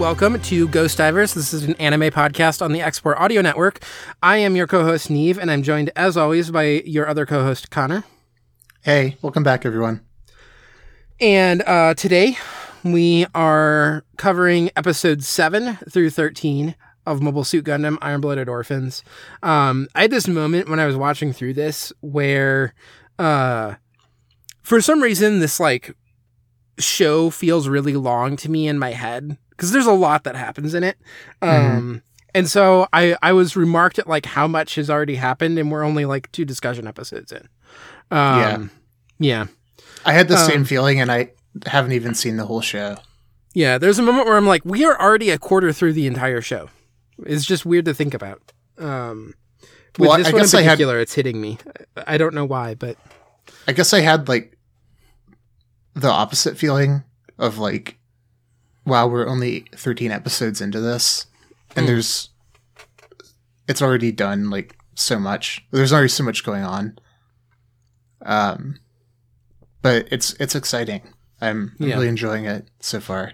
welcome to Ghost Divers. This is an anime podcast on the Export Audio Network. I am your co-host Neve, and I'm joined as always by your other co-host Connor. Hey, welcome back, everyone. And uh, today we are covering episodes seven through thirteen of Mobile Suit Gundam: Iron Blooded Orphans. Um, I had this moment when I was watching through this where, uh, for some reason, this like show feels really long to me in my head because there's a lot that happens in it. Um, and so I I was remarked at like how much has already happened, and we're only like two discussion episodes in. Um, yeah. I had the Um, same feeling, and I haven't even seen the whole show. Yeah, there's a moment where I'm like, we are already a quarter through the entire show. It's just weird to think about. Um, with Well, this I one in guess I had- it's hitting me. I don't know why, but I guess I had like the opposite feeling of like, wow, we're only 13 episodes into this, and Hmm. there's it's already done like so much. There's already so much going on. Um, but it's it's exciting. I'm Yeah. really enjoying it so far.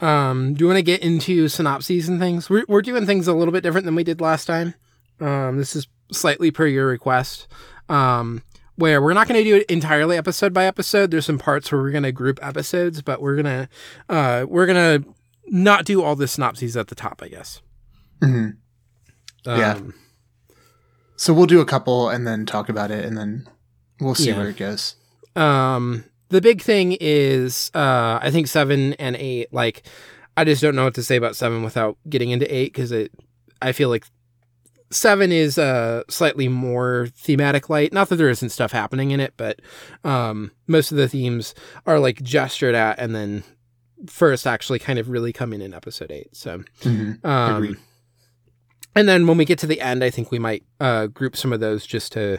um, do you want to get into synopses and things? We're we're doing things a little bit different than we did last time. Um, this is slightly per your request. Um, where we're not going to do it entirely episode by episode. There's some parts where we're going to group episodes, but we're gonna uh, we're gonna not do all the synopses at the top, I guess. hmm Yeah. Um, So we'll do a couple and then talk about it, and then we'll see Yeah. where it goes. Um, the big thing is, uh, I think seven and eight. Like, I just don't know what to say about seven without getting into eight because it. I feel like seven is uh slightly more thematic light. Not that there isn't stuff happening in it, but um, most of the themes are like gestured at and then first actually kind of really come in in episode eight. So, Mhm. um, and then when we get to the end, I think we might uh, group some of those just to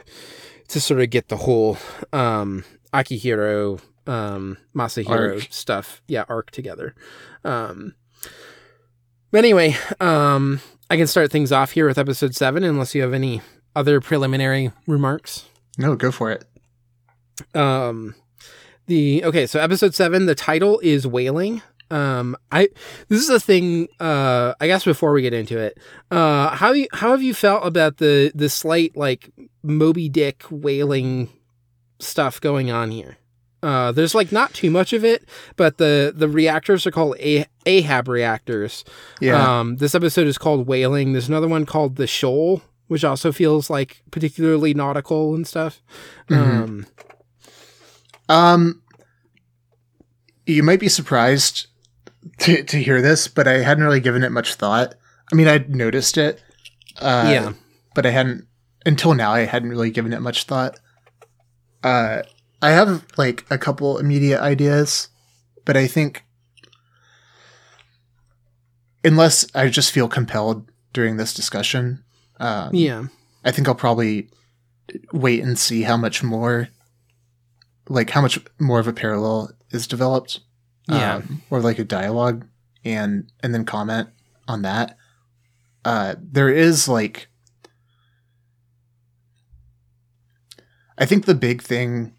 to sort of get the whole um, Akihiro um, Masahiro Arc. stuff, yeah, arc together. Um, but anyway, um, I can start things off here with episode seven, unless you have any other preliminary remarks. No, go for it. Um, the okay, so episode seven, the title is Wailing. Um, I this is a thing. Uh, I guess before we get into it, uh, how you, how have you felt about the the slight like Moby Dick whaling stuff going on here? Uh, there's like not too much of it, but the the reactors are called A- Ahab reactors. Yeah. Um, this episode is called Whaling. There's another one called The Shoal, which also feels like particularly nautical and stuff. Mhm. Um, Um, you might be surprised to to hear this, but I hadn't really given it much thought. I mean, I'd noticed it, uh, Yeah. but I hadn't until now. I hadn't really given it much thought. Uh, I have like a couple immediate ideas, but I think unless I just feel compelled during this discussion, um, yeah. I think I'll probably wait and see how much more, like how much more of a parallel is developed, Yeah. um, or like a dialogue, and and then comment on that. Uh, there is like, I think the big thing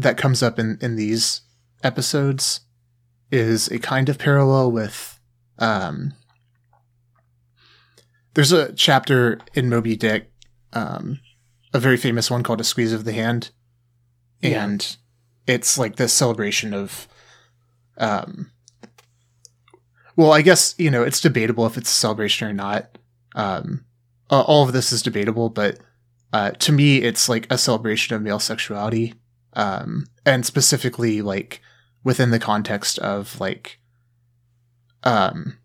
that comes up in in these episodes is a kind of parallel with um, there's a chapter in Moby Dick, um, a very famous one called "A Squeeze of the Hand," Yeah. and it's like this celebration of, um, well, I guess you know it's debatable if it's a celebration or not. Um, all of this is debatable, but uh, to me, it's like a celebration of male sexuality, um, and specifically like within the context of like, um,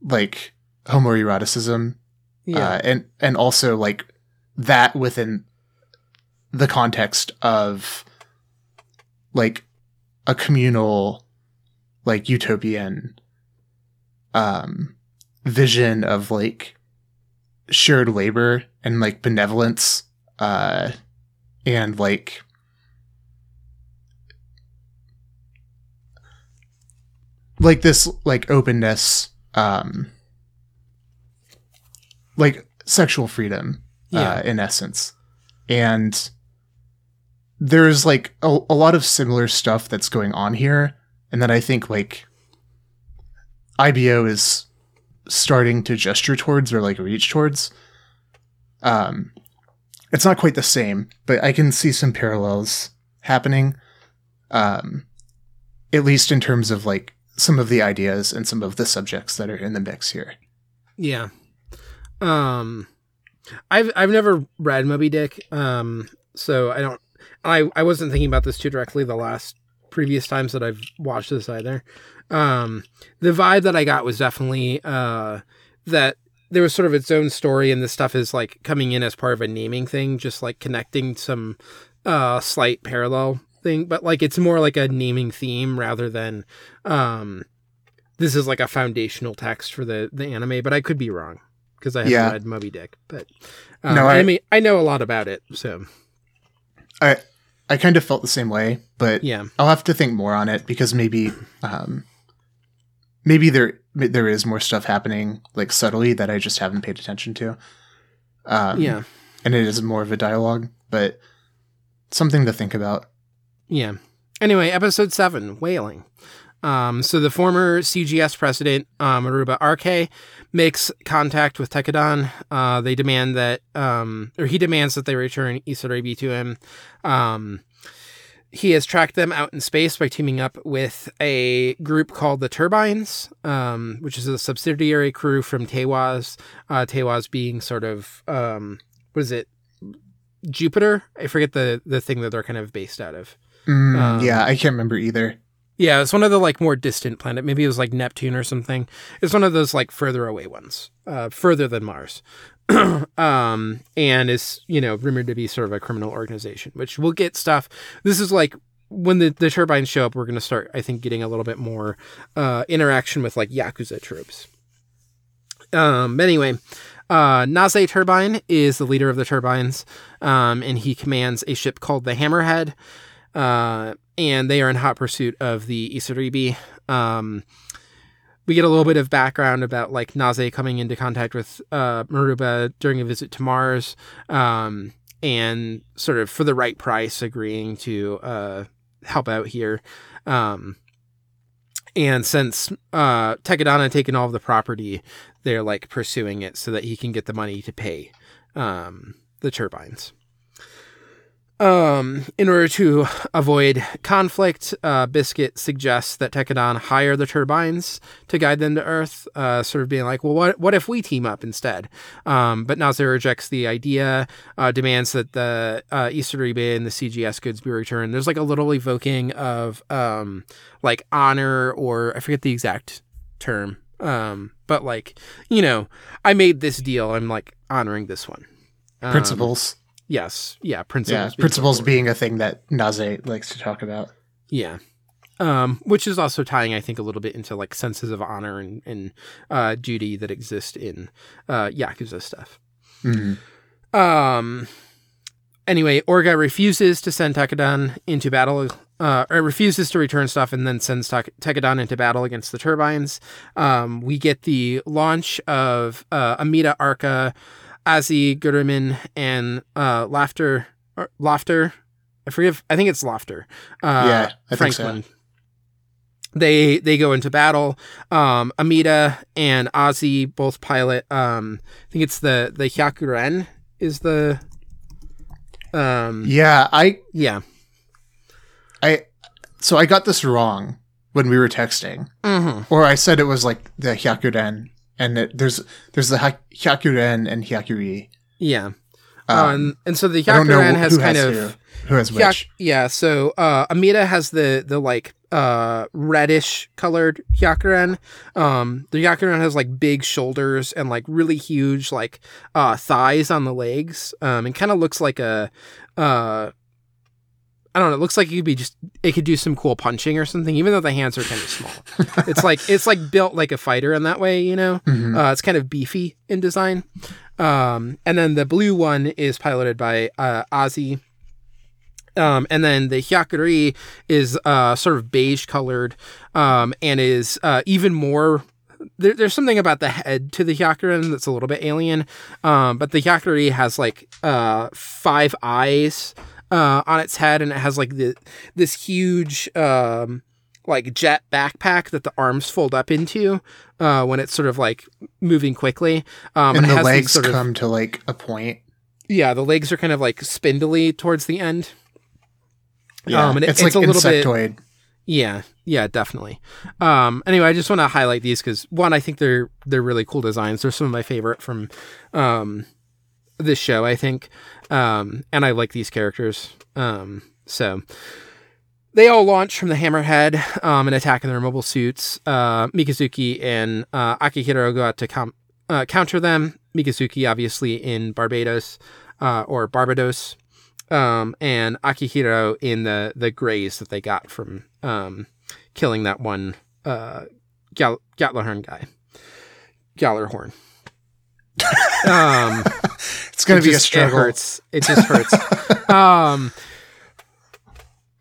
like homoeroticism Yeah. uh, and and also like that within the context of like a communal like utopian um vision of like shared labor and like benevolence uh and like like this like openness um like sexual freedom Yeah. uh, in essence and there's like a, a lot of similar stuff that's going on here and that i think like ibo is starting to gesture towards or like reach towards um it's not quite the same but i can see some parallels happening um at least in terms of like some of the ideas and some of the subjects that are in the mix here Yeah. Um I've I've never read Moby Dick. Um so I don't I I wasn't thinking about this too directly the last previous times that I've watched this either. Um the vibe that I got was definitely uh that there was sort of its own story and this stuff is like coming in as part of a naming thing, just like connecting some uh slight parallel thing, but like it's more like a naming theme rather than um this is like a foundational text for the the anime, but I could be wrong because I haven't Yeah. read Moby Dick. But uh, No, I, I- mean I know a lot about it, so i i kind of felt the same way but yeah, I'll have to think more on it because maybe um maybe there there is more stuff happening like subtly that I just haven't paid attention to. Um yeah, and it is more of a dialogue, but something to think about. Yeah. Anyway, episode seven, whaling. Um, so the former CGS president, um, Aruba Arkae, makes contact with Tekkadan. Uh, they demand that, um, or he demands that they return Isaribi to him. Um, he has tracked them out in space by teaming up with a group called the Turbines, um, which is a subsidiary crew from Teiwaz. Uh, Teiwaz being sort of, um, what is it? Jupiter? I forget the, the thing that they're kind of based out of. Mm, Um, yeah, I can't remember either. Yeah, it's one of the like more distant planet. Maybe it was like Neptune or something. It's one of those like further away ones, uh, further than Mars. um, and is you know rumored to be sort of a criminal organization, which we'll get stuff. This is like when the the turbines show up, we're going to start, I think, getting a little bit more uh, interaction with like yakuza troops. Um, but anyway, uh, Naze Turbine is the leader of the turbines, um, and he commands a ship called the Hammerhead uh, and they are in hot pursuit of the Isaribi. Um, we get a little bit of background about like Naze coming into contact with uh, Maruba during a visit to Mars, um, and sort of for the right price agreeing to uh, help out here. Um, and since uh, had taken all of the property, they're like pursuing it so that he can get the money to pay um, the turbines. Um, in order to avoid conflict, uh, Biscuit suggests that Tekkadan hire the turbines to guide them to Earth, uh, sort of being like, well, what, what if we team up instead? Um, but Naze rejects the idea, uh, demands that the uh, Isaribi and the CGS goods be returned. There's like a little evoking of um, like honor, or I forget the exact term, um, but like, you know, I made this deal, I'm like honoring this one. Um, Principles. Yes. Yeah. yeah, Principles. being principles important. being a thing that Naze likes to talk about. Yeah. Um, which is also tying, I think, a little bit into like senses of honor and, and uh, duty that exist in uh, Yakuza stuff. Mhm. Um, anyway, Orga refuses to send Tekkadan into battle, uh, or refuses to return stuff and then sends Tekkadan into battle against the turbines. Um, we get the launch of uh, Amida Arca, Azee Gurumin, and uh, Lafter. Or, Lafter. I forget. I think it's Lafter. Uh, Yeah, I think so. Frankland. They they go into battle. Um, Amida and Ozzy both pilot. Um, I think it's the the Hyakuren is the. Um, Yeah, I yeah. I so I got this wrong when we were texting, hmm or I said it was like the Hyakuren, and it, there's there's the Hy- Hyakuren and Hyakuri. Yeah. Um, Um, and so the I don't know Hyakuren has kind has of who, who has Hyak- which. yeah. So uh, Amida has the the like uh reddish colored Hyakuren. Um, the Hyakuren has like big shoulders and like really huge like uh thighs on the legs. Um, and kind of looks like a uh. I don't know. It looks like it could be just. It could do some cool punching or something, even though the hands are kind of small. it's like it's like built like a fighter in that way, you know. Mhm. Uh, it's kind of beefy in design. Um, and then the blue one is piloted by uh, Ozzy. Um, and then the Hyakuri is uh, sort of beige colored um, and is uh, even more. There, there's something about the head to the Hyakuren that's a little bit alien. Um, but the Hyakuri has like uh, five eyes uh, on its head and it has like the this huge um, like jet backpack that the arms fold up into uh, when it's sort of like moving quickly. Um, and it the legs sort of- come to like a point. yeah, the legs are kind of like spindly towards the end. Yeah, Um, and it- it's, it's like a little bit- insectoid. Yeah, yeah, definitely. Um, anyway, I just want to highlight these because one, I think they're they're really cool designs. They're some of my favorite from um, this show, I think, um, and I like these characters. Um, so they all launch from the Hammerhead um, and attack in their mobile suits. Uh, Mikazuki and uh, Akihiro go out to com- uh, counter them. Mikazuki, obviously, in Barbados uh, or Barbados um, and Akihiro in the the grays that they got from um, killing that one uh, Gal- Gatlahorn guy, Gjallarhorn. um, It's gonna it be a struggle. It hurts. It just hurts. um.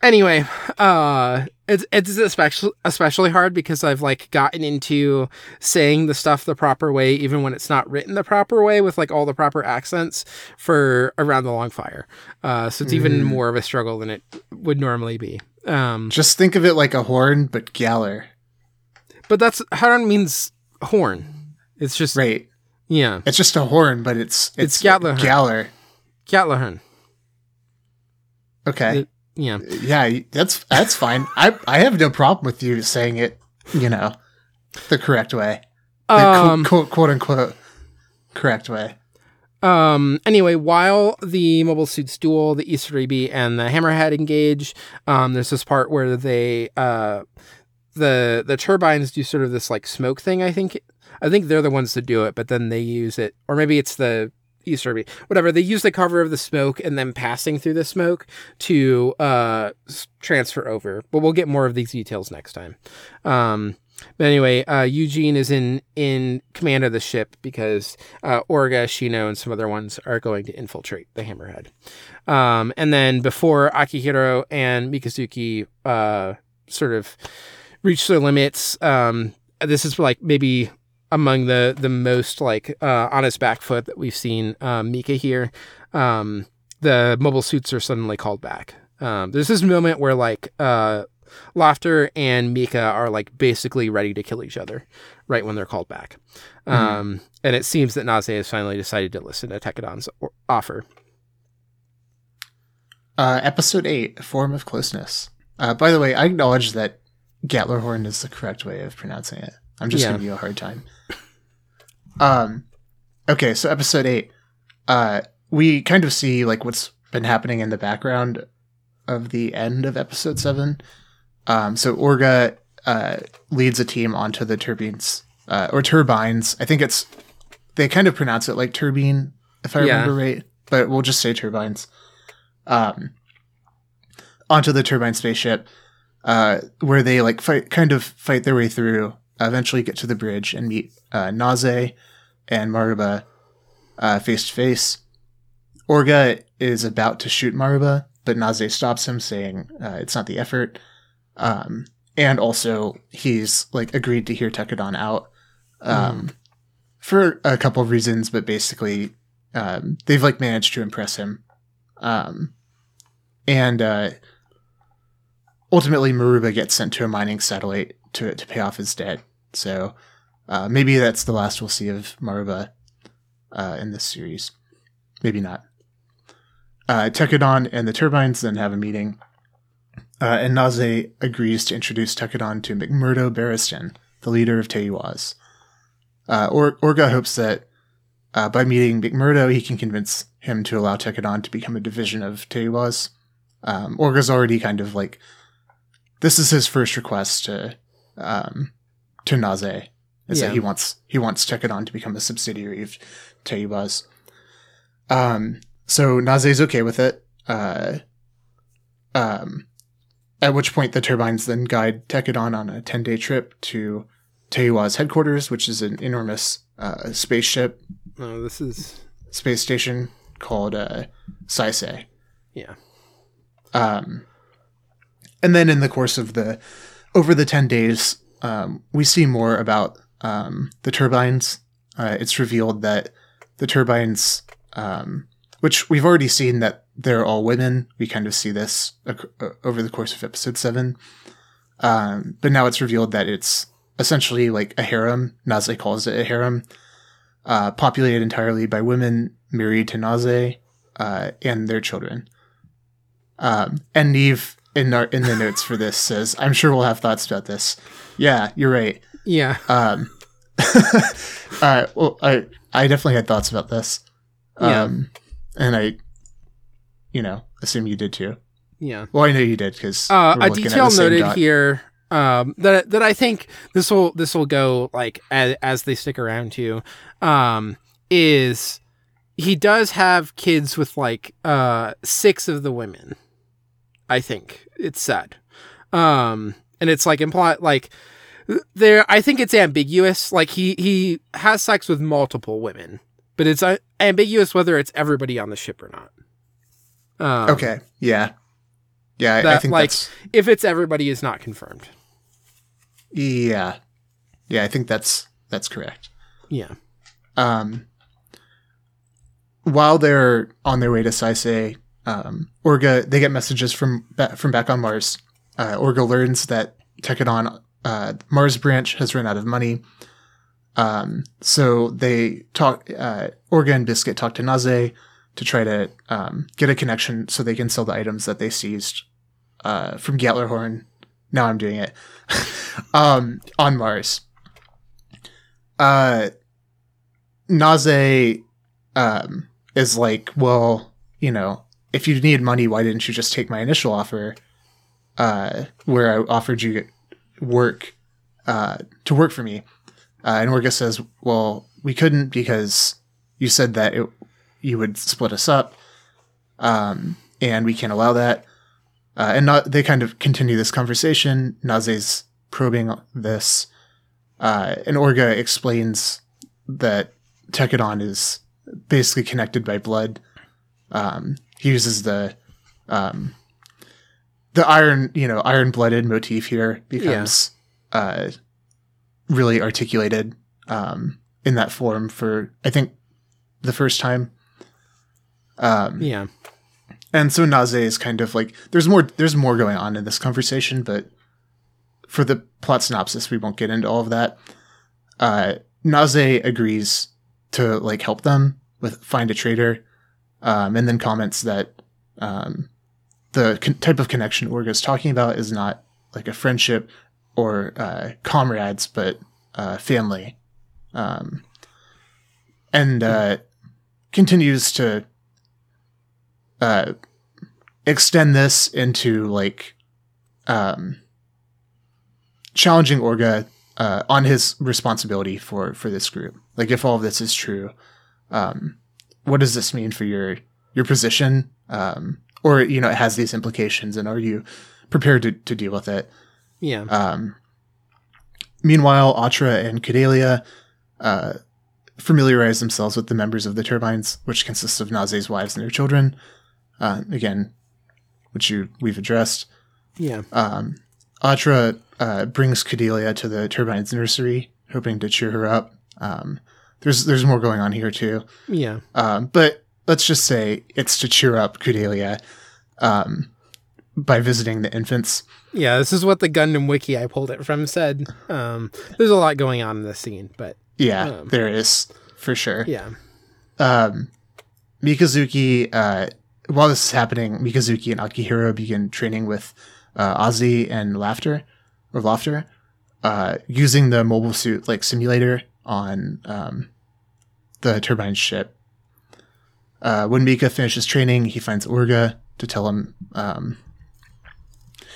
Anyway, uh, it's it's especially especially hard because I've like gotten into saying the stuff the proper way, even when it's not written the proper way, with like all the proper accents for around the long fire. Uh, so it's even Mm. more of a struggle than it would normally be. Um, Just think of it like a horn, but galler. but that's Haran means horn. It's just Right. Yeah, It's just a horn, but it's It's it's, Galler. Galler. Gatlahorn. Okay. It- Yeah. yeah, that's that's fine. I I have no problem with you saying it. You know, the correct way, the Um, quote, quote unquote correct way. Um. Anyway, while the mobile suits duel, the Easter Isaribi and the Hammerhead engage. Um. There's this part where they uh, the the turbines do sort of this like smoke thing. I think I think they're the ones to do it, but then they use it, or maybe it's the Isaribi. Whatever. They use the cover of the smoke and then passing through the smoke to uh transfer over. But we'll get more of these details next time. Um. But anyway, uh, Eugene is in in command of the ship because uh, Orga, Shino, and some other ones are going to infiltrate the Hammerhead. Um, and then before Akihiro and Mikazuki uh, sort of reach their limits, um, this is like maybe among the the most like uh, on his back foot that we've seen um, Mika here. Um, the mobile suits are suddenly called back. Um, there's this moment where like uh, Lafter and Mika are like basically ready to kill each other right when they're called back. Um, and it seems that Naze has finally decided to listen to Tekkadan's offer. Uh, episode 8, Form of Closeness. Uh, by the way, I acknowledge that Gatlerhorn is the correct way of pronouncing it. I'm just Yeah. giving you a hard time. Um, okay, so episode 8. Uh, we kind of see like what's been happening in the background of the end of episode 7. Um, so Orga uh, leads a team onto the turbines, uh, or turbines. I think it's, they kind of pronounce it like turbine, if I Yeah. remember right, but we'll just say turbines um, onto the turbine spaceship, uh, where they like fight, kind of fight their way through. Eventually, get to the bridge and meet uh, Naze and Maruba uh, face to face. Orga is about to shoot Maruba, but Naze stops him, saying uh, it's not the effort. Um, and also, he's like agreed to hear Tekkadan out um, for a couple of reasons, but basically, um, they've like managed to impress him um, and uh, ultimately, Maruba gets sent to a mining satellite to to pay off his debt. So uh, maybe that's the last we'll see of Maruba uh, in this series. Maybe not. Uh, Tekkadan and the Turbines then have a meeting, uh, and Naze agrees to introduce Tekkadan to McMurdo Barriston, the leader of Teiwaz. Uh, or- Orga hopes that uh, by meeting McMurdo, he can convince him to allow Tekadon to become a division of Teiwaz. Um, Orga's already kind of like, this is his first request to um, to Naze, is Yeah. that he wants he wants Tekkadan to become a subsidiary of Teiwaz. Um, so Naze's okay with it. Uh, um, at which point the turbines then guide Tekkadan on a 10 day trip to Teiwaz headquarters, which is an enormous uh, spaceship Oh, this is space station called uh, Saisei. yeah. Um, and then in the course of the over the 10 days, um, we see more about um, the turbines. Uh, it's revealed that the turbines, um, which we've already seen that they're all women. We kind of see this ac- uh, over the course of episode seven. Um, but now it's revealed that it's essentially like a harem. Naze calls it a harem, uh, populated entirely by women married to Naze uh, and their children. Um, and Neve in our, in the notes for this says, "I'm sure we'll have thoughts about this." Yeah, you're right. Yeah. Um, uh, well, I I definitely had thoughts about this. Yeah. Um, and I, you know, assume you did too. Yeah. Well, I know you did because Uh, a detail noted here um, that that I think this will this will go like as, as they stick around to um, is he does have kids with like uh, six of the women. I think it's said, um, and it's like implied like there. I think it's ambiguous. Like he he has sex with multiple women, but it's uh, ambiguous whether it's everybody on the ship or not. Um, Okay. Yeah. Yeah, I, I think like- that's if it's everybody is not confirmed. yeah, yeah. I think that's that's correct. Yeah. um, while they're on their way to Saisei, um, Orga they get messages from from back on Mars. Uh, Orga learns that Tekkadan uh, Mars branch has run out of money. Um, so they talk. Uh, Orga and Biscuit talk to Naze to try to um, get a connection so they can sell the items that they seized uh, from Gatlerhorn. Now I'm doing it um, on Mars. Uh, Naze um, is like, well, you know, if you need money, why didn't you just take my initial offer, uh, where I offered you work uh, to work for me? Uh, and Orga says, well, we couldn't because you said that it, you would split us up, um, and we can't allow that. Uh, and not, they kind of continue this conversation. Naze's probing this, uh, and Orga explains that Tekkadan is basically connected by blood. Um, he uses the um, the iron, you know, iron blooded motif here becomes uh, really articulated um, in that form for I think the first time. Um, Yeah. and so Naze is kind of like there's more there's more going on in this conversation, but for the plot synopsis, we won't get into all of that. Uh, Naze agrees to like help them with find a traitor, um, and then comments that um, the con- type of connection Orga is talking about is not like a friendship or uh, comrades, but uh, family, um, and uh, continues to uh, extend this into like um, challenging Orga uh, on his responsibility for for this group. Like, if all of this is true, um, what does this mean for your your position? Um, or you know, it has these implications, and are you prepared to, to deal with it? Yeah. Um, meanwhile, Atra and Kudelia uh, familiarize themselves with the members of the turbines, which consists of Naze's wives and their children. Uh, again, which you we've addressed. yeah. Um, Atra uh, brings Kudelia to the turbine's nursery, hoping to cheer her up. Um, there's there's more going on here too, Yeah. um, but let's just say it's to cheer up Kudelia um, by visiting the infants. Yeah, this is what the Gundam wiki I pulled it from said. Um, there's a lot going on in this scene, but Yeah, Um, there is for sure. yeah, um, Mikazuki, uh, while this is happening, Mikazuki and Akihiro begin training with uh, Ozzy and Lafter, or Lafter, uh, using the mobile suit like simulator on um, the turbine ship. Uh, when Mika finishes training, he finds Orga to tell him um,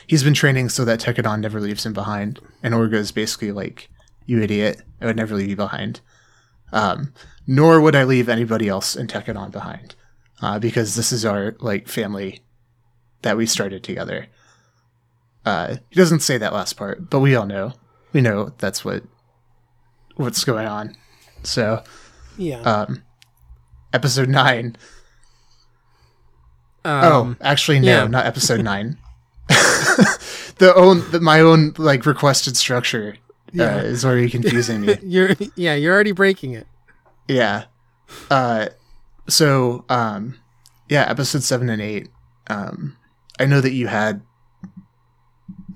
he's been training so that Tekkadan never leaves him behind. And Orga is basically like, "You idiot! I would never leave you behind." Um, nor would I leave anybody else in Tekkadan behind, uh, because this is our like family that we started together. Uh, he doesn't say that last part, but we all know. We know that's what what's going on. So, yeah. um, episode nine. um, oh, actually, no, yeah. not episode nine. the own the, my own like requested structure Yeah. uh, is already confusing me. you're yeah, you're already breaking it. Yeah. Uh so um yeah, episode 7 and 8. Um I know that you had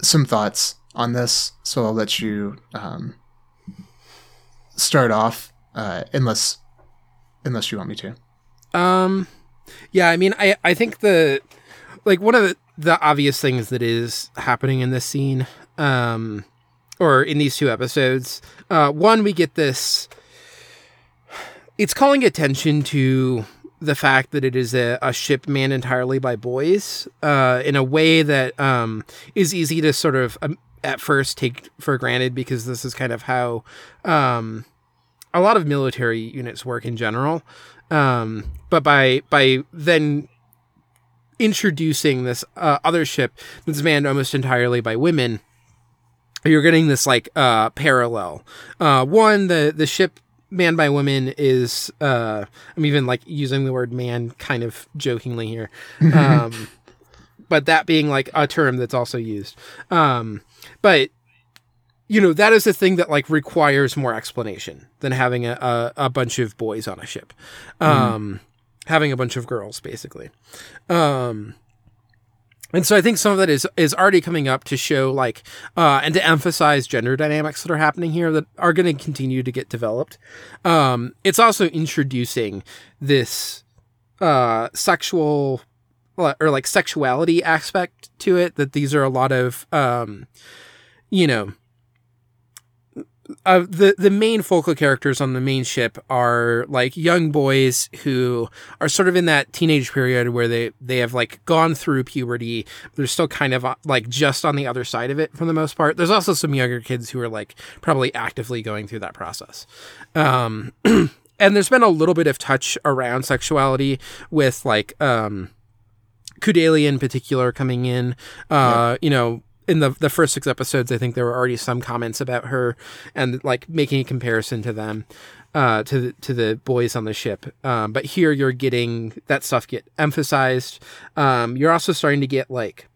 some thoughts on this, so I'll let you um start off uh unless unless you want me to. Um, yeah, I mean, I I think the like one of the, the obvious things that is happening in this scene, um, or in these two episodes, uh, one we get this. It's calling attention to the fact that it is a, a ship manned entirely by boys, uh, in a way that um is easy to sort of um, at first take for granted because this is kind of how um a lot of military units work in general. Um, but by by then introducing this uh, other ship that's manned almost entirely by women, you're getting this like uh, parallel. Uh, one, the the ship manned by women is uh, I'm even like using the word man kind of jokingly here. Um, but that being like a term that's also used. Um, but you know that is a thing that like requires more explanation than having a, a, a bunch of boys on a ship. Um having a bunch of girls basically. Um and so i think some of that is is already coming up to show like uh and to emphasize gender dynamics that are happening here that are going to continue to get developed. Um it's also introducing this uh sexual or like sexuality aspect to it that these are a lot of um you know uh, the the main focal characters on the main ship are like young boys who are sort of in that teenage period where they they have like gone through puberty. They're still kind of uh, like just on the other side of it for the most part. There's also some younger kids who are like probably actively going through that process. Um, and there's been a little bit of touch around sexuality with like um, in particular coming in. Uh, You know, in the the first six episodes, I think there were already some comments about her and like making a comparison to them, uh, to the, to the boys on the ship. Um, but here you're getting that stuff get emphasized. Um, you're also starting to get like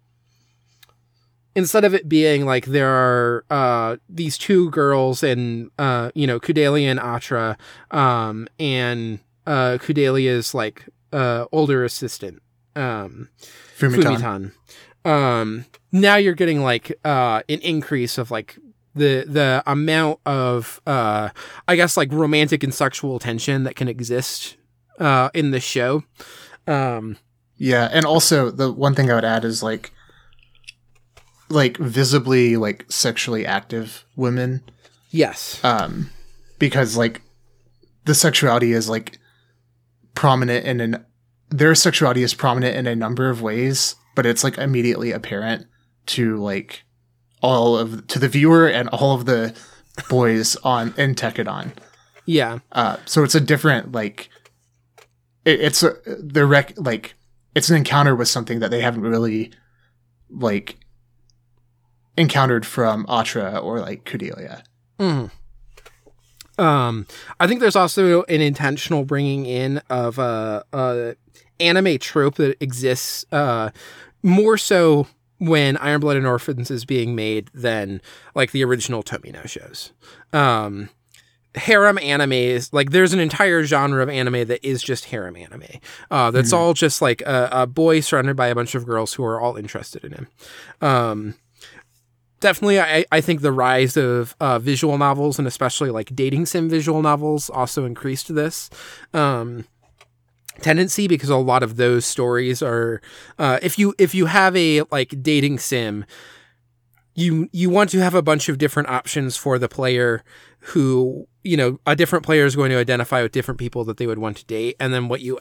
instead of it being like there are uh, these two girls and uh, you know Kudelia and Atra, um, and uh, Kudelia's like uh, older assistant, um, Fumitan. Fumitan. Um, now you're getting like uh an increase of like the the amount of uh I guess like romantic and sexual tension that can exist uh in the show. Um Yeah, and also the one thing I would add is like like visibly like sexually active women yes. um because like the sexuality is like prominent in an their sexuality is prominent in a number of ways but it's like immediately apparent to like all of to the viewer and all of the boys on in Tekkadan. yeah. Uh, so it's a different like it, it's a the rec like it's an encounter with something that they haven't really like encountered from Atra or like Kudelia. Mm. Um, I think there's also an intentional bringing in of a, a anime trope that exists uh, more so when Iron Blooded Orphans is being made than like the original Tomino shows. Um, harem is like there's an entire genre of anime that is just harem anime uh that's all just like a, a boy surrounded by a bunch of girls who are all interested in him. Um definitely I, I think the rise of uh, visual novels and especially like dating sim visual novels also increased this. Um, tendency because a lot of those stories are uh, if you if you have a like dating sim you you want to have a bunch of different options for the player who you know a different player is going to identify with different people that they would want to date. And then what you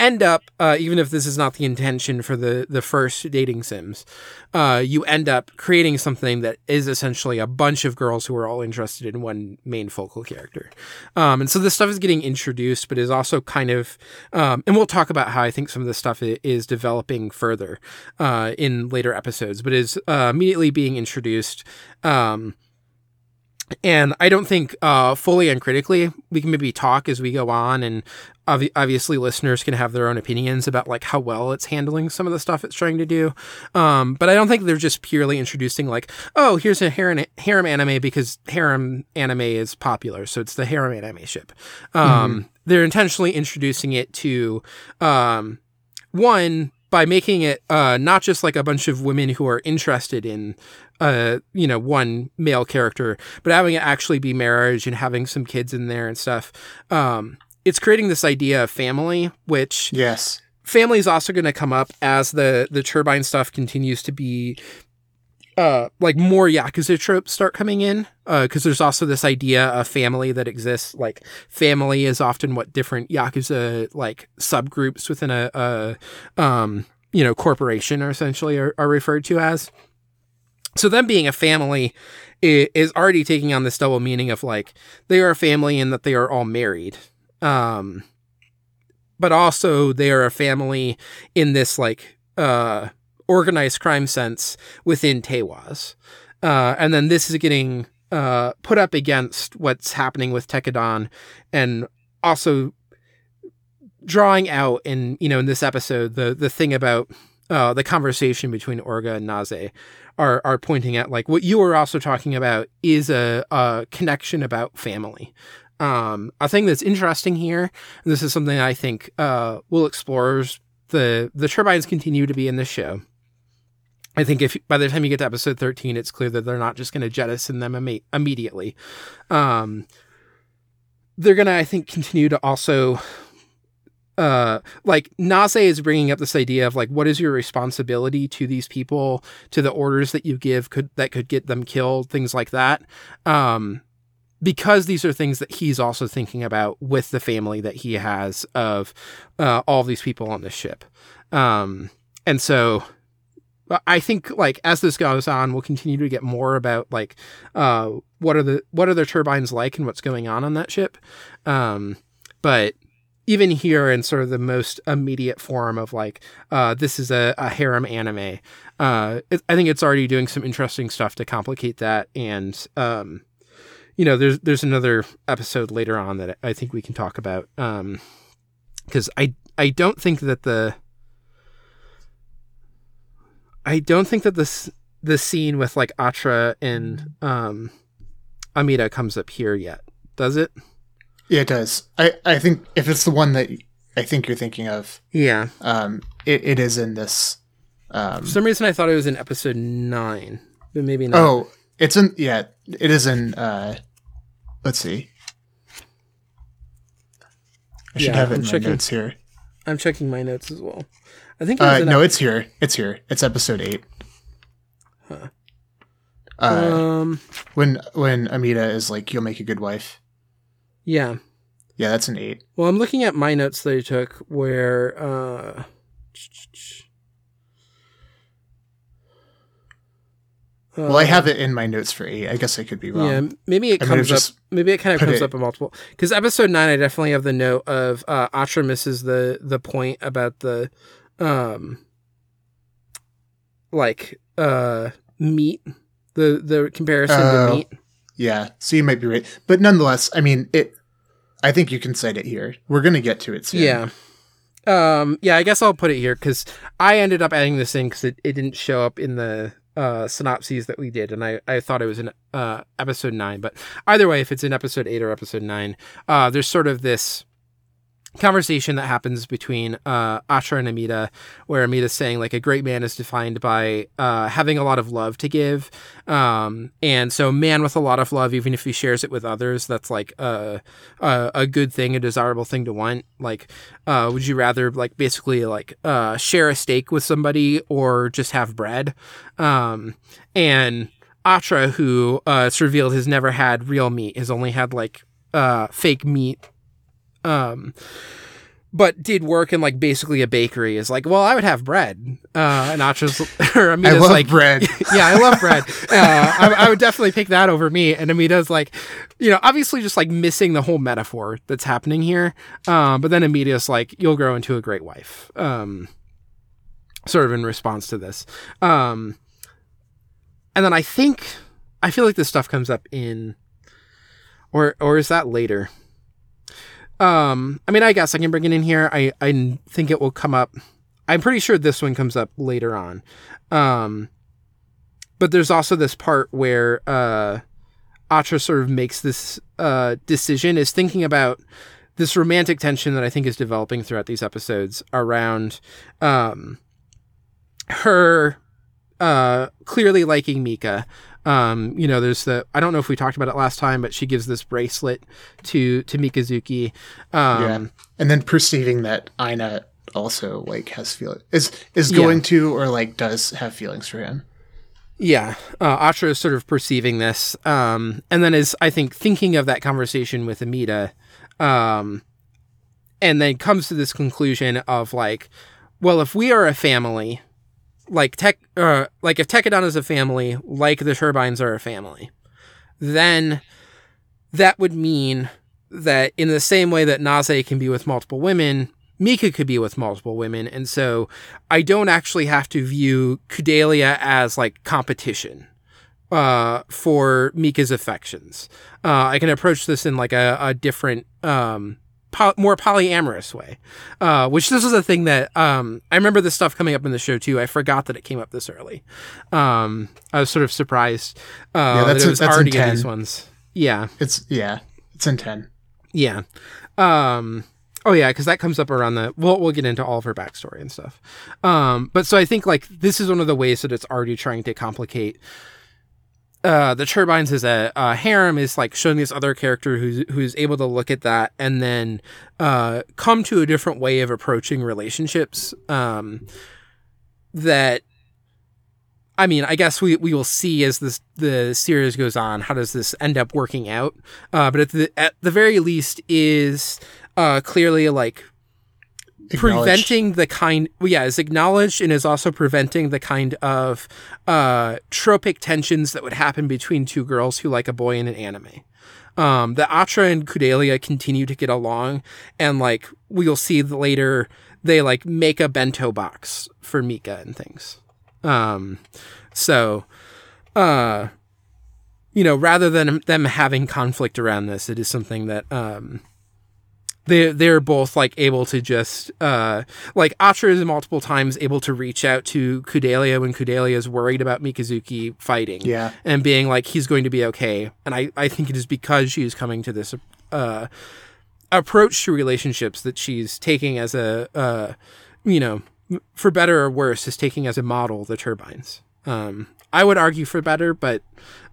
end up uh, even if this is not the intention for the the first dating sims uh, you end up creating something that is essentially a bunch of girls who are all interested in one main focal character. Um, and so this stuff is getting introduced but is also kind of um, and we'll talk about how i think some of this stuff is developing further uh, in later episodes but is uh, immediately being introduced um, and I don't think uh, fully and critically we can maybe talk as we go on, and obvi- obviously listeners can have their own opinions about like how well it's handling some of the stuff it's trying to do. Um, but I don't think they're just purely introducing like, oh, here's a harem, harem anime because harem anime is popular, so it's the harem anime ship. Um, They're intentionally introducing it to um, one by making it uh, not just like a bunch of women who are interested in uh, you know one male character but having it actually be marriage and having some kids in there and stuff um, it's creating this idea of family which Yes. family is also going to come up as the the turbine stuff continues to be uh like more yakuza tropes start coming in uh because there's also this idea of family that exists like family is often what different yakuza like subgroups within a, a um you know corporation are essentially are, are referred to as so them being a family is already taking on this double meaning of like they are a family and that they are all married um but also they are a family in this like uh organized crime sense within Teiwaz. Uh and then this is getting uh put up against what's happening with Tekkadan and also drawing out in you know in this episode the the thing about uh the conversation between Orga and Naze are are pointing at like what you were also talking about is a, a connection about family. Um, a thing that's interesting here, and this is something I think uh, we'll explore as the the turbines continue to be in the show. I think if by the time you get to episode thirteen, it's clear that they're not just going to jettison them imme- immediately. Um, they're going to, I think, continue to also uh like Naze is bringing up this idea of like what is your responsibility to these people to the orders that you give could that could get them killed things like that um because these are things that he's also thinking about with the family that he has of uh, all of these people on the ship um and so I think like as this goes on, we'll continue to get more about like uh, what are the what are the turbines like and what's going on on that ship. Um, but even here in sort of the most immediate form of like uh, this is a, a harem anime, uh, it, I think it's already doing some interesting stuff to complicate that. And um, you know, there's there's another episode later on that I think we can talk about because I I don't think that the I don't think that this the scene with like Atra and um Amida comes up here yet. Does it? Yeah, it does. I, I think if it's the one that I think you're thinking of, Yeah. um, it, it is in this For some reason, I thought it was in episode nine, but maybe not. Oh, it's in yeah, it is in uh let's see. I should Yeah, have it I'm in my notes here. I'm checking my notes as well. I think it Uh in no, it's here. It's here. It's episode 8. Uh um, when when Amida is like you'll make a good wife. Yeah. Yeah, that's an 8. Well, I'm looking at my notes that I took where. Uh, Well, I have it in my notes for 8. I guess I could be wrong. Yeah, maybe it I comes up. Maybe it kind of comes it- up in multiple. Because episode nine, I definitely have the note of uh, Atra misses the the point about the, um, like uh meat, the the comparison Oh. to meat. Yeah, so you might be right. But nonetheless, I mean, it I think you can cite it here. We're to get to it soon. Yeah. Um. Yeah. I guess I'll put it here because I ended up adding this in because it, it didn't show up in the uh synopses that we did, and I I thought it was in uh episode nine. But either way, if it's in episode eight or episode nine, uh, there's sort of this conversation that happens between uh Atra and Amida where Amida's saying like a great man is defined by uh having a lot of love to give. Um and so man with a lot of love even if he shares it with others that's like a a, a good thing a desirable thing to want. Like uh would you rather like basically like uh share a steak with somebody or just have bread? Um and Atra who uh it's revealed has never had real meat has only had like uh fake meat um but did work in like basically a bakery is like well i would have bread uh and Atra's or I Amida's love like bread. yeah i love bread uh I, I would definitely pick that over me. and Amita's like you know obviously just like missing the whole metaphor that's happening here um but then Amita's like you'll grow into a great wife um sort of in response to this um and then i think i feel like this stuff comes up in or or is that later um, I mean, I guess I can bring it in here. I, I think it will come up. I'm pretty sure this one comes up later on. Um, but there's also this part where uh, Atra sort of makes this uh, decision, is thinking about this romantic tension that I think is developing throughout these episodes around um, her uh, clearly liking Mika. Um, you know, there's the I don't know if we talked about it last time, but she gives this bracelet to to Mikazuki. Um, yeah. And then perceiving that Ina also like has feel is is going to or like does have feelings for him. Yeah, uh, Atra is sort of perceiving this, um, and then is I think thinking of that conversation with Amita, um, and then comes to this conclusion of like, well, if we are a family, like tech, uh, like if Tekkadan is a family, like the Turbines are a family, then that would mean that in the same way that Naze can be with multiple women, Mika could be with multiple women, and so I don't actually have to view Kudelia as like competition uh, for Mika's affections. Uh, I can approach this in like a, a different, um, po- more polyamorous way. Uh, which this is a thing that um, I remember this stuff coming up in the show too. I forgot that it came up this early. Um, I was sort of surprised uh, Yeah, that's that it was that's already in 10. these ones. Yeah. It's yeah, it's in ten. Yeah. Um oh yeah, because that comes up around the we'll we'll get into all of her backstory and stuff. Um but so I think like this is one of the ways that it's already trying to complicate uh the turbines is a uh, harem is like showing this other character who's who's able to look at that and then uh come to a different way of approaching relationships um that I mean, I guess we, we will see as this the series goes on. How does this end up working out? Uh, but at the at the very least, is uh, clearly like. Preventing the kind. Well, yeah, is acknowledged and is also preventing the kind of uh, tropic tensions that would happen between two girls who like a boy in an anime. Um, the Atra and Kudelia continue to get along, and like we'll see later, they like make a bento box for Mika and things. Um, so, uh, you know, rather than them having conflict around this, it is something that, um, they they're both like able to just uh like Atra is multiple times able to reach out to Kudelia when Kudelia is worried about Mikazuki fighting Yeah. and being like he's going to be okay and I I think it is because she's coming to this uh approach to relationships that she's taking as a uh you know for better or worse, is taking as a model the turbines. Um, I would argue for better, but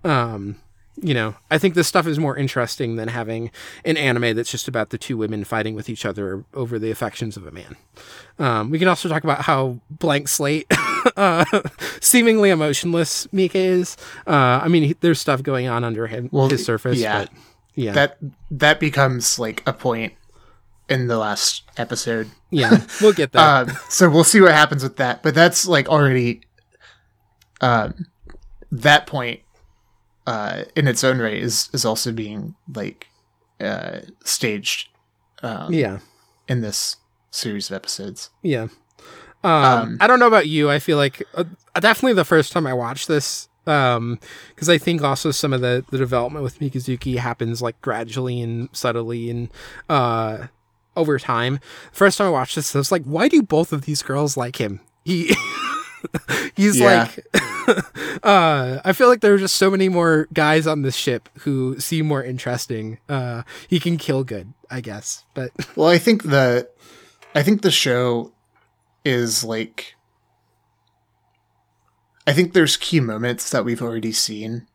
um, you know, I think this stuff is more interesting than having an anime that's just about the two women fighting with each other over the affections of a man. Um, we can also talk about how blank slate, uh, seemingly emotionless Mika is. Uh, I mean, he, there's stuff going on under him, Well, his surface, yeah. but yeah, That that becomes like a point in the last episode. yeah, we'll get there. Um, so we'll see what happens with that. But that's like already um, that point uh, in its own right is is also being like uh, staged um, yeah. in this series of episodes. Yeah. Um, I don't know about you. I feel like uh, definitely the first time I watched this, um, because I think also some of the the development with Mikazuki happens like gradually and subtly and uh over time. First time I watched this, I was like, why do both of these girls like him? He. He's Yeah. like, uh, I feel like there are just so many more guys on this ship who seem more interesting. Uh, he can kill good, I guess, but Well, I think the I think the show is like I think there's key moments that we've already seen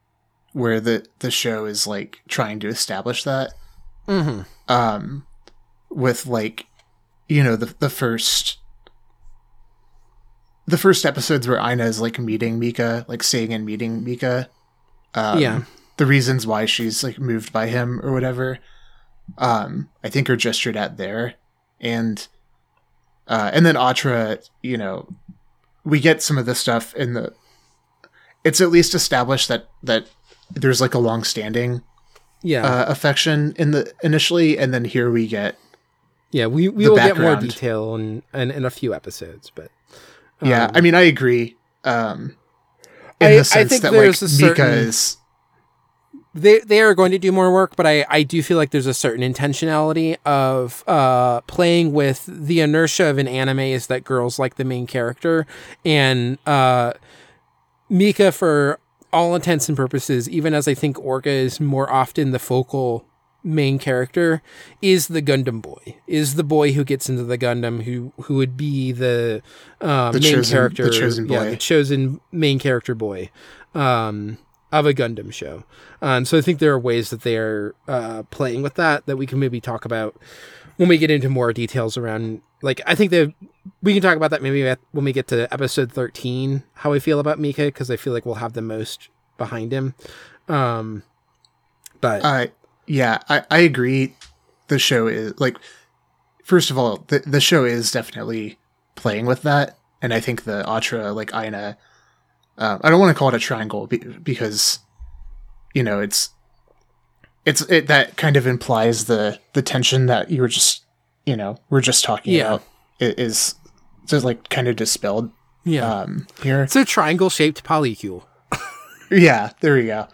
where the the show is like trying to establish that. Um with like you know the the first the first episodes where Ina is like meeting Mika, like seeing and meeting Mika. Um, Yeah. The reasons why she's like moved by him or whatever um, I think are gestured at there, and uh, and then Atra, you know, we get some of the stuff in the. It's at least established that that there's like a long-standing yeah, uh, affection in the initially, and then here we get Yeah, we, we will get more detail in, in in a few episodes, but yeah. um, I mean, I agree. Um, in I- I the sense think that like there's a certain- is they they are going to do more work. But I I do feel like there's a certain intentionality of uh playing with the inertia of an anime is that girls like the main character, and uh Mika for all intents and purposes, even as I think Orga is more often the focal main character, is the Gundam boy, is the boy who gets into the Gundam, who who would be the, uh, The main chosen- the character, chosen yeah, boy. the chosen main character boy, um, of a Gundam show. Um, so I think there are ways that they are uh, playing with that that we can maybe talk about when we get into more details around. Like I think that we can talk about that maybe when we get to episode thirteen. How I feel about Mika because I feel like we'll have the most behind him. Um, but Uh, yeah, I, I agree. The show is like, first of all, the the show is definitely playing with that, and I think the Atra like Aina. Uh, I don't want to call it a triangle be- because, you know, it's it's it that kind of implies the the tension that you were just you know we're just talking Yeah. about is just like kind of dispelled yeah, um here. it's a triangle shaped polycule. Yeah, there we go.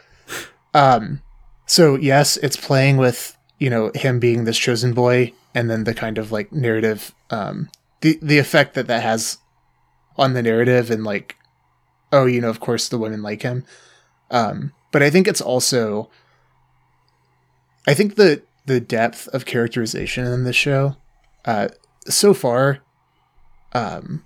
Um, so yes, it's playing with you know him being this chosen boy, and then the kind of like narrative, um, the the effect that that has on the narrative, and like, oh, you know, of course the women like him. Um, but I think it's also, I think the the depth of characterization in this show, uh, so far, um,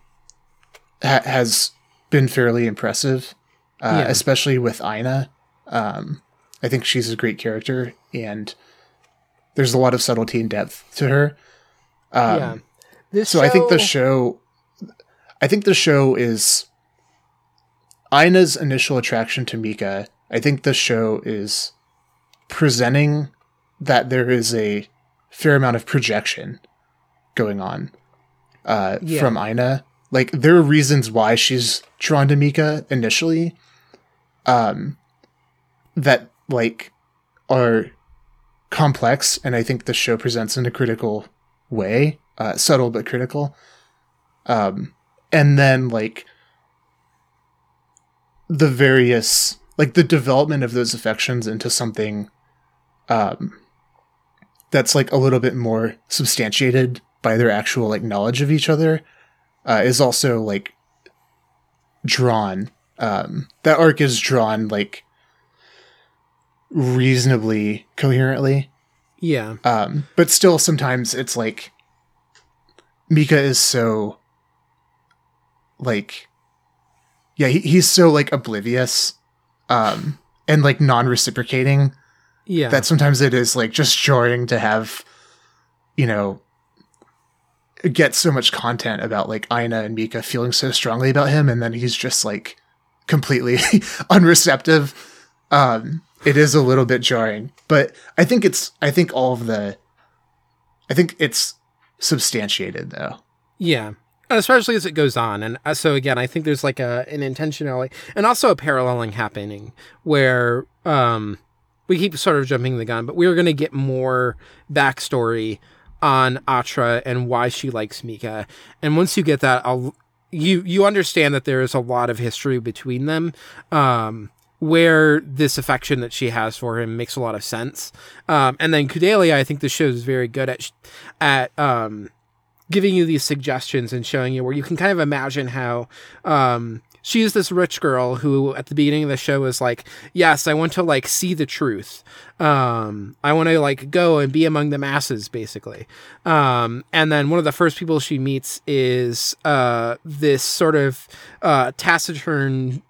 ha- has been fairly impressive uh, Yeah. especially with Ina. Um, I think she's a great character, and there's a lot of subtlety and depth to her. Um, yeah, this So I think the show, I think the show is Ina's initial attraction to Mika. I think the show is presenting that there is a fair amount of projection going on uh, Yeah. from Ina. Like there are reasons why she's drawn to Mika initially, um, that like are complex, and I think the show presents in a critical way, uh, subtle but critical. Um, and then like the various like the development of those affections into something um that's like a little bit more substantiated by their actual like knowledge of each other uh, is also like drawn um that arc is drawn like reasonably coherently. Yeah, um, but still, sometimes it's like Mika is so like yeah he, he's so like oblivious um and like non-reciprocating Yeah. that sometimes it is like just jarring to have you know get so much content about like Ina and Mika feeling so strongly about him and then he's just like completely unreceptive. Um it is a little bit jarring but i think it's i think all of the i think it's substantiated though Yeah. Especially as it goes on. And uh, so again, I think there's like a an intentionality and also a paralleling happening where um we keep sort of jumping the gun, but we're gonna get more backstory on Atra and why she likes Mika. And once you get that, I'll you you understand that there is a lot of history between them. Um where this affection that she has for him makes a lot of sense. Um, and then Kudelia, I think the show is very good at at um, giving you these suggestions and showing you where you can kind of imagine how um she's this rich girl who at the beginning of the show is like yes i want to like see the truth um i want to like go and be among the masses basically um and then one of the first people she meets is uh this sort of uh taciturn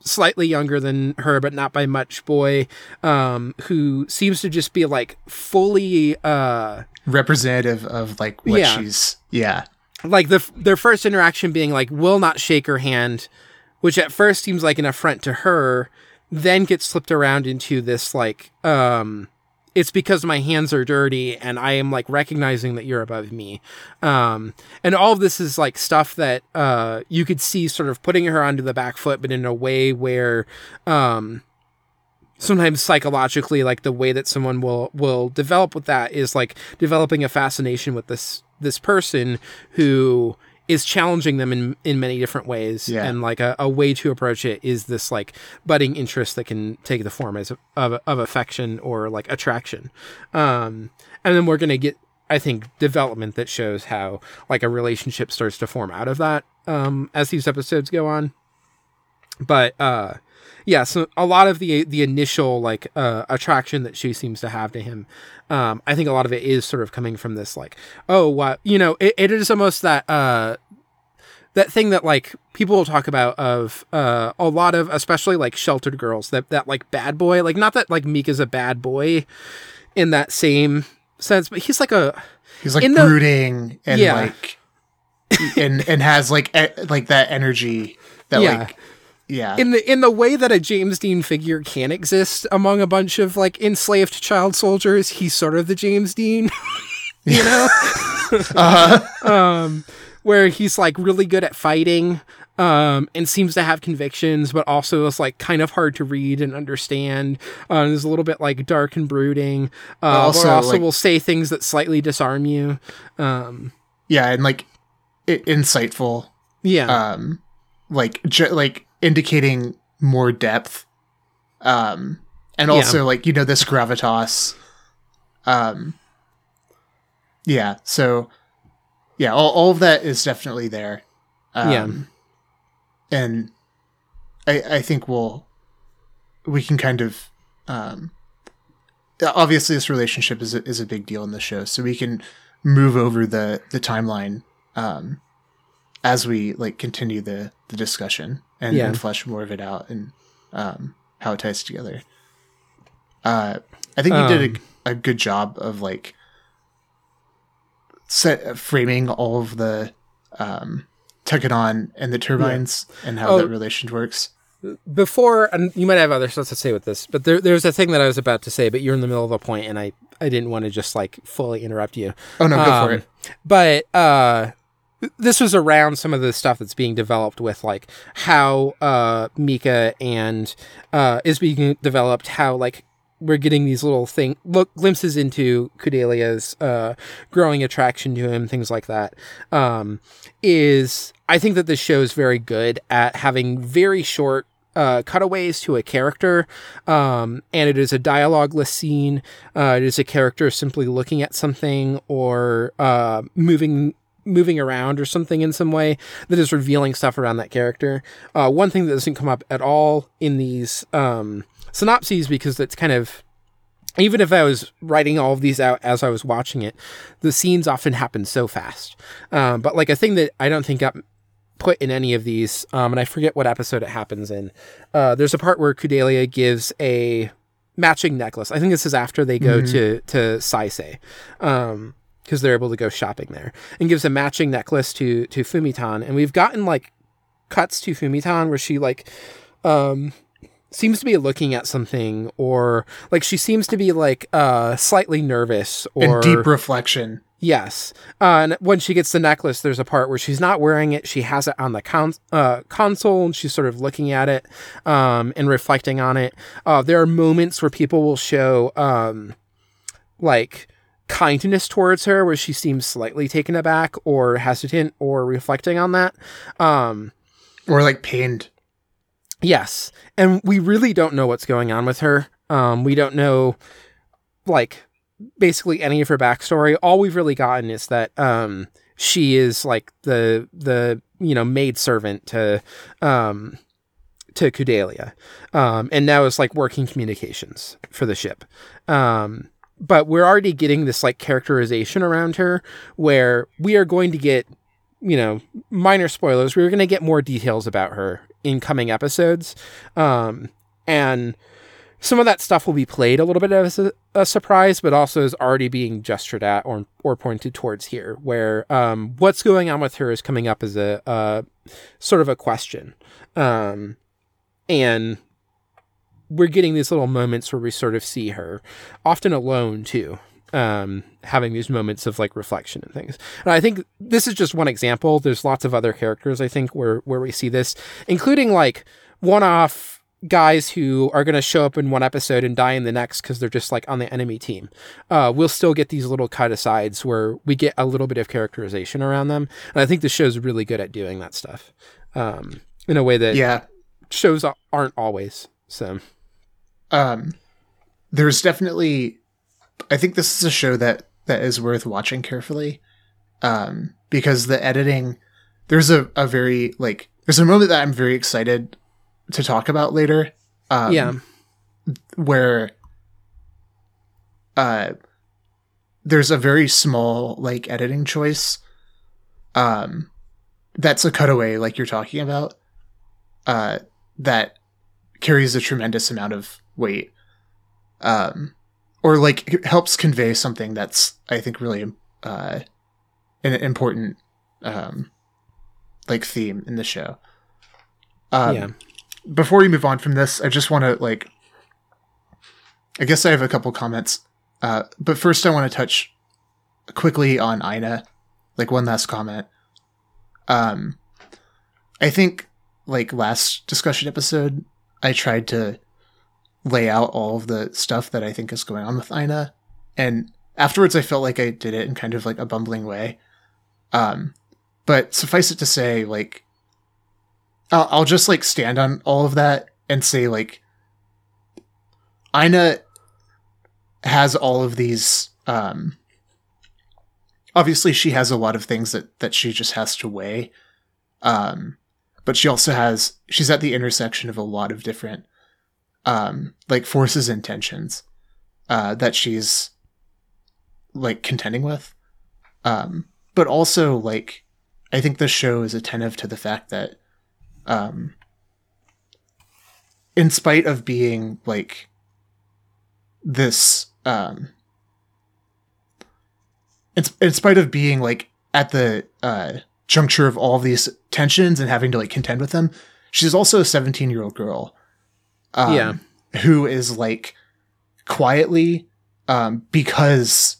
slightly younger than her but not by much boy um who seems to just be like fully uh representative of like what Yeah. she's yeah like the their first interaction being like will not shake her hand which at first seems like an affront to her then gets slipped around into this like um it's because my hands are dirty and I am like recognizing that you're above me. Um, and all of this is like stuff that uh, you could see sort of putting her onto the back foot, but in a way where um, sometimes psychologically, like the way that someone will will develop with that is like developing a fascination with this this person who is challenging them in in many different ways. Yeah. and like a, a way to approach it is this like budding interest that can take the form as of, of affection or like attraction. Um and then we're gonna get i think development that shows how like a relationship starts to form out of that um as these episodes go on. But uh yeah so a lot of the the initial like uh attraction that she seems to have to him um i think a lot of it is sort of coming from this like oh what you know it, it is almost that uh that thing that like people will talk about of uh a lot of especially like sheltered girls that that like bad boy like not that like Meek is a bad boy in that same sense but he's like a he's like In the- brooding and Yeah. like and and has like e- like that energy that Yeah. like yeah in the in the way that a James Dean figure can exist among a bunch of like enslaved child soldiers, he's sort of the James Dean, you know, um, where he's like really good at fighting, um, and seems to have convictions, but also is like kind of hard to read and understand. Uh, is a little bit like dark and brooding. Uh, also, also, like- will say things that slightly disarm you. Um, yeah and like i- insightful yeah, um like ju- like indicating more depth um and Yeah. also like you know this gravitas um yeah so yeah all, all of that is definitely there um Yeah. and i i think we'll we can kind of um obviously this relationship is a, is a big deal in the show so we can move over the the timeline um as we like continue the the discussion and, Yeah. and flesh more of it out and um how it ties together. Uh i think you Um, did a, a good job of like set framing all of the um Tekkadan and the turbines and how Oh. that relation works. Before and you might have other stuff to say with this but there, there's a thing that i was about to say but you're in the middle of a point and i i didn't want to just like fully interrupt you. Oh no go for Um, it. but uh this was around some of the stuff that's being developed with like how uh mika and uh is being developed how like we're getting these little thing look glimpses into Kudelia's uh growing attraction to him things like that um is i think that this show is very good at having very short uh, cutaways to a character, um, and it is a dialogueless scene. Uh, it is a character simply looking at something or uh, moving moving around or something in some way that is revealing stuff around that character. Uh, one thing that doesn't come up at all in these um, synopses because it's kind of even if I was writing all of these out as I was watching it, the scenes often happen so fast. Um, but like a thing that I don't think got put in any of these, um, and I forget what episode it happens in. Uh, there's a part where Kudelia gives a matching necklace. I think this is after they go to to Saisei, um, because they're able to go shopping there, and gives a matching necklace to to Fumitan. And we've gotten like cuts to Fumitan where she like um seems to be looking at something or like she seems to be like uh slightly nervous or and deep reflection. Yes. Uh, and when she gets the necklace, there's a part where she's not wearing it. She has it on the con- uh, console and she's sort of looking at it um, and reflecting on it. Uh, there are moments where people will show um, like kindness towards her where she seems slightly taken aback or hesitant or reflecting on that. Um, Or like pained. Yes. And we really don't know what's going on with her. Um, we don't know, like, basically any of her backstory. All we've really gotten is that um, she is like the the you know maid servant to um, to Kudelia, um, and now is like working communications for the ship. Um, but we're already getting this like characterization around her where we are going to get you know minor spoilers. We're going to get more details about her in coming episodes um and some of that stuff will be played a little bit as a, a surprise but also is already being gestured at or or pointed towards here where um what's going on with her is coming up as a uh sort of a question um and we're getting these little moments where we sort of see her often alone too um, having these moments of like reflection and things. And I think this is just one example. There's lots of other characters I think where where we see this, including like one-off guys who are going to show up in one episode and die in the next because they're just like on the enemy team. Uh, we'll still get these little cut asides where we get a little bit of characterization around them, and I think the show's really good at doing that stuff um, in a way that Yeah. shows aren't always. So um there's definitely i think this is a show that that is worth watching carefully um because the editing there's a, a very like there's a moment that i'm very excited to talk about later um yeah, where uh there's a very small like editing choice um that's a cutaway like you're talking about uh that carries a tremendous amount of weight um or like it helps convey something that's i think really uh an important um like theme in the show. Um, yeah, before we move on from this, I just want to like, I guess I have a couple comments, uh, but first I want to touch quickly on Ina, like one last comment. Um, I think like last discussion episode, I tried to lay out all of the stuff that I think is going on with Ina, and afterwards I felt like I did it in kind of like a bumbling way. Um, but suffice it to say, like I'll, I'll just like stand on all of that and say like Ina has all of these um obviously she has a lot of things that that she just has to weigh um but she also has she's at the intersection of a lot of different um like forces and tensions uh that she's like contending with. Um but also like i think the show is attentive to the fact that um in spite of being like this um in, in spite of being like at the uh juncture of all these tensions and having to like contend with them she's also a 17 year old girl um, Yeah. who is like quietly um because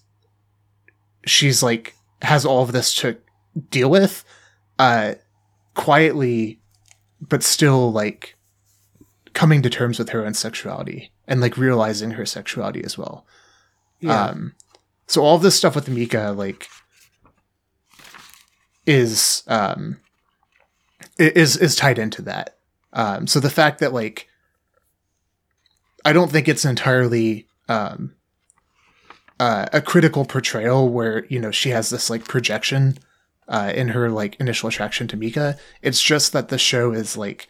she's like has all of this to deal with uh quietly but still like coming to terms with her own sexuality and like realizing her sexuality as well. yeah. Um so all of this stuff with Mika like is um is is tied into that. Um so the fact that like I don't think it's entirely um uh, a critical portrayal where you know she has this like projection uh, in her like initial attraction to Mika. It's just that the show is like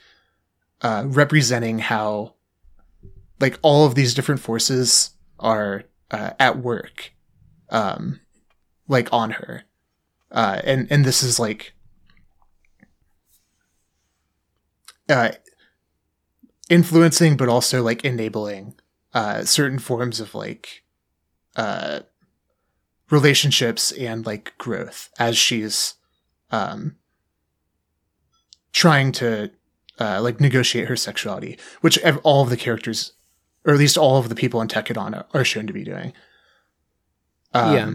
uh, representing how like all of these different forces are uh, at work, um, like on her, uh, and and this is like uh, influencing, but also like enabling uh, certain forms of like uh, relationships and like growth as she's um, trying to uh, like negotiate her sexuality, which all of the characters, or at least all of the people in Tekkadan are- shown to be doing. Um, Yeah.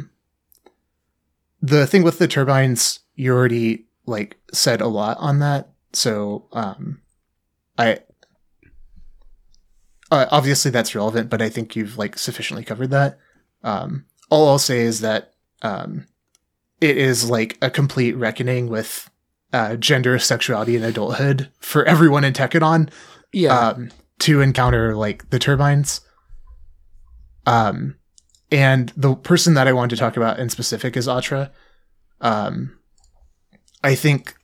The thing with the turbines, you already like said a lot on that, so um, I uh, obviously that's relevant, but I think you've like sufficiently covered that. Um, all I'll say is that um, it is like a complete reckoning with uh, gender, sexuality, and adulthood for everyone in Tekkadan Yeah. um, to encounter like the turbines. Um, and the person that I wanted to talk about in specific is Atra. Um, I think,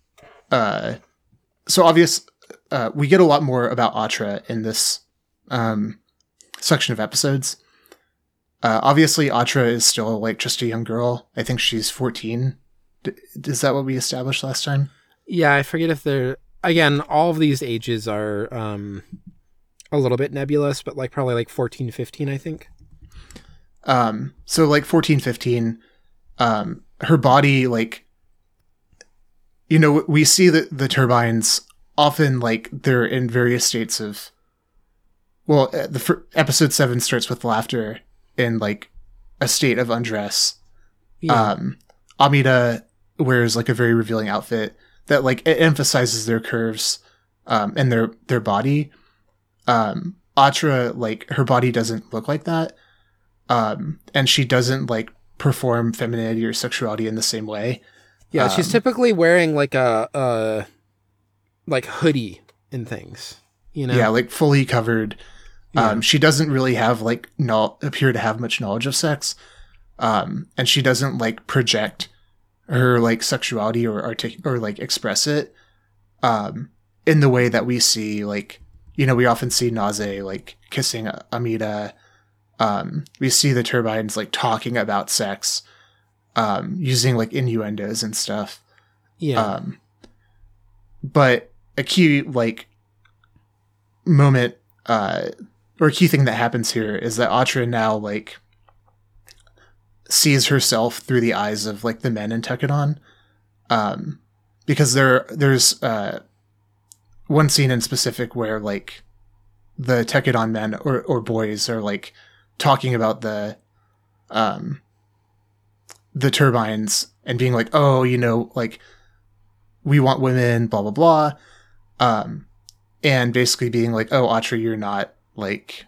uh, so obvious, uh, we get a lot more about Atra in this, um, section of episodes. Uh, obviously Atra is still like just a young girl. I think she's 14. D- is that what we established last time? Yeah, I forget if they're again, all of these ages are um a little bit nebulous, but like probably like 14, 15, I think. Um, so like 14, 15, um, her body, like, you know, we see that the turbines often like they're in various states of, well, uh, the fir- episode seven starts with Lafter in like a state of undress. Yeah. Um, Amida wears like a very revealing outfit that like it emphasizes their curves, um, and their, their body. Um, Atra, like her body doesn't look like that um, and she doesn't like perform femininity or sexuality in the same way. yeah, she's um, typically wearing like a uh like hoodie and things, you know. Yeah, like fully covered. Yeah. Um, she doesn't really have like no appear to have much knowledge of sex, um, and she doesn't like project her like sexuality or artic- or like express it, um, in the way that we see like you know we often see Naze like kissing Amida. Um, we see the turbines like talking about sex, um, using like innuendos and stuff. yeah. Um, but a key like moment, uh, or a key thing that happens here is that Atra now like sees herself through the eyes of like the men in Tekkadan, um, because there there's uh one scene in specific where like the Tekkadan men or or boys are like talking about the um the turbines and being like, oh, you know, like we want women, blah blah blah, um, and basically being like, oh, Atra, you're not like,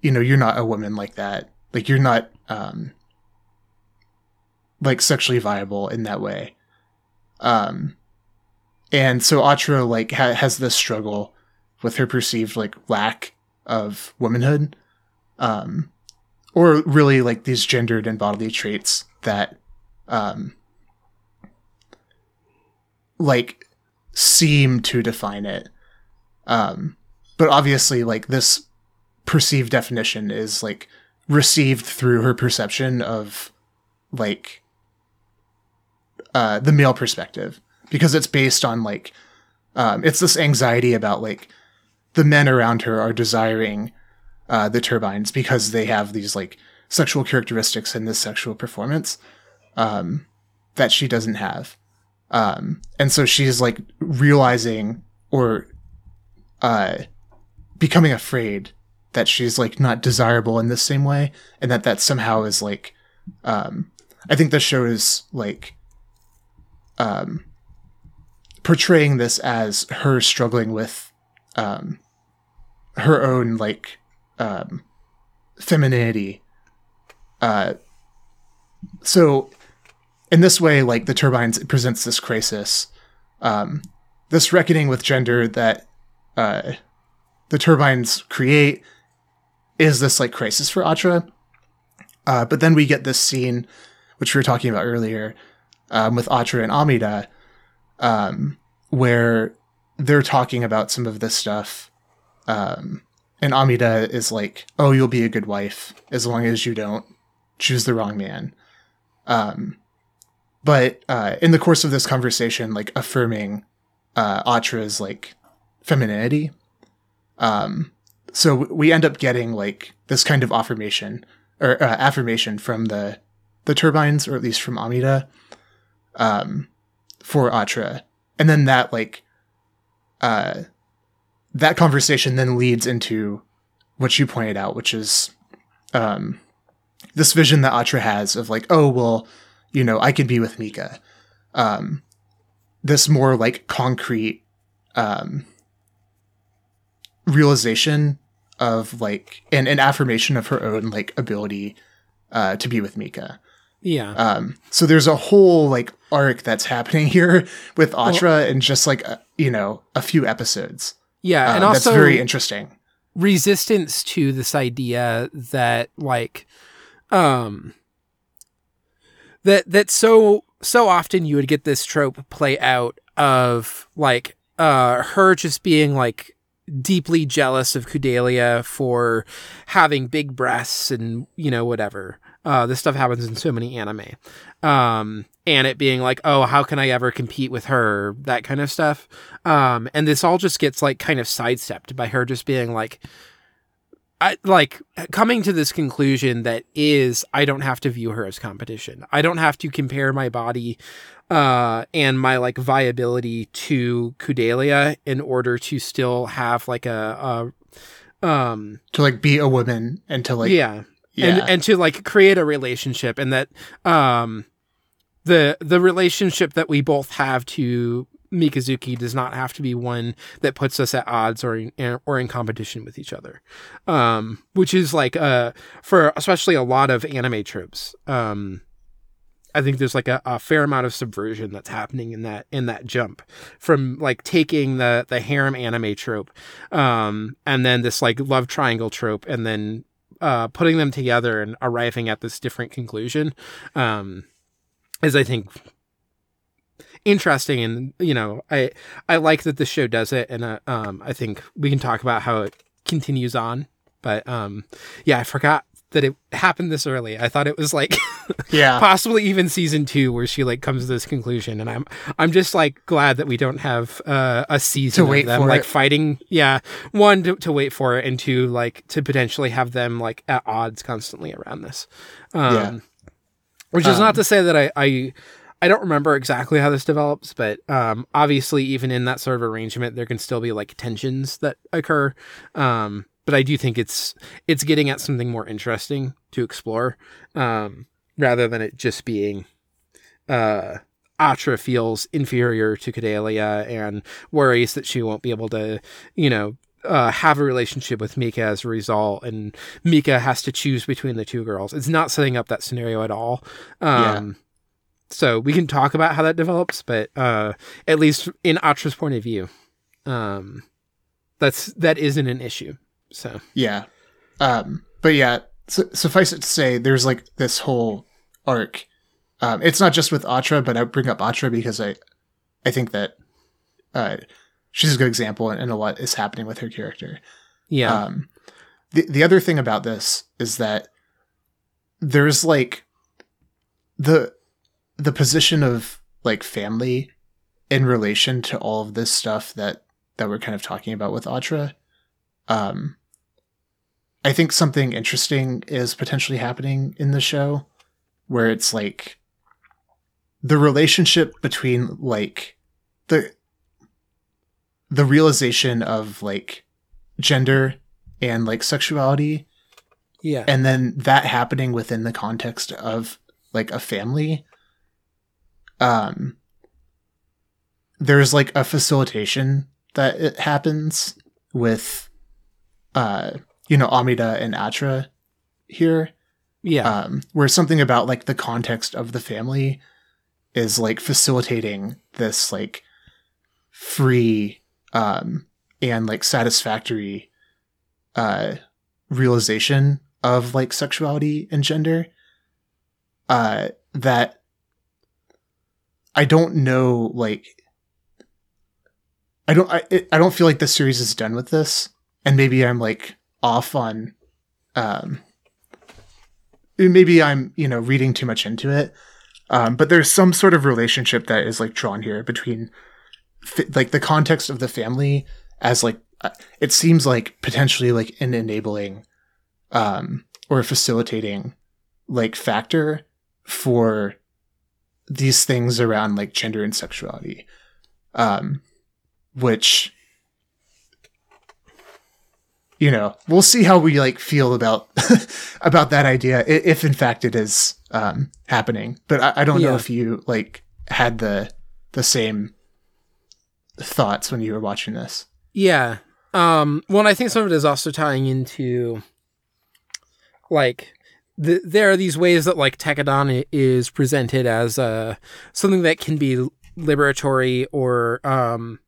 you know, you're not a woman like that. Like you're not um, like sexually viable in that way. Um, and so Atra like ha- has this struggle with her perceived like lack of womanhood, um, or really like these gendered and bodily traits that um like seem to define it um but obviously like this perceived definition is like received through her perception of like uh the male perspective. Because it's based on like um it's this anxiety about like the men around her are desiring uh the turbines because they have these like sexual characteristics in this sexual performance um that she doesn't have. Um and so she's like realizing or uh becoming afraid that she's like not desirable in the same way and that that somehow is like um i think the show is like um portraying this as her struggling with um her own like um femininity. Uh so in this way like the turbines presents this crisis. Um this reckoning with gender that uh the turbines create is this like crisis for Atra. Uh, but then we get this scene, which we were talking about earlier, um, with Atra and Amida, um, where they're talking about some of this stuff. Um, and Amida is like, "Oh, you'll be a good wife as long as you don't choose the wrong man." Um, but uh, in the course of this conversation, like affirming uh, Atra's like femininity. Um, so we end up getting like this kind of affirmation or uh, affirmation from the the turbines, or at least from Amida, um, for Atra, and then that like uh, that conversation then leads into what you pointed out, which is um, this vision that Atra has of like, oh well, you know, I can be with Mika. Um, this more like concrete um, realization of like an, an affirmation of her own like ability uh, to be with Mika. Yeah. Um, so there's a whole like arc that's happening here with Atra in just like a, you know a few episodes. yeah. Um, and also that's very interesting. resistance to this idea that like um that that so so often you would get this trope play out of like uh her just being like deeply jealous of Kudelia for having big breasts and you know whatever. Uh this stuff happens in so many anime. Um and it being like, "Oh, how can I ever compete with her?" that kind of stuff. Um and this all just gets like kind of sidestepped by her just being like I like coming to this conclusion that is I don't have to view her as competition. I don't have to compare my body uh and my like viability to Kudelia in order to still have like a, a um To like be a woman and to like yeah. yeah. And and to like create a relationship and that um the the relationship that we both have to Mikazuki does not have to be one that puts us at odds or in, or in competition with each other. Um which is like uh for especially a lot of anime tropes. Um I think there's like a, a fair amount of subversion that's happening in that in that jump from like taking the the harem anime trope um and then this like love triangle trope and then uh putting them together and arriving at this different conclusion um is I think interesting and you know I I like that the show does it and uh, um I think we can talk about how it continues on but um yeah I forgot that it happened this early I thought it was like yeah. possibly even season two where she like comes to this conclusion and i'm i'm just like glad that we don't have uh, a season To wait of them for like it. fighting yeah one to, to wait for it and two like to potentially have them like at odds constantly around this um Yeah. which is not Um, to say that i i I don't remember exactly how this develops, but um, obviously, even in that sort of arrangement, there can still be like tensions that occur. Um, but I do think it's it's getting at something more interesting to explore, um, rather than it just being uh, Atra feels inferior to Kudelia and worries that she won't be able to, you know, uh, have a relationship with Mika as a result, and Mika has to choose between the two girls. It's not setting up that scenario at all. Um, So we can talk about how that develops, but uh, at least in Atra's point of view, um, that's that isn't an issue. So Yeah. Um, but yeah, su- suffice it to say, there's like this whole arc. Um, it's not just with Atra, but I bring up Atra because I, I think that, uh, she's a good example and, and a lot is happening with her character. yeah, Um, the the other thing about this is that there's like the the position of like family in relation to all of this stuff that that we're kind of talking about with Atra. Um, I think something interesting is potentially happening in the show, where it's like the relationship between like the the realization of like gender and like sexuality yeah, and then that happening within the context of like a family um there's like a facilitation that it happens with uh you know amida and atra here. Yeah, um where something about like the context of the family is like facilitating this like free um and like satisfactory uh realization of like sexuality and gender uh that I don't know like I don't I I don't feel like the series is done with this and maybe I'm like off on um maybe I'm you know reading too much into it. Um but there's some sort of relationship that is like drawn here between like the context of the family as like uh, it seems like potentially like an enabling um or facilitating like factor for these things around like gender and sexuality um which you know we'll see how we like feel about about that idea if in fact it is um happening. But i, I don't know if you like had the the same thoughts when you were watching this. Yeah. Um, well, and I think some of it is also tying into like the, there are these ways that like Tekkadan is presented as uh, something that can be liberatory or um,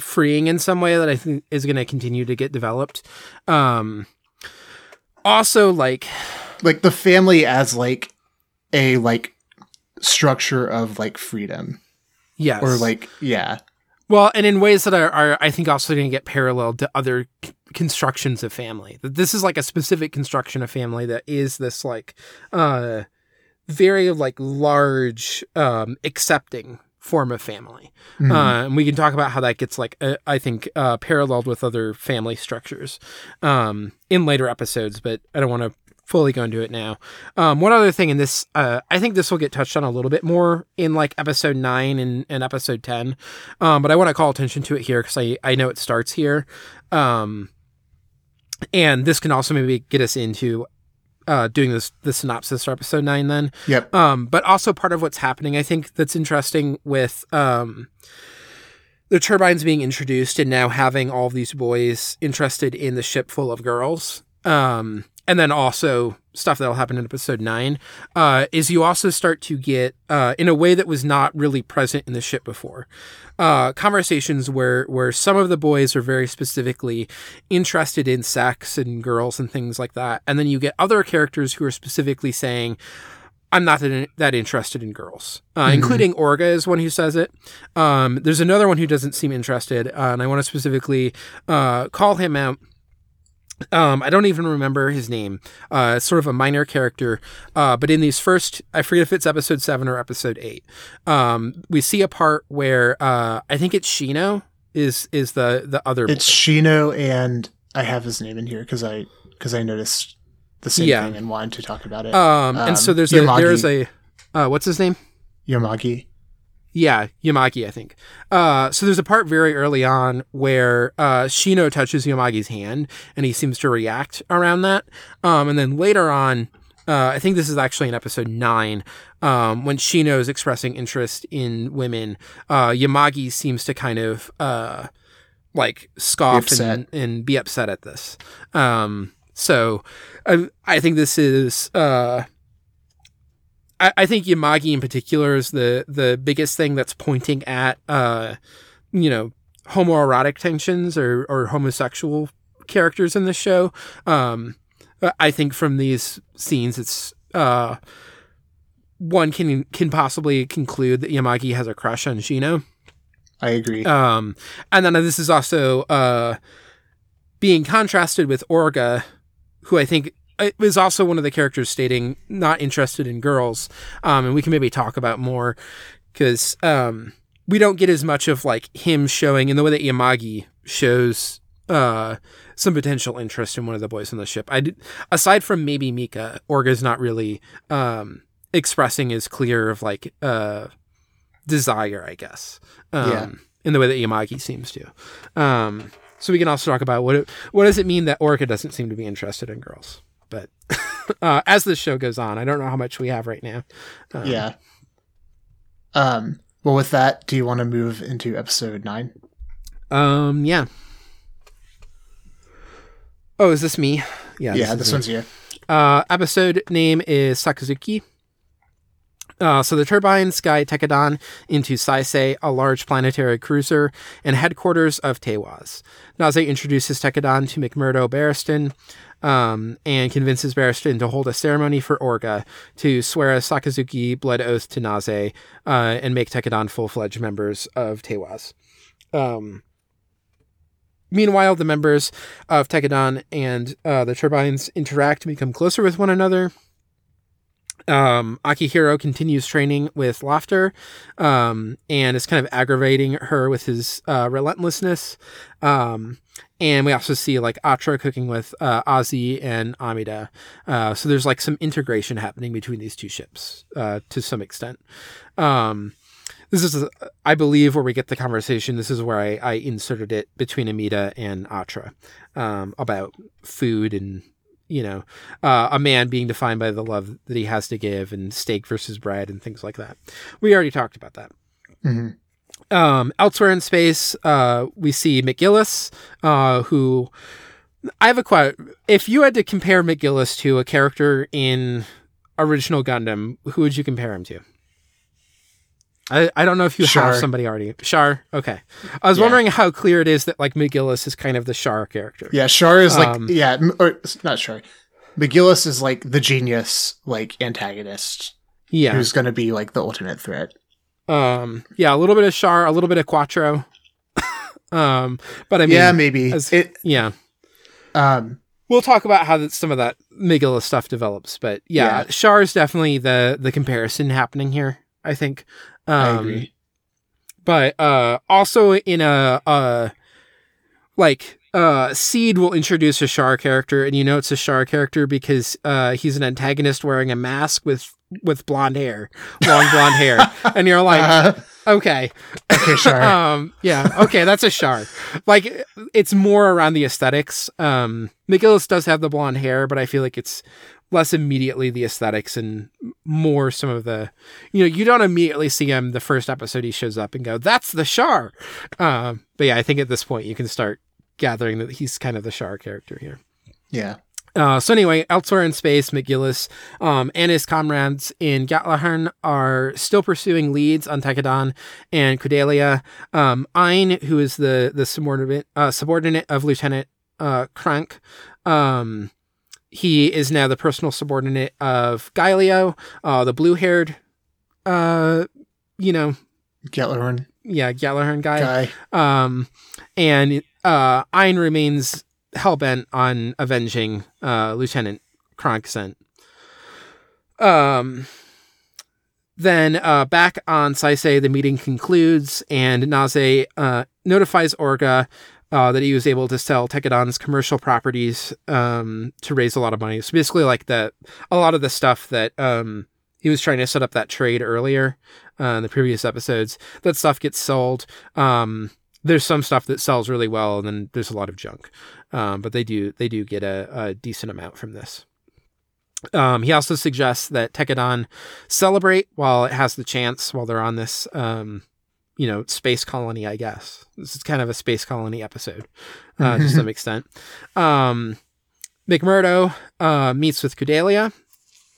freeing in some way that I think is going to continue to get developed. Um, also, like like the family as like a like structure of like freedom. Yes, or like yeah Well, and in ways that are, are I think, also going to get paralleled to other c- constructions of family. That This is like a specific construction of family that is this like uh, very like large um, accepting form of family. Mhm. Uh, and we can talk about how that gets like uh, I think uh, paralleled with other family structures um, in later episodes, but I don't want to fully go into it now. Um, one other thing in this, uh, I think this will get touched on a little bit more in like episode nine and, and episode ten, um, but I want to call attention to it here because I I know it starts here, um, and this can also maybe get us into. Uh, doing this the synopsis for episode nine then yep um, but also part of what's happening, I think that's interesting with um, the turbines being introduced and now having all these boys interested in the ship full of girls. Um, and then also stuff that'll happen in episode nine uh, is you also start to get uh, in a way that was not really present in the ship before uh, conversations where where some of the boys are very specifically interested in sex and girls and things like that and then you get other characters who are specifically saying I'm not that, that interested in girls, uh, including Orga is one who says it. Um, there's another one who doesn't seem interested, uh, and I want to specifically uh, call him out. Um, I don't even remember his name. Uh, sort of a minor character, uh, but in these first, I forget if it's episode seven or episode eight. Um, we see a part where uh, I think it's Shino is is the the other. it's shino and i have his name in here because i because i noticed the same Yeah. thing and wanted to talk about it um, um, and so there's a there's a uh, what's his name? yamagi Yeah, Yamagi, I think. Uh, so there's a part very early on where uh, Shino touches Yamagi's hand, and he seems to react around that. Um, and then later on, uh, I think this is actually in episode nine, um, when Shino is expressing interest in women, uh, Yamagi seems to kind of uh, like scoff and, and be upset at this. Um, so I, I think this is. I, I think Yamagi in particular is the the biggest thing that's pointing at uh you know homoerotic tensions or or homosexual characters in the show. Um I think from these scenes it's uh one can can possibly conclude that Yamagi has a crush on Shino. i agree Um, and then this is also uh, being contrasted with Orga, who I think uh, was also one of the characters stating not interested in girls. Um, and we can maybe talk about more because um, we don't get as much of like him showing in the way that Yamagi shows uh, some potential interest in one of the boys on the ship. I did, aside from maybe Mika, Orga's not really um, expressing as clear of like uh, desire, I guess. Um, Yeah. In the way that Yamagi seems to. Um, so we can also talk about what it, what does it mean that Orga doesn't seem to be interested in girls. But uh, as this show goes on, I don't know how much we have right now. Um, yeah um well with that do you want to move into episode nine Um. Yeah. Oh, is this me? Yeah. yeah is this one's you Uh, episode name is Sakazuki. Uh, so the turbines sky Tekkadan into Saisei, a large planetary cruiser, and headquarters of Teiwaz. Naze introduces Tekkadan to McMurdo Barriston um, and convinces Barriston to hold a ceremony for Orga to swear a Sakazuki blood oath to Naze uh, and make Tekkadan full-fledged members of Teiwaz. Um, Meanwhile, the members of Tekkadan and uh, the turbines interact and become closer with one another. Um, Akihiro continues training with Lafter, um, and is kind of aggravating her with his uh, relentlessness. Um, and we also see like Atra cooking with uh, Azee and Amida. Uh, so there's like some integration happening between these two ships uh, to some extent. Um, this is, I believe, where we get the conversation. This is where I, I inserted it between Amida and Atra um, about food and you know, uh, a man being defined by the love that he has to give and steak versus bread and things like that. We already talked about that. Mhm. Um, elsewhere in space, uh, we see McGillis, uh, who I have a quote. If you had to compare McGillis to a character in original Gundam, who would you compare him to? I, I don't know if you Char. have somebody already. Char. Okay. I was Yeah. wondering how clear it is that like McGillis is kind of the Char character. Yeah, Char is like Um, yeah, or not Char. McGillis is like the genius, like antagonist Yeah. who's going to be like the ultimate threat. Um, yeah, a little bit of Char, a little bit of Quattro. um, but I mean, yeah, maybe as- it. yeah, Um, we'll talk about how that, some of that Migula stuff develops. But yeah, Yeah. Char is definitely the the comparison happening here. I think. Um, I agree. But uh, also in a uh, like uh, Seed will introduce a Char character, and you know it's a Char character because uh, he's an antagonist wearing a mask with with blonde hair, long blonde hair, and you're like, uh, okay. okay, Char. um yeah okay that's a shard like it's more around the aesthetics um mcgillis does have the blonde hair but i feel like it's less immediately the aesthetics and more some of the you know you don't immediately see him the first episode he shows up and go that's the Char um but yeah i think at this point you can start gathering that he's kind of the Char character here. Yeah, uh, so anyway, elsewhere in space, McGillis um, and his comrades in Gjallarhorn are still pursuing leads on Tekkadan and Kudelia. Um, Ein, who is the the subordinate uh, subordinate of Lieutenant uh, Crank, um, he is now the personal subordinate of Gaelio, uh, the blue haired, uh, you know, Gjallarhorn yeah, Gjallarhorn guy. um, and uh, Ein remains hell bent on avenging uh, Lieutenant Crank Zent. Um, then uh, back on Saisei, the meeting concludes, and Naze uh, notifies Orga uh, that he was able to sell Tekkadan's commercial properties um, to raise a lot of money. So basically, like the a lot of the stuff that um, he was trying to set up that trade earlier uh, in the previous episodes, that stuff gets sold. Um, there's some stuff that sells really well, and then there's a lot of junk. Um, but they do they do get a, a decent amount from this. Um, he also suggests that Tekkadan celebrate while it has the chance while they're on this, um, you know, space colony. I guess this is kind of a space colony episode uh, to some extent. Um, McMurdo uh, meets with Kudelia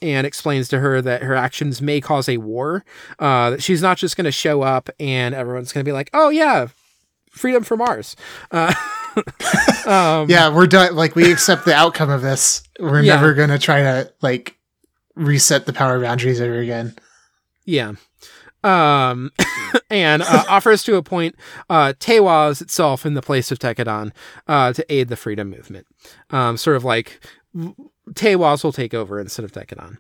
and explains to her that her actions may cause a war. Uh, that she's not just going to show up and everyone's going to be like, "Oh yeah, freedom for Mars." Uh, um, Yeah, we're done. Like we accept the outcome of this. We're Yeah. never gonna try to like reset the power boundaries ever again. Yeah. Um, and uh, offers to appoint uh, Teiwaz itself in the place of Tekkadan uh, to aid the freedom movement. Um, sort of like Teiwaz will take over instead of Tekkadan.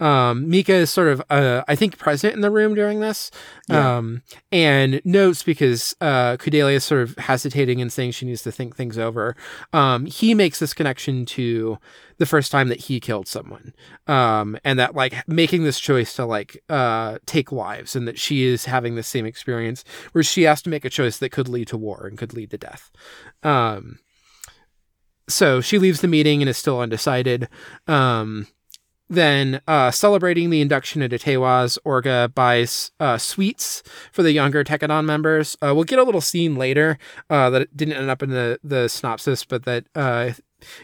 Um, Mika is sort of, uh, I think, present in the room during this, Yeah. um, and notes because uh, Kudelia is sort of hesitating and saying she needs to think things over. Um, he makes this connection to the first time that he killed someone, um, and that like making this choice to like uh, take lives, and that she is having the same experience where she has to make a choice that could lead to war and could lead to death. Um, so she leaves the meeting and is still undecided. Um, then, uh, celebrating the induction into Teiwaz, Orga buys uh, sweets for the younger Tekkadan members. Uh, we'll get a little scene later uh, that didn't end up in the, the synopsis, but that, uh,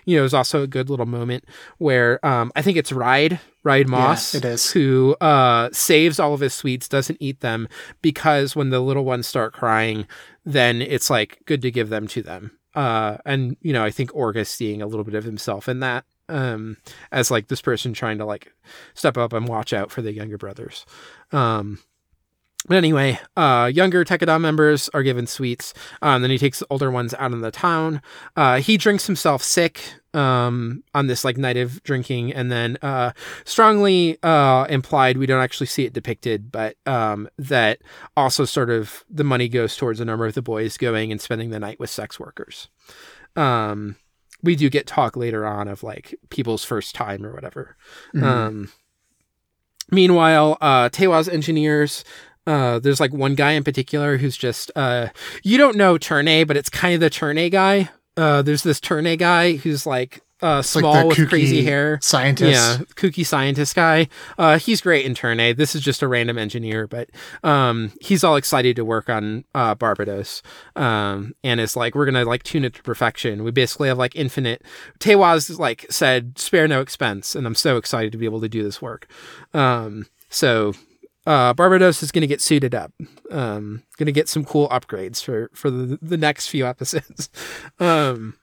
you know, is also a good little moment where um, I think it's Ride, Ride Mass, it is. who uh, saves all of his sweets, doesn't eat them because when the little ones start crying, then it's like good to give them to them. Uh, and you know, I think Orga's seeing a little bit of himself in that um, as like this person trying to like step up and watch out for the younger brothers. Um, but anyway, uh, younger Tekkadan members are given sweets. Um, then he takes the older ones out in the town. Uh, he drinks himself sick um, on this like night of drinking, and then uh, strongly uh, implied we don't actually see it depicted, but um, that also sort of the money goes towards a number of the boys going and spending the night with sex workers. Um, we do get talk later on of like people's first time or whatever. Um, meanwhile, uh, Teiwaz engineers. Uh, there's like one guy in particular who's just uh, you don't know Turnay, but it's kind of the Turnay guy. Uh, there's this Turnay guy who's like uh, It's like small with crazy hair. scientist. Yeah, kooky scientist guy. Uh, he's great in Turnay. This is just a random engineer, but um, he's all excited to work on uh, Barbados. Um, and it's like we're gonna like tune it to perfection. We basically have like infinite. Teiwaz like said, spare no expense, and I'm so excited to be able to do this work. Um, so. Uh, Barbados is going to get suited up. Um, going to get some cool upgrades for for the, the next few episodes. um,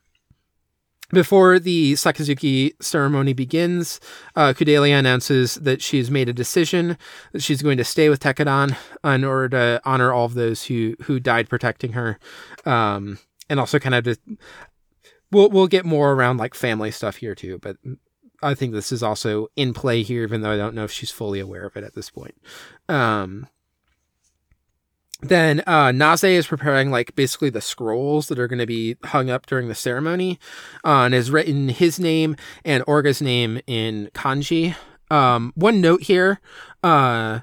before the Sakazuki ceremony begins, uh, Kudelia announces that she's made a decision that she's going to stay with Tekkadan in order to honor all of those who who died protecting her, um, and also kind of we'll we'll get more around like family stuff here too. But I think this is also in play here, even though I don't know if she's fully aware of it at this point. Um, then uh, Naze is preparing like basically the scrolls that are going to be hung up during the ceremony, uh, and has written his name and Orga's name in kanji. Um, one note here, uh,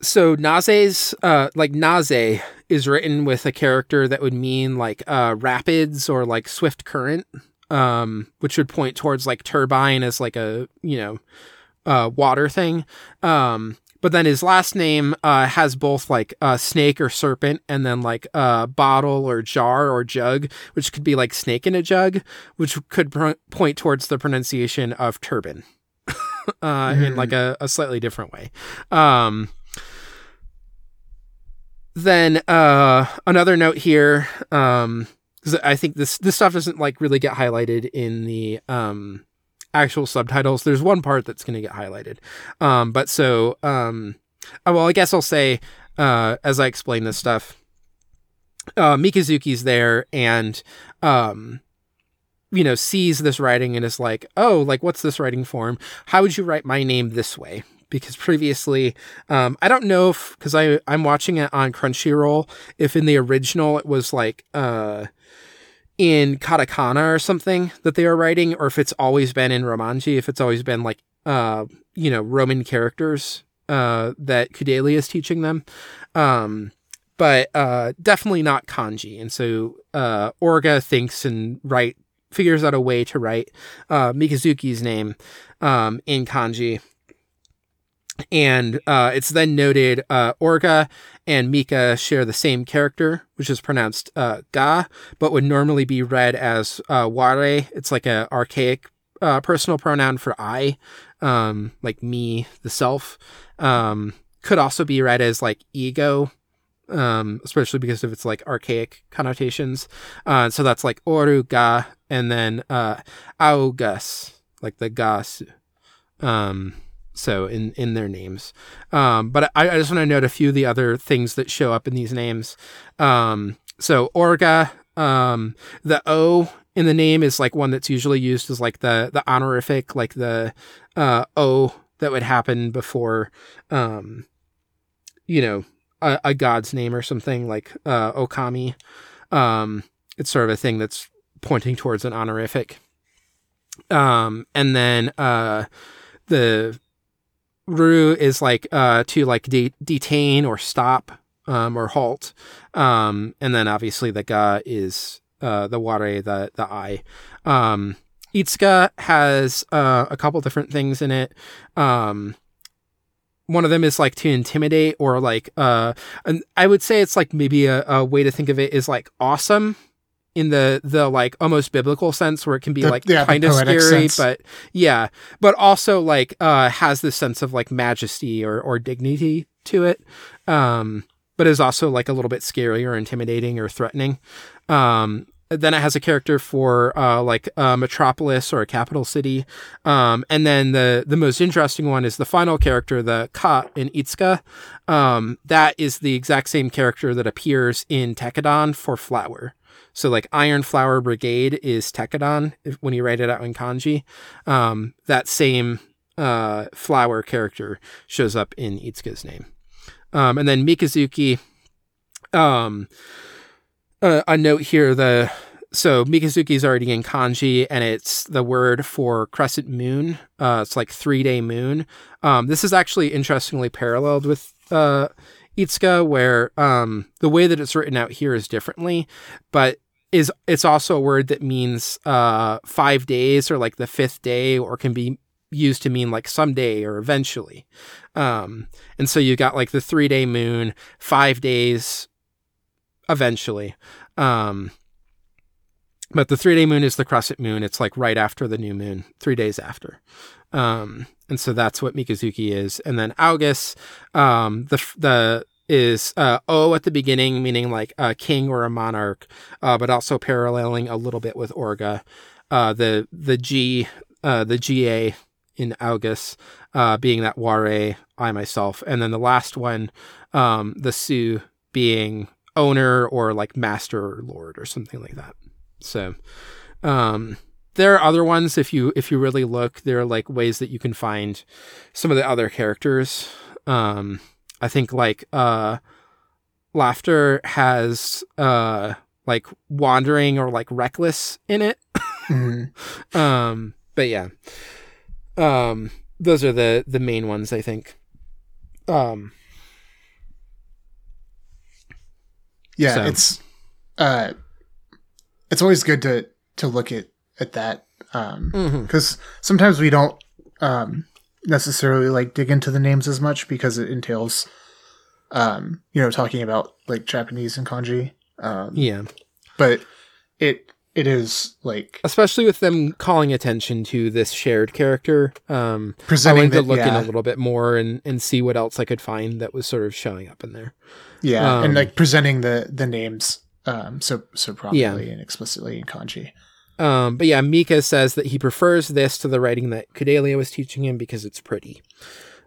so Naze's uh, like Naze is written with a character that would mean like uh, rapids or like swift current, um, which would point towards like turbine as like a you know uh, water thing. Um, but then his last name uh, has both like uh, snake or serpent and then like uh, bottle or jar or jug, which could be like snake in a jug, which could pr- point towards the pronunciation of turban uh, in like a, a slightly different way. Um, then uh, another note here, um, 'cause I think this this stuff doesn't like really get highlighted in the um, actual subtitles. There's one part that's going to get highlighted. Um, but so, um, oh, well, I guess I'll say, uh, as I explain this stuff, uh, Mikazuki's there and, um, you know, sees this writing and is like, oh, like, what's this writing form? How would you write my name this way? Because previously, um, I don't know if, because I I'm watching it on Crunchyroll, if in the original it was like, uh, in katakana or something that they are writing, or if it's always been in Romanji, if it's always been like, uh, you know, Roman characters, uh, that Kudelia is teaching them. Um, but, uh, definitely not kanji. And so, uh, Orga thinks and write, figures out a way to write, uh, Mikazuki's name, um, in kanji. And, uh, it's then noted, uh, Orga and Mika share the same character, which is pronounced uh, ga, but would normally be read as uh, ware. It's like an archaic uh, personal pronoun for I, um, like me, the self. Um, could also be read as like ego, um, especially because of its like archaic connotations. Uh, so that's like oru ga, and then uh, Augus, like the gas. Um, so in in their names. Um, but I, I just want to note a few of the other things that show up in these names. Um, so Orga, um, the O in the name is like one that's usually used as like the the honorific, like the uh, O that would happen before, um, you know, a, a god's name or something like uh, Okami. Um, it's sort of a thing that's pointing towards an honorific. Um, and then uh, the Ru is like uh to like de- detain or stop um or halt. Um and then obviously the ga is uh the ware the the eye. Um Itsuka has uh a couple different things in it. Um one of them is like to intimidate or like uh and I would say it's like maybe a, a way to think of it is like awesome in the the like almost biblical sense where it can be The- like yeah, kind of scary sense. but yeah but also like uh has this sense of like majesty or or dignity to it um but is also like a little bit scary or intimidating or threatening um then it has a character for uh, like a metropolis or a capital city, um, and then the the most interesting one is the final character, the Ka in Itsuka. Um, that is the exact same character that appears in Tekkadan for Flower. So like Iron Flower Brigade is Tekkadan when you write it out in kanji. Um, that same uh, flower character shows up in Itsuka's name. Um, and then Mikazuki, um, uh, a note here, the so Mikazuki is already in kanji, and it's the word for crescent moon. Uh, it's like three day moon. Um, this is actually interestingly paralleled with uh, Itsuka, where um, the way that it's written out here is differently, but is it's also a word that means uh, five days or like the fifth day, or can be used to mean like someday or eventually. Um, and so you got like the three day moon, five days eventually. Um, but the three day moon is the crescent moon. It's like right after the new moon, three days after. Um, and so that's what Mikazuki is. And then Augus, um, the, the, is uh, O at the beginning, meaning like a king or a monarch, uh, but also paralleling a little bit with Orga. Uh, the the G, uh, the GA in Augus, uh, being that Ware, I myself, and then the last one, um, the Su being owner or like master or lord or something like that. So, um, there are other ones if you if you really look. There are like ways that you can find some of the other characters. Um, I think like uh, Lafter has uh like wandering or like reckless in it. Mhm. um, but yeah, um, those are the the main ones I think. Um, Yeah, So- it's uh, it's always good to to look at at that um mhm. because sometimes we don't um necessarily like dig into the names as much because it entails um you know talking about like Japanese and kanji um yeah. but it it is like especially with them calling attention to this shared character. Um, I presenting wanted to that- look in a little bit more and, and see what else I could find that was sort of showing up in there. yeah um, and like presenting the the names um so so properly and explicitly in kanji Um, but yeah, Mika says that he prefers this to the writing that Kudelia was teaching him because it's pretty.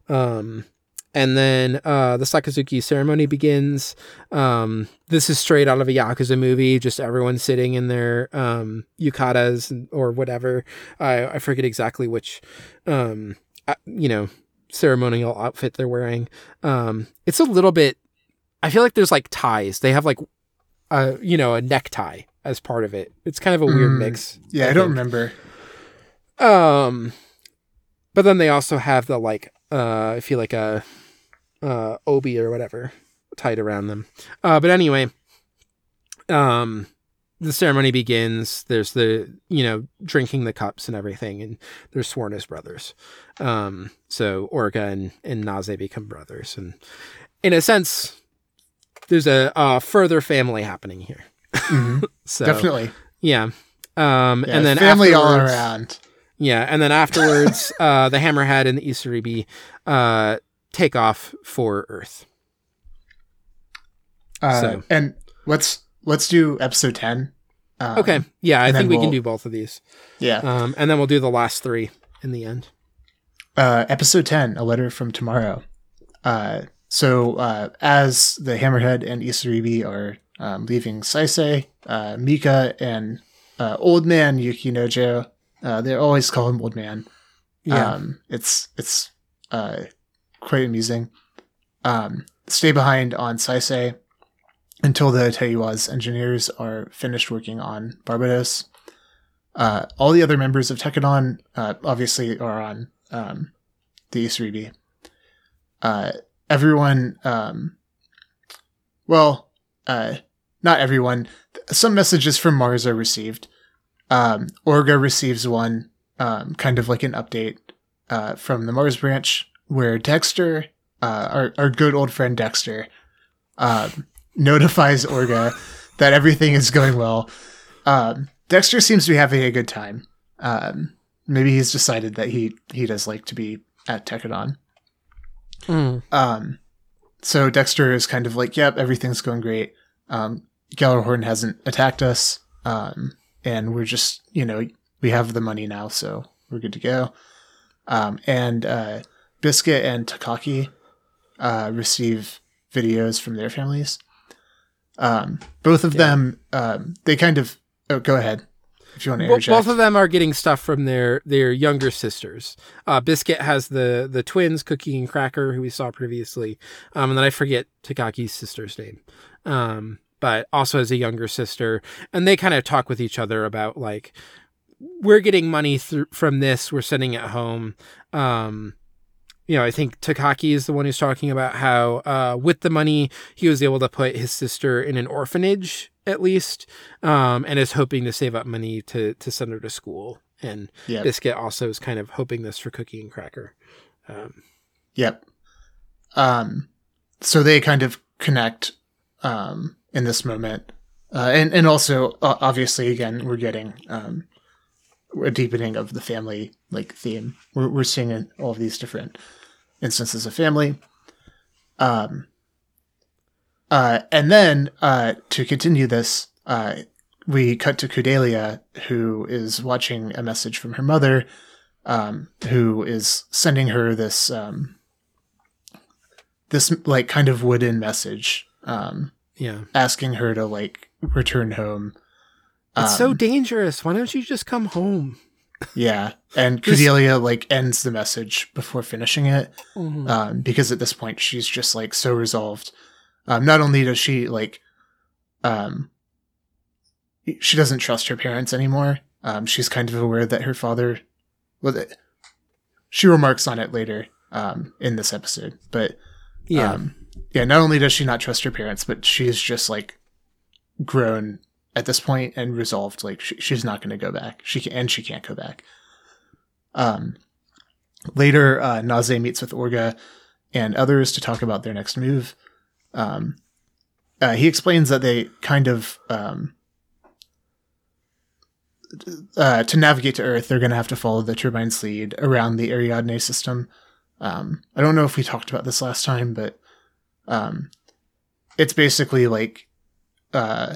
Um, and then uh, the Sakazuki ceremony begins. Um, this is straight out of a Yakuza movie, just everyone sitting in their um, yukatas or whatever. I, I forget exactly which, um, uh, you know, ceremonial outfit they're wearing. Um, it's a little bit, I feel like there's like ties. They have like, uh, you know, a necktie as part of it. It's kind of a weird Mm, mix. yeah i, don't remember Um, but then they also have the like, uh, I feel like a, uh, obi or whatever tied around them. Uh, but anyway, um, the ceremony begins. There's the you know drinking the cups and everything, and they're sworn as brothers. Um, so Orga and and Naze become brothers, and in a sense, there's a, uh further family happening here. Mhm, So definitely. yeah. Um, yeah, and then family all around. Yeah, and then afterwards, uh, the Hammerhead and the Isaribi uh, take off for Earth. uh, So- and let's let's do episode 10 um, Okay, yeah, I think we can we'll- do both of these, yeah. Um, and then we'll do the last three in the end. uh, episode 10 a letter from tomorrow. Uh, so uh, as the hammerhead and isaribi are um, leaving saisei uh, mika and uh, old man yukinojo. Uh, they always call him old man. Yeah, um, it's it's uh, quite amusing. Um, stay behind on saisei until the Teiwaz engineers are finished working on barbados. Uh, all the other members of Tekkadan uh, obviously are on um, the Isaribi. Uh, everyone, um, well, uh, not everyone. Some messages from Mars are received. Um, Orga receives one, um, kind of like an update uh, from the Mars branch, where Dexter, uh, our, our good old friend Dexter, um, notifies Orga that everything is going well. Um, Dexter seems to be having a good time. Um, maybe he's decided that he he does like to be at Tekkadan. Mm. Um, so Dexter is kind of like, "Yep, everything's going great. Um, Gjallarhorn hasn't attacked us, um, and we're just, you know, we have the money now, so we're good to go." Um, and uh, Biscuit and Takaki uh, receive videos from their families. Um, both of them, um, they kind of. Oh, go ahead if you want to interject. both of them are getting stuff from their their younger sisters. Uh, Biscuit has the the twins, Cookie and Cracker, who we saw previously, um, and then I forget Takaki's sister's name, um, but also has a younger sister, and they kind of talk with each other about like we're getting money through from this, we're sending it home. Um, you know, I think Takaki is the one who's talking about how uh, with the money he was able to put his sister in an orphanage at least, um, and is hoping to save up money to to send her to school. And Yep. Biscuit also is kind of hoping this for Cookie and Cracker. Um, Yep. Um, so they kind of connect um, in this moment, uh, and and also uh, obviously again we're getting um, a deepening of the family like theme. We're we're seeing in all of these different instances of family. Um. Uh, and then uh, to continue this, uh, we cut to Kudelia, who is watching a message from her mother, um, who is sending her this um, this like kind of wooden message, um, yeah, asking her to like return home. it's so Um, dangerous. Why don't you just come home? yeah, and Kudelia like ends the message before finishing it, Mhm. um, because at this point she's just like so resolved. Um, not only does she like, um, she doesn't trust her parents anymore. Um, she's kind of aware that her father, well, she remarks on it later um, in this episode, but yeah, Um, yeah, not only does she not trust her parents, but she's just like grown at this point and resolved like she, she's not going to go back. She can, and she can't go back. Um, later, uh, Naze meets with Orga and others to talk about their next move. Um, uh, he explains that they kind of um, uh, to navigate to Earth, they're going to have to follow the turbine's lead around the Ariadne system. Um, I don't know if we talked about this last time, but um, it's basically like uh,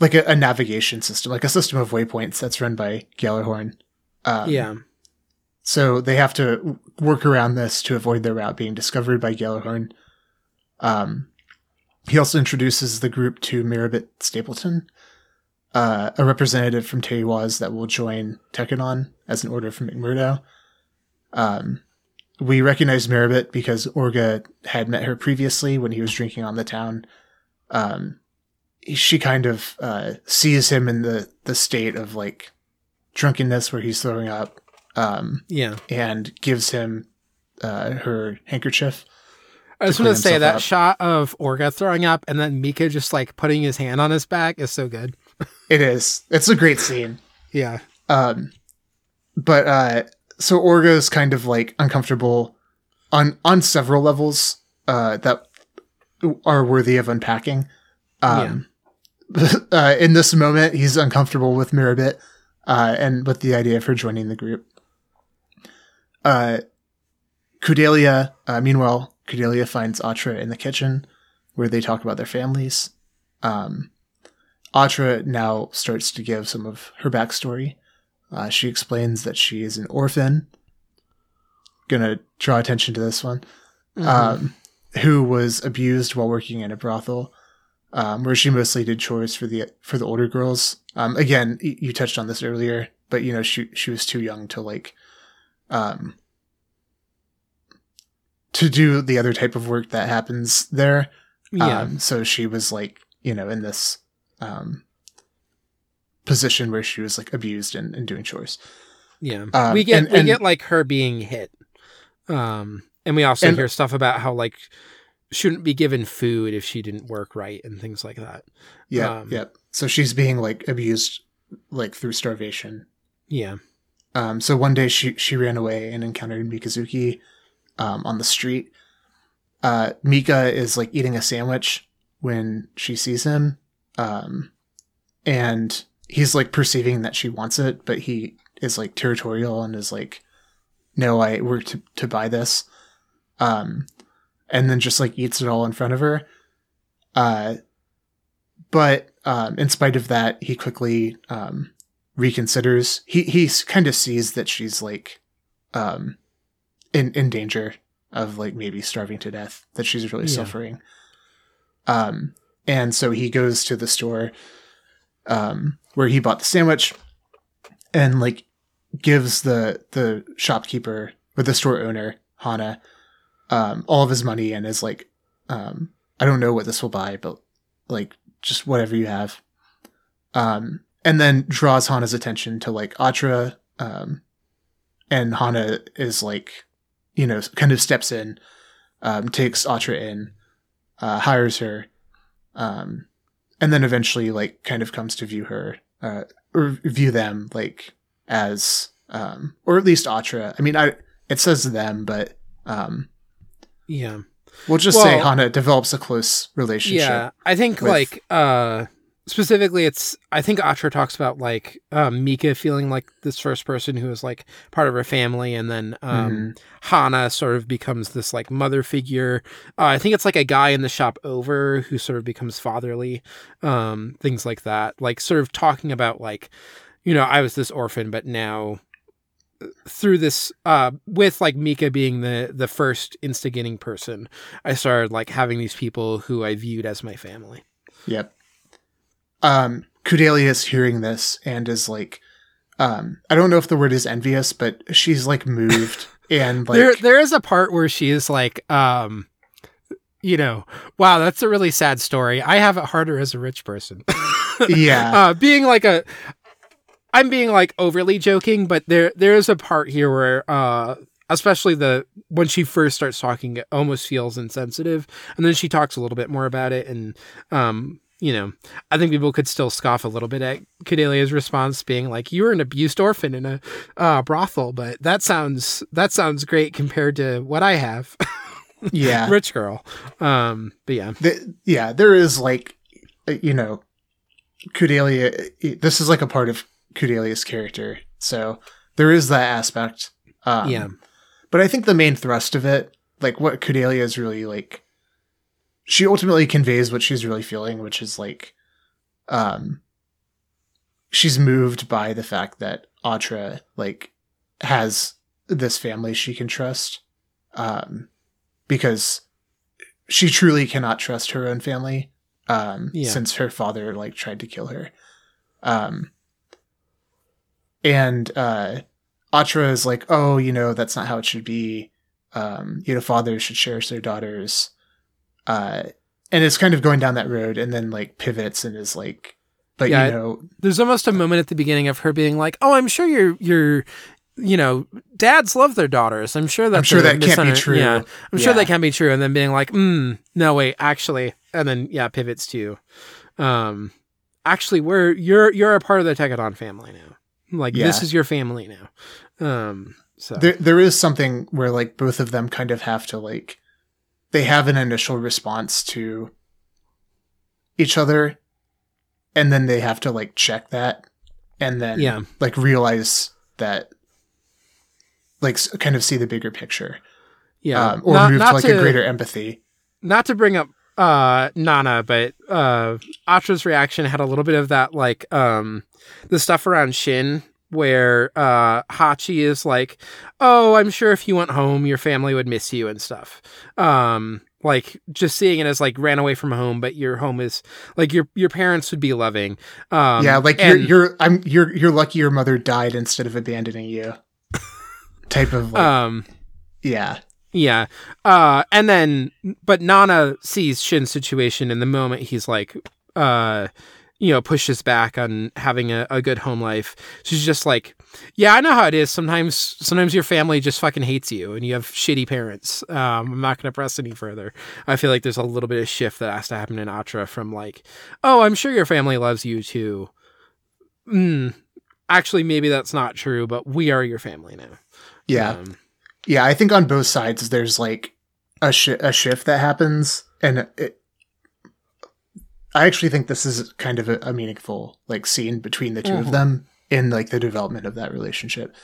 like a, a navigation system, like a system of waypoints that's run by Gjallarhorn. Um, yeah, so they have to work around this to avoid their route being discovered by Gjallarhorn. Um, he also introduces the group to Merribit Stapleton, uh, a representative from Teiwaz that will join Tekkadan as an order from McMurdo. Um, we recognize Merribit because Orga had met her previously when he was drinking on the town. Um, she kind of uh, sees him in the, the state of like drunkenness where he's throwing up um, yeah. and gives him uh, her handkerchief. I just want to say that up. shot of Orga throwing up and then Mika just like putting his hand on his back is so good. It is. It's a great scene. Yeah. Um, but uh, so Orga is kind of like uncomfortable on on several levels uh, that are worthy of unpacking. Um, uh, in this moment, he's uncomfortable with Merribit uh, and with the idea of her joining the group. Uh, Kudelia, uh, meanwhile, Kudelia finds Atra in the kitchen where they talk about their families. Um, Atra now starts to give some of her backstory. Uh, she explains that she is an orphan. Gonna draw attention to this one. Um, who was abused while working in a brothel, um, where she mostly did chores for the for the older girls. Um, again, y- you touched on this earlier, but you know she she was too young to like, um, to do the other type of work that happens there. yeah. Um, so she was like, you know, in this um, position where she was like abused and, and doing chores. Yeah. Um, we get and- we and- get like her being hit. Um and we also hear stuff about how like shouldn't be given food if she didn't work right and things like that. Yeah, Um, yeah. So she's being like abused, like through starvation. Yeah. Um, so one day she she ran away and encountered Mikazuki um, on the street. Uh, Mika is like eating a sandwich when she sees him, um, and he's like perceiving that she wants it, but he is like territorial and is like, "No, I worked to to buy this," um, and then just like eats it all in front of her. Uh, but um, in spite of that, he quickly um, reconsiders. He he kind of sees that she's like um in in danger of like maybe starving to death. That she's really Yeah. suffering. Um, and so he goes to the store um, where he bought the sandwich, and like gives the the shopkeeper or the store owner Hana um, all of his money and is like, um, I don't know what this will buy, but like just whatever you have. Um, and then draws Hana's attention to like Atra, um, and Hana is like, you know, kind of steps in, um, takes Atra in, uh, hires her, um, and then eventually like kind of comes to view her, uh, or view them like as, um, or at least Atra. I mean, I it says them, but um, Yeah. we'll just say Hana develops a close relationship. Yeah, I think with- like uh specifically it's I think Atra talks about like um Mika feeling like this first person who is like part of her family and then um Mhm. Hana sort of becomes this like mother figure. Uh, I think it's like a guy in the shop over who sort of becomes fatherly. Um things like that. Like sort of talking about like you know, I was this orphan but now uh, through this uh with like Mika being the the first instigating person I started like having these people who I viewed as my family. Yep. Um, is hearing this and is like, um, I don't know if the word is envious, but she's like moved and like, there there is a part where she is like um you know, wow, that's a really sad story. I have it harder as a rich person. yeah, uh being like a I'm being like overly joking, but there there is a part here where uh especially the when she first starts talking it almost feels insensitive and then she talks a little bit more about it and um you know, I think people could still scoff a little bit at Kudelia's response being like, "You were an abused orphan in a uh, brothel," but that sounds that sounds great compared to what I have, yeah, rich girl. Um, but yeah, the, yeah. There is like, uh, you know, Kudelia. This is like a part of Kudelia's character, so there is that aspect. Um, yeah, But I think the main thrust of it, like what Kudelia is really like, she ultimately conveys what she's really feeling, which is like, um, she's moved by the fact that Atra like has this family she can trust, um, because she truly cannot trust her own family, um, Yeah. since her father like tried to kill her, um, and uh Atra is like, oh, you know, that's not how it should be. Um, you know, fathers should cherish their daughters. Uh, and it's kind of going down that road and then like pivots and is like, but Yeah, you know, there's almost a moment at the beginning of her being like, "Oh, I'm sure you're you're." You know, dads love their daughters. I'm sure that I'm sure that can't be true. Yeah, I'm sure that can be true. And then being like, mm, no, wait, actually, and then yeah, pivots to, um, actually, we're you're you're a part of the Tekkadan family now. Like this is your family now. Um, so there, there is something where like both of them kind of have to like, they have an initial response to each other and then they have to like check that and then yeah, like realize that like kind of see the bigger picture. Yeah, um, or Not- move to not like a greater empathy. Not to bring up uh Nana, but uh Atra's reaction had a little bit of that like um the stuff around Shin where uh Hachi is like, "Oh, I'm sure if you went home your family would miss you and stuff." Um like just seeing it as like ran away from home but your home is like your your parents would be loving. Um yeah like and- you're you're i'm you're you're lucky your mother died instead of abandoning you type of like um yeah Yeah. Uh and then but Nana sees Shin's situation in the moment he's like uh you know, pushes back on having a, a good home life. She's just like, Yeah, I know how it is. Sometimes sometimes your family just fucking hates you and you have shitty parents. Um, I'm not gonna press any further. I feel like there's a little bit of shift that has to happen in Atra from like, Oh, I'm sure your family loves you too. Mm, actually maybe that's not true, but we are your family now. yeah Um, yeah i think on both sides there's like a, shi a shift that happens and it, i actually think this is kind of a, a meaningful like scene between the 2 Mhm. of them in like the development of that relationship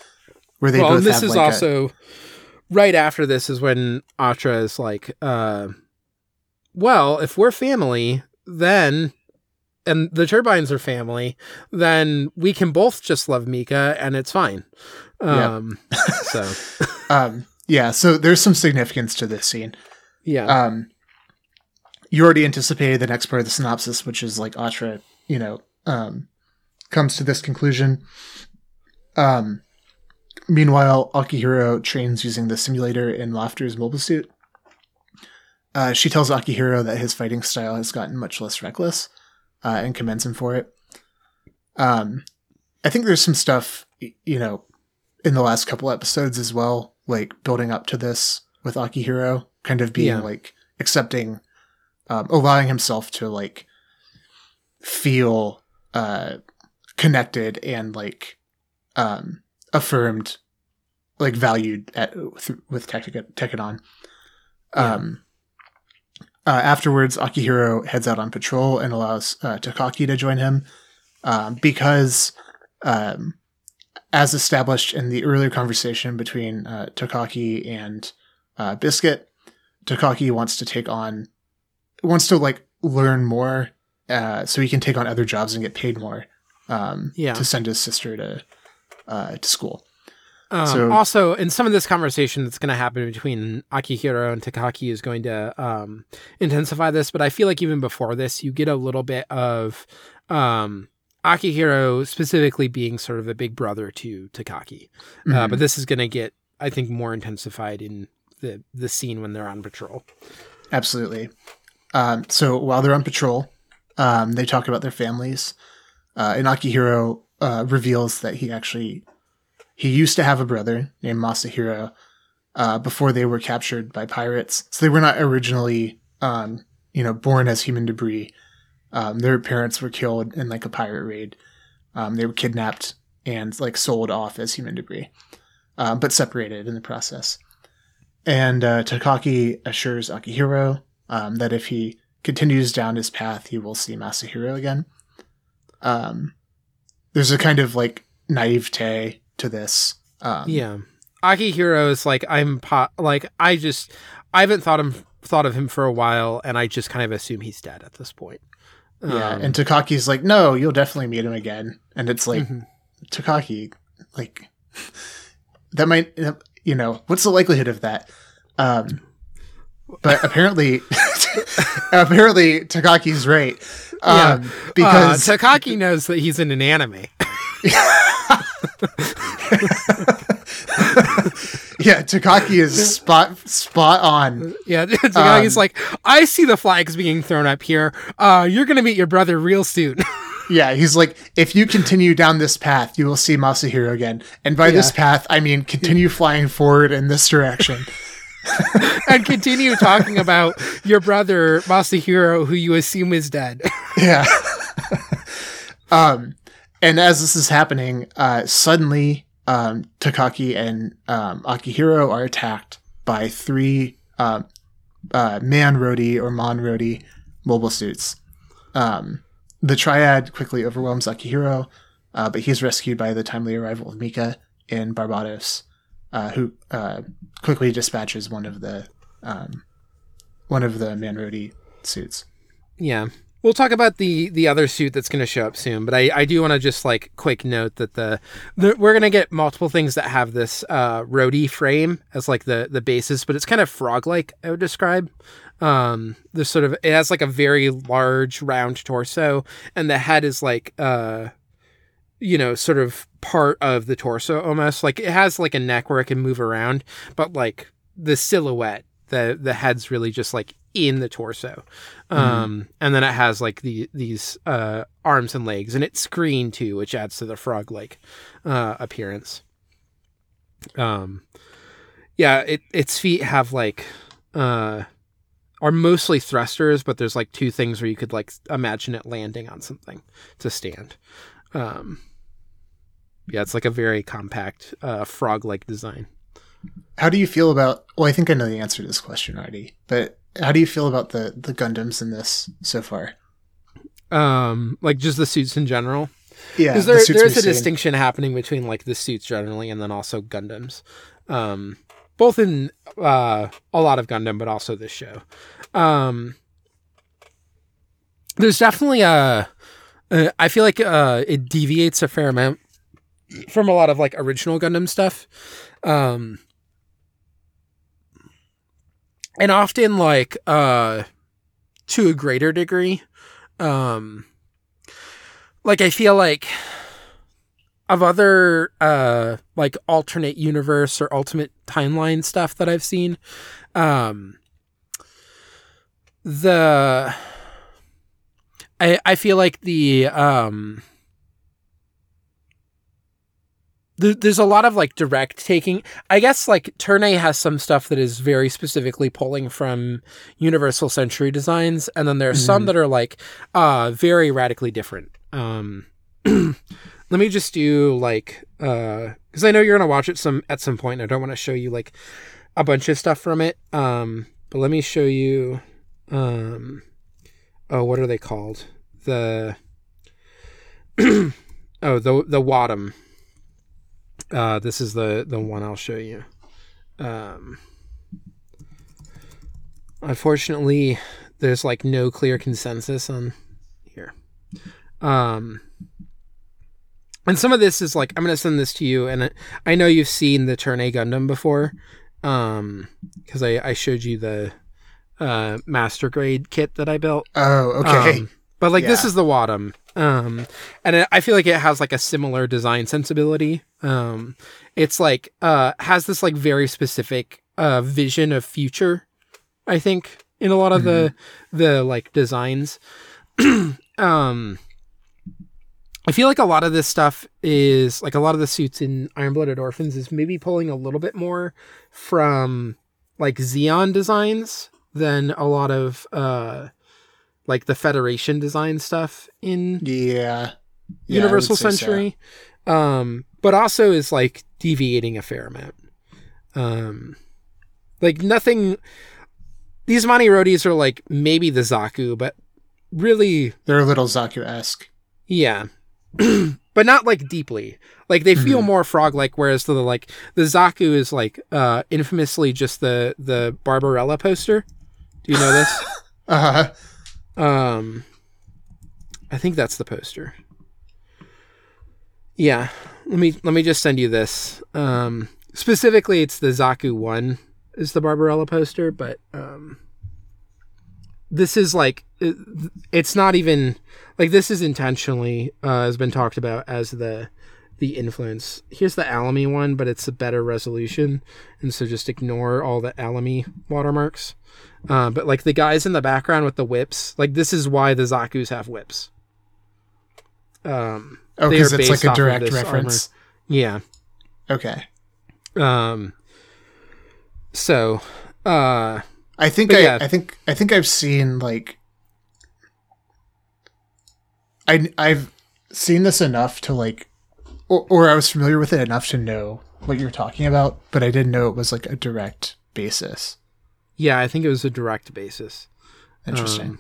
where they well, both and this have is like a- also right after this is when Atra is like, uh, well, if we're family, then and the turbines are family, then we can both just love Mika and it's fine. Yeah. Um, so um yeah so there's some significance to this scene yeah, um you already anticipated the next part of the synopsis, which is like Atra, you know, um, comes to this conclusion. Um, meanwhile, Akihiro trains using the simulator in Lafter's mobile suit. Uh, she tells Akihiro that his fighting style has gotten much less reckless uh, and commends him for it. Um, I think there's some stuff, you know, in the last couple episodes as well, like building up to this with Akihiro, kind of being Yeah. like accepting, um, allowing himself to like feel uh, connected and like um, affirmed, like valued at th- with Tek- Tekkadan. Um, uh, afterwards, Akihiro heads out on patrol and allows uh, Takaki to join him um, because, um, as established in the earlier conversation between uh, Takaki and uh, Biscuit, Takaki wants to take on, wants to like learn more, uh, so he can take on other jobs and get paid more. Um, Yeah. to send his sister to uh, to school. Um, So- also, in some of this conversation that's going to happen between Akihiro and Takaki is going to um, intensify this, but I feel like even before this, you get a little bit of um, Akihiro specifically being sort of a big brother to Takaki. Uh, Mhm. but this is going to get, I think, more intensified in the the scene when they're on patrol. Absolutely. Um, so while they're on patrol, um, they talk about their families. Uh, and Akihiro uh, reveals that he actually he used to have a brother named Masahiro uh, before they were captured by pirates. So they were not originally, um, you know, born as human debris. Um, their parents were killed in like a pirate raid. Um, they were kidnapped and like sold off as human debris, um, but separated in the process. And uh, Takaki assures Akihiro um, that if he continues down his path, he will see Masahiro again. Um, there's a kind of like naivete to this. Um, Yeah, Akihiro is like I'm po- like I just I haven't thought him thought of him for a while, and I just kind of assume he's dead at this point. yeah. Um, And Takaki's like, no, you'll definitely meet him again. And it's like, mhm. Takaki, like, that might, you know, what's the likelihood of that? Um, but apparently, apparently Takaki's right. Um, because uh, Takaki knows that he's in an anime. yeah, Takaki is spot spot on. Yeah, Takaki's Um, like, I see the flags being thrown up here. Uh, you're gonna meet your brother real soon. Yeah, he's like, if you continue down this path, you will see Masahiro again. And by this path, I mean continue flying forward in this direction. and continue talking about your brother Masahiro, who you assume is dead. yeah. um, and as this is happening, uh, suddenly um, Takaki and um, Akihiro are attacked by three um, uh, man Rodi or Mon Rodi mobile suits. Um, the triad quickly overwhelms Akihiro, uh, but he's rescued by the timely arrival of Mika in Barbatos, uh, who uh, quickly dispatches one of the um, one of the man Rodi suits. Yeah. We'll talk about the the other suit that's going to show up soon, but I, I do want to just like quick note that the, the we're going to get multiple things that have this uh Rodi frame as like the the basis, but it's kind of frog like I would describe. Um, there's sort of it has like a very large round torso, and the head is like uh, you know, sort of part of the torso almost. Like it has like a neck where it can move around, but like the silhouette, the the head's really just like in the torso. Um, and then it has like the these uh arms and legs, and it's screen too, which adds to the frog like uh appearance. Um, yeah, it its feet have like uh are mostly thrusters, but there's like two things where you could like imagine it landing on something to stand. Um, yeah, it's like a very compact uh, frog-like design. How do you feel about? Well, I think I know the answer to this question already, but how do you feel about the the Gundams in this so far? Um, like just the suits in general. Yeah, Because there, suits there's a seen. distinction happening between like the suits generally and then also Gundams. Um, both in uh, a lot of Gundam, but also this show. Um, there's definitely a. Uh, I feel like uh, it deviates a fair amount from a lot of like original Gundam stuff. Um, and often like uh to a greater degree. Um, like I feel like of other uh like alternate universe or ultimate timeline stuff that I've seen, um, the I I feel like the um there- there's a lot of like direct taking. I guess like Turn A has some stuff that is very specifically pulling from Universal Century designs, and then there are some Mhm. that are like uh very radically different. Um, let me just do like uh because I know you're gonna watch it some at some point. And I don't want to show you like a bunch of stuff from it. Um, but let me show you. Um, oh, what are they called? The oh the the Wadom. Uh, this is the the one I'll show you. Um, unfortunately, there's like no clear consensus on here. Um, and some of this is like I'm gonna send this to you, and I- I know you've seen the Turn A Gundam before, um, because I I showed you the uh master grade kit that I built. Oh, okay. Um, but like this is the Wadom. Um, and it, I feel like it has like a similar design sensibility. Um, it's like uh has this like very specific uh vision of future. I think in a lot of the the like designs. um, I feel like a lot of this stuff is like a lot of the suits in Iron Blooded Orphans is maybe pulling a little bit more from like Zeon designs than a lot of uh like the Federation design stuff in yeah. Yeah, Universal say so. Century. Um, but also is like deviating a fair amount. Um, like nothing. These Man Rodis are like maybe the Zaku, but really, They're a little Zaku esque. yeah. but not like deeply. Like they feel more frog like, whereas the like the Zaku is like uh infamously just the the Barbarella poster. Do you know this? Uh, Um, I think that's the poster. Yeah, let me let me just send you this. Um, specifically, it's the Zaku one is the Barbarella poster, but um, this is like it- it's not even like this is intentionally uh, has been talked about as the the influence. Here's the Alamy one, but it's a better resolution, and so just ignore all the Alamy watermarks. Uh, but like the guys in the background with the whips, like this is why the Zaku's have whips. Um, oh, because it's like a direct reference. yeah. Okay. Um. So, uh, I think I, yeah. I think I think I've seen like I I've seen this enough to like or, or I was familiar with it enough to know what you're talking about, but I didn't know it was like a direct basis. Yeah, I think it was a direct basis. Interesting. Um,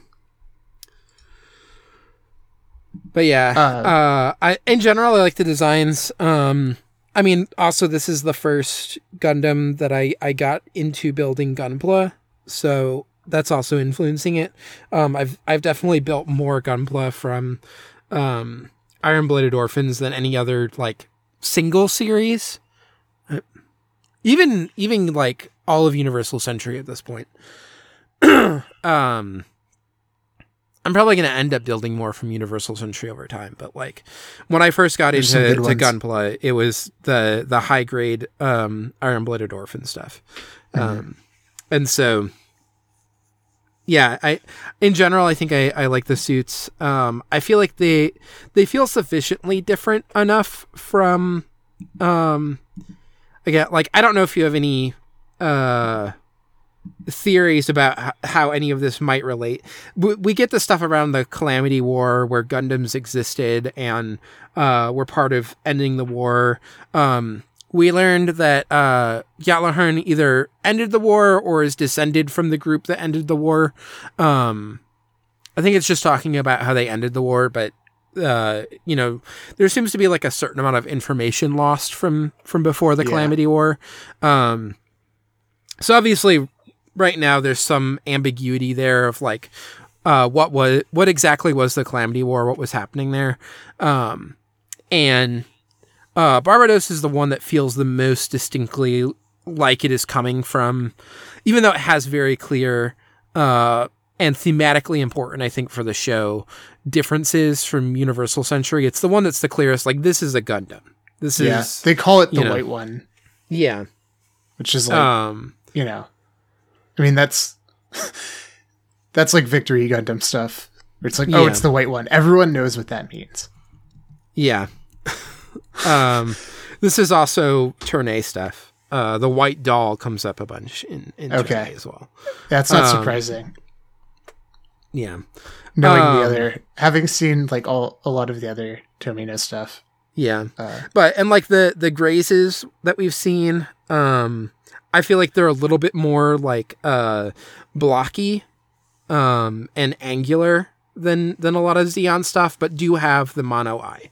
But yeah, Uh, uh, I in general I like the designs. Um, I mean, also this is the first Gundam that I I got into building Gunpla, so that's also influencing it. Um, I've I've definitely built more Gunpla from um, Iron Blooded Orphans than any other like single series. Uh, Even even like all of Universal Century at this point. um I'm probably going to end up building more from Universal Century over time, but like when I first got There's into. Gunpla, it was the the high grade um, Iron Blooded Orphan stuff, Mm-hmm. um, and so yeah, I in general I think I, I like the suits. Um, I feel like they they feel sufficiently different enough from um, again like I don't know if you have any uh theories about how any of this might relate. We, get the stuff around the Calamity War where Gundams existed and uh, were part of ending the war. Um, we learned that uh, Gjallarhorn either ended the war or is descended from the group that ended the war. Um, I think it's just talking about how they ended the war, but uh, you know, there seems to be like a certain amount of information lost from from before the Yeah. Calamity War. Um, so obviously, right now there's some ambiguity there of like uh, what was what exactly was the Calamity War, what was happening there, um, and uh, Barbatos is the one that feels the most distinctly like it is coming from, even though it has very clear uh, and thematically important, I think, for the show differences from Universal Century. It's the one that's the clearest. Like this is a Gundam. This Yeah, is they call it the know. white one, yeah. which is like Um, you know, I mean that's that's like Victory Gundam stuff. It's like, oh, Yeah. it's the white one. Everyone knows what that means. yeah. um, this is also Turn A stuff. Uh, the white doll comes up a bunch in, in Turn Okay. A as well. That's not Um, surprising. Yeah. Knowing um, the other, having seen like all a lot of the other Tomino stuff. Yeah. Uh, but and like the the grazes that we've seen um i feel like they're a little bit more like uh blocky um and angular than than a lot of Zeon stuff but do have the mono eye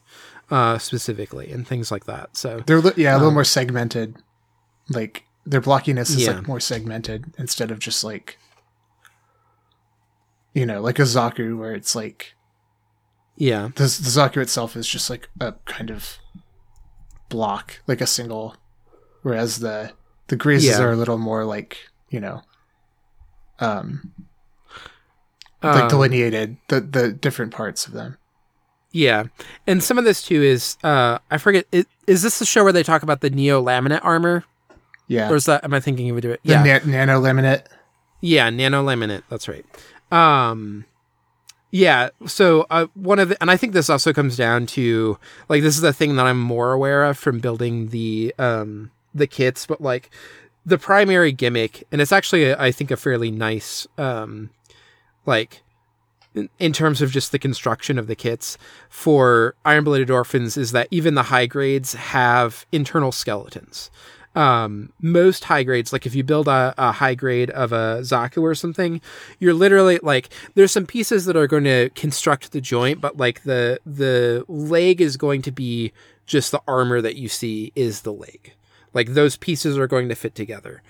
uh specifically and things like that so they're li- yeah a little more segmented. Like their blockiness is Yeah. like more segmented instead of just like you know like a Zaku where it's like yeah the, the Zaku itself is just like a kind of block, like a single, whereas the the grazes Yeah. are a little more like you know, um, like Um, delineated the the different parts of them. yeah and some of this too is uh i forget is, is this the show where they talk about the neo laminate armor Yeah, or is that am i thinking of it yeah na- nano laminate. Yeah, nano laminate. That's right. Um, yeah. So uh, one of the, and I think this also comes down to like this is the thing that I'm more aware of from building the um the kits, but like the primary gimmick, and it's actually I think a fairly nice um like in, terms of just the construction of the kits for Iron Blooded Orphans is that even the high grades have internal skeletons um, most high grades, like if you build a, a high grade of a Zaku or something, you're literally like there's some pieces that are going to construct the joint, but like the the leg is going to be just the armor that you see is the leg. Like those pieces are going to fit together.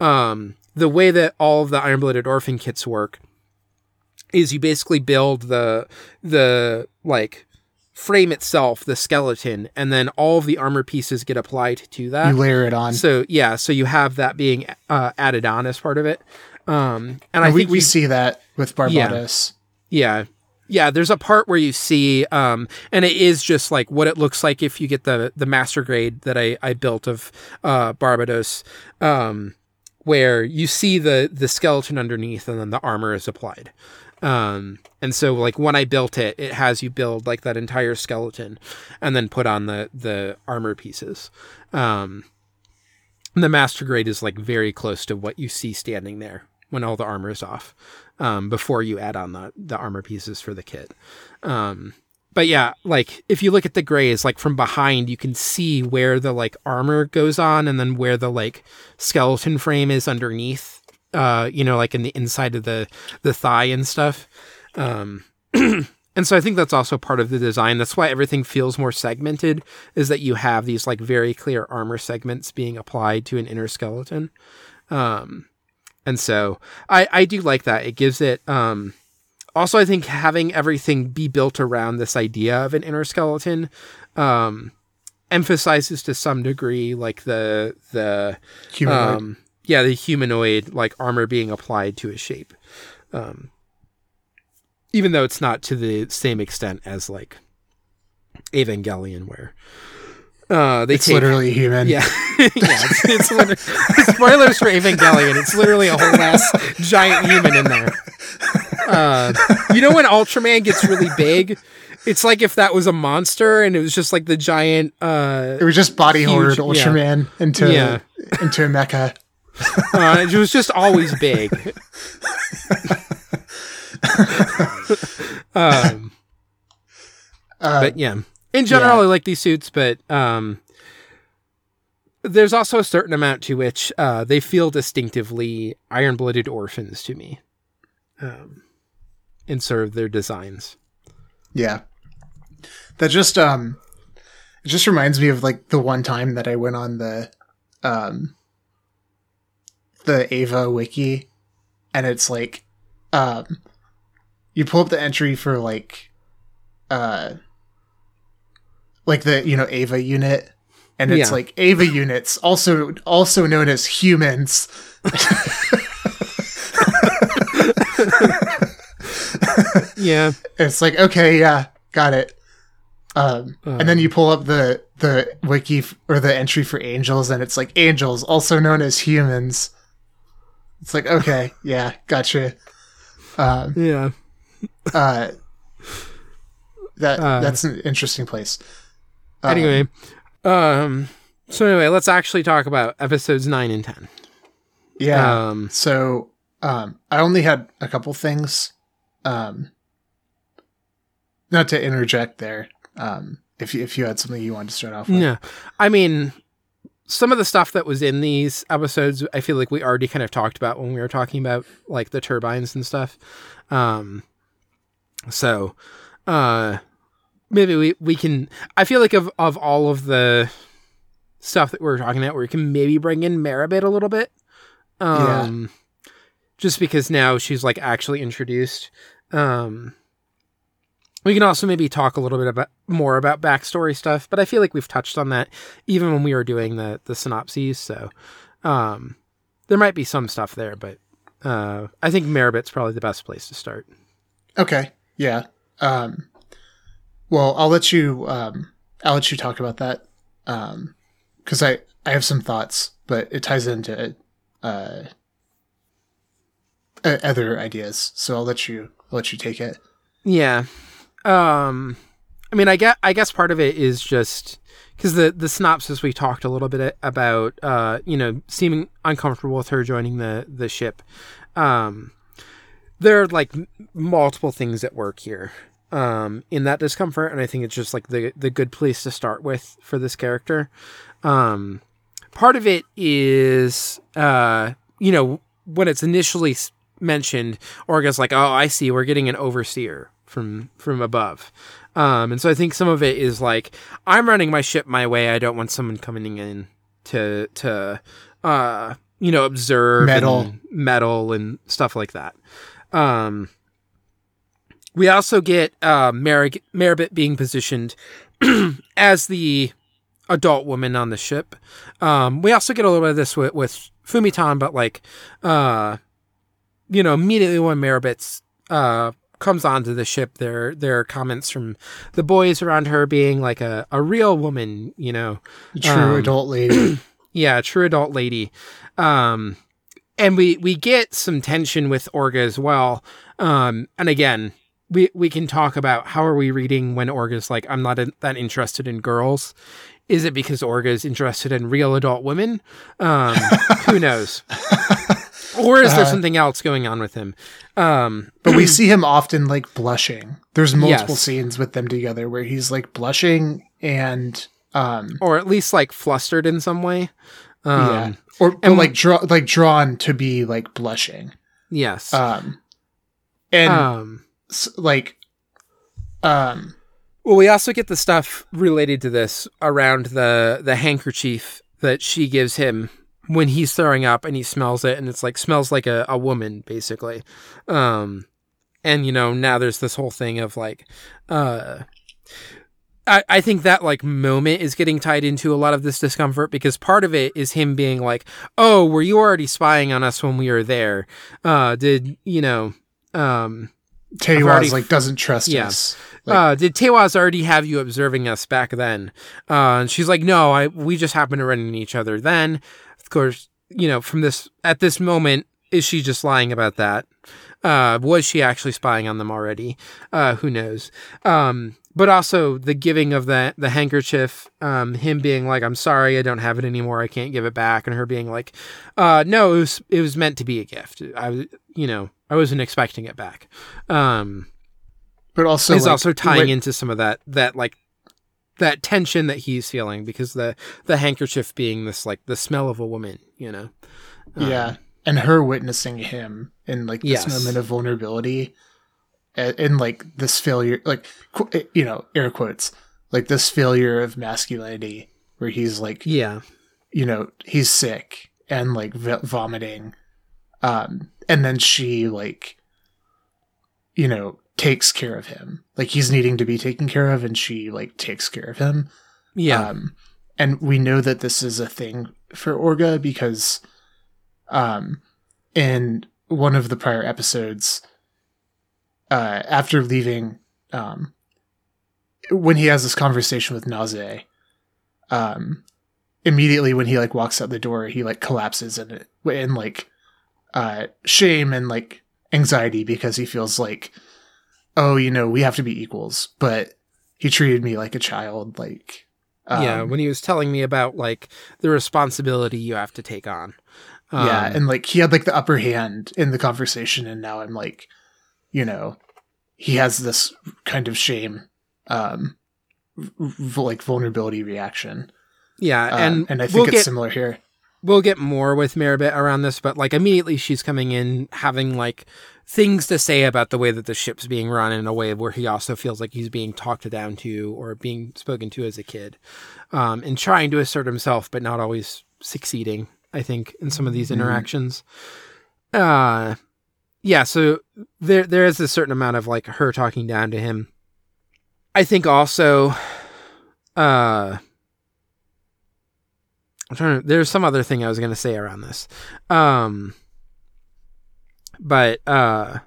Um, the way that all of the Iron Blooded Orphan kits work is you basically build the the like frame itself, the skeleton, and then all of the armor pieces get applied to that. You layer it on. So yeah, so you have that being uh, added on as part of it. Um, and I we, think we you- see that with Barbatos. yeah, yeah. Yeah, there's a part where you see, um, and it is just like what it looks like if you get the the master grade that I I built of uh, Barbatos, um, where you see the the skeleton underneath and then the armor is applied. Um, and so like when I built it, it has you build like that entire skeleton and then put on the the armor pieces. Um, the master grade is like very close to what you see standing there when all the armor is off um, before you add on the, the armor pieces for the kit. Um, but yeah, like if you look at the Graze, like from behind, you can see where the like armor goes on and then where the like skeleton frame is underneath, uh, you know, like in the inside of the, the thigh and stuff. Um, and so I think that's also part of the design. That's why everything feels more segmented is that you have these like very clear armor segments being applied to an inner skeleton. Um, and so I, I do like that. It gives it, um, also, I think having everything be built around this idea of an inner skeleton, um, emphasizes to some degree like the, the, Humanoid. um, yeah, the humanoid like armor being applied to his shape. Um, even though it's not to the same extent as like Evangelion, where uh, they it's take literally human. yeah, yeah. It's, it's liter- spoilers for Evangelion. It's literally a whole ass giant human in there. Uh, you know when Ultraman gets really big? It's like if that was a monster and it was just like the giant. Uh, It was just body horrored yeah. Ultraman into Yeah. into a mecha. uh, it was just always big. um, Uh, but yeah, in general, yeah. I like these suits, but um, there's also a certain amount to which uh, they feel distinctively iron-blooded orphans to me, um, in sort of their designs. Yeah. That just um it just reminds me of like the one time that I went on the um the Eva wiki and it's like um you pull up the entry for like uh like the you know Eva unit and it's Yeah. like Eva units also also known as humans yeah. it's like okay, yeah, got it. Um, and then you pull up the the wiki f- or the entry for angels, and it's like angels, also known as humans. It's like okay, yeah, gotcha. Um, Yeah. uh, that Uh, that's an interesting place. Uh, Anyway, um, so anyway, let's actually talk about episodes nine and ten. yeah. Um, So um, I only had a couple things. Um, not to interject there. Um, if you, if you had something you wanted to start off with, yeah. I mean, some of the stuff that was in these episodes, I feel like we already kind of talked about when we were talking about like the turbines and stuff. Um, so, uh, maybe we, we can, I feel like of, of all of the stuff that we are talking about, we can maybe bring in Merribit a little bit. Um, just because now she's like actually introduced. Um, we can also maybe talk a little bit about more about backstory stuff, but I feel like we've touched on that even when we were doing the the synopses. So, um, there might be some stuff there, but uh, I think Merribit's probably the best place to start. Okay. Yeah. Um, well, I'll let you. Um, I'll let you talk about that. Um, because I I have some thoughts, but it ties into uh, other ideas. So I'll let you I'll let you take it. Yeah. Um I mean I get I guess part of it is just cuz the the synopsis we talked a little bit about uh you know seeming uncomfortable with her joining the the ship. Um there are like multiple things at work here um in that discomfort and I think it's just like the the good place to start with for this character. Um part of it is uh you know when it's initially mentioned Orga's like, "Oh, I see. We're getting an overseer from from above." Um, and so I think some of it is like, "I'm running my ship my way. I don't want someone coming in to to uh, you know observe metal, and meddle and stuff like that." Um, we also get uh, Merribit being positioned as the adult woman on the ship. Um, we also get a little bit of this with, with Fumitan, but like, uh, you know, immediately when Merribit's uh, comes onto the ship, there there are comments from the boys around her being like a, a real woman, you know, True Um, adult lady. yeah, true adult lady. Um, and we we get some tension with Orga as well. Um, and again, we we can talk about how are we reading when Orga's like, I'm not in, that interested in girls. Is it because Orga is interested in real adult women? Um, who knows? Or is there Uh, something else going on with him? Um, But we see him often like blushing. There's multiple Yes. scenes with them together where he's like blushing and um or at least like flustered in some way. Um, yeah. Or and- like draw like drawn to be like blushing. Yes. Um and um, like um Well, we also get the stuff related to this around the the handkerchief that she gives him when he's throwing up and he smells it and it's like smells like a, a woman basically. Um and you know, now there's this whole thing of like uh I, I think that like moment is getting tied into a lot of this discomfort because part of it is him being like, Oh, were you already spying on us when we were there? Uh did you know um Teiwaz already- like doesn't trust Yeah. us. Like, uh, did Teiwaz already have you observing us back then? Uh, and she's like, no, I we just happened to run into each other then. Of course, you know, from this at this moment, is she just lying about that? Uh, was she actually spying on them already? Uh, who knows? Um, but also the giving of the the handkerchief, um, him being like, "I'm sorry, I don't have it anymore. I can't give it back," and her being like, uh, "No, it was it was meant to be a gift. I, was you know, I wasn't expecting it back." Um, but also he's like, also tying into some of that that like that tension that he's feeling because the the handkerchief being this like the smell of a woman, you know. Um, yeah and her witnessing him in like this Yes. moment of vulnerability and, and like this failure like qu- eh, you know air quotes like this failure of masculinity where he's like Yeah. you know he's sick and like v- vomiting um and then she like you know takes care of him like he's needing to be taken care of and she like takes care of him Yeah. um, and we know that this is a thing for Orga because um, in one of the prior episodes, uh, after leaving, um, when he has this conversation with Naze, um, immediately when he like walks out the door, he like collapses and it in like uh, shame and like anxiety because he feels like, oh, you know, we have to be equals, but he treated me like a child, like. yeah, um, when he was telling me about like the responsibility you have to take on. yeah, Um, and like he had like the upper hand in the conversation, and now I'm like, you know, he has this kind of shame, um, v- like vulnerability reaction, yeah, Uh, and and I think we'll it's get similar here. We'll get more with Merribit around this, but like immediately she's coming in having like things to say about the way that the ship's being run in a way where he also feels like he's being talked down to or being spoken to as a kid, um, and trying to assert himself, but not always succeeding. I think in some of these Mhm. interactions, uh, yeah. So there there is a certain amount of like her talking down to him. I think also, uh. I'm trying to, there's some other thing I was going to say around this. Um, but, uh,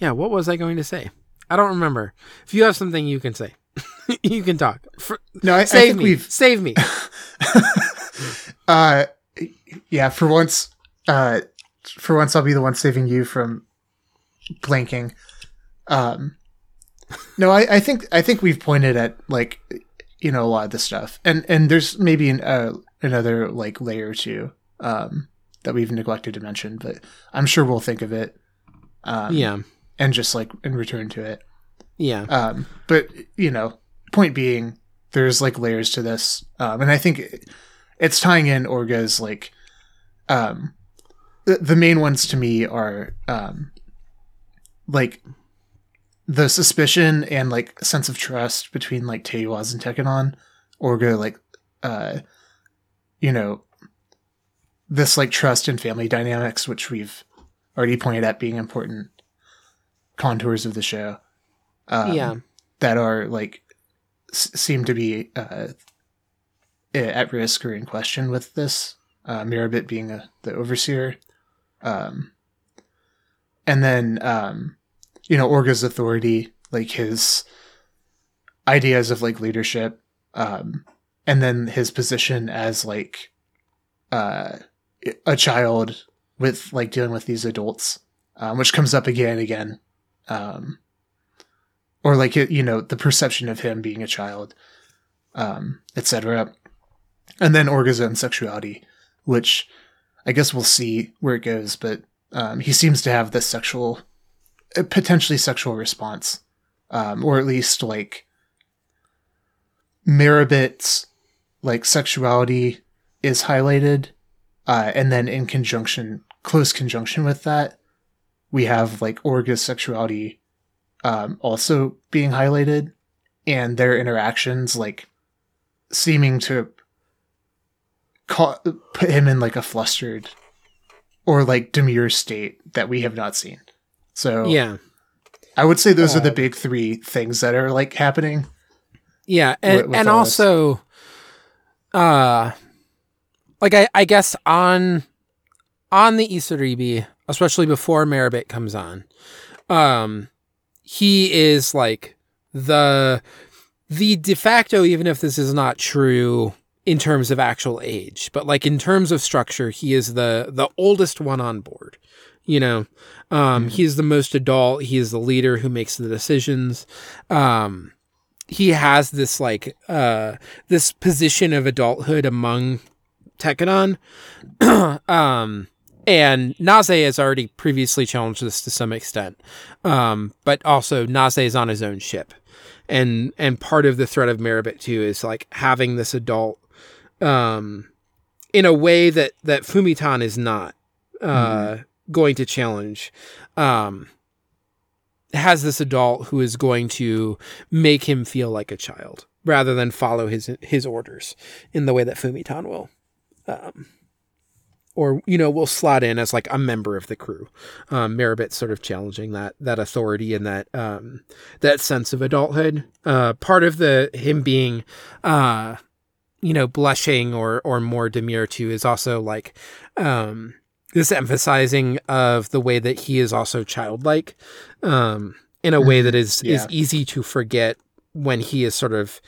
yeah, what was I going to say? I don't remember. If you have something you can say, you can talk. For, No, I, I save think me. we've Save me. uh yeah for once uh for once i'll be the one saving you from blanking um no i i think i think we've pointed at like you know a lot of the stuff and and there's maybe an, uh, another like layer or two um that we've neglected to mention but i'm sure we'll think of it um yeah. and just like and return to it Yeah. um, but you know, point being, there's like layers to this, um, and I think it- it's tying in Orga's like, um, the, the main ones to me are um, like the suspicion and like sense of trust between like Teiwaz and Tekkadan. Orga like, uh, you know, this like trust and family dynamics, which we've already pointed at being important contours of the show um, yeah. that are like s- seem to be uh, at risk or in question with this. Uh, Merribit being a, the overseer, um, and then um, you know Orga's authority, like his ideas of like leadership, um, and then his position as like uh, a child with like dealing with these adults, um, which comes up again and again. Um, or like you know the perception of him being a child um etc and then orga's own sexuality which i guess we'll see where it goes but um he seems to have this sexual potentially sexual response um or at least like Merribit's like sexuality is highlighted uh and then in conjunction close conjunction with that we have like orga's sexuality um, also being highlighted and their interactions like seeming to ca- put him in like a flustered or like demure state that we have not seen. So Yeah. i would say those are the Uh, big three things that are like happening. Yeah, and with- with and also, uh, like I I guess on on the Isaribi, especially before Merribit comes on, um, he is like the the de facto, even if this is not true in terms of actual age, but like in terms of structure, he is the the oldest one on board. You know, um, Mhm. he is the most adult. He is the leader who makes the decisions. Um, he has this like uh this position of adulthood among Tekkadan. um and Naze has already previously challenged this to some extent. Um, but also Naze is on his own ship. And and part of the threat of Merribit too is like having this adult um in a way that that Fumitan is not uh going to challenge. Um has this adult who is going to make him feel like a child rather than follow his his orders in the way that Fumitan will. Um, or you know will slot in as like a member of the crew. Um, sort of challenging that that authority and that um, that sense of adulthood. Uh, part of the him being, uh, you know, blushing or or more demure too is also like um, this emphasizing of the way that he is also childlike um, in a way that is Yeah. is easy to forget when he is sort of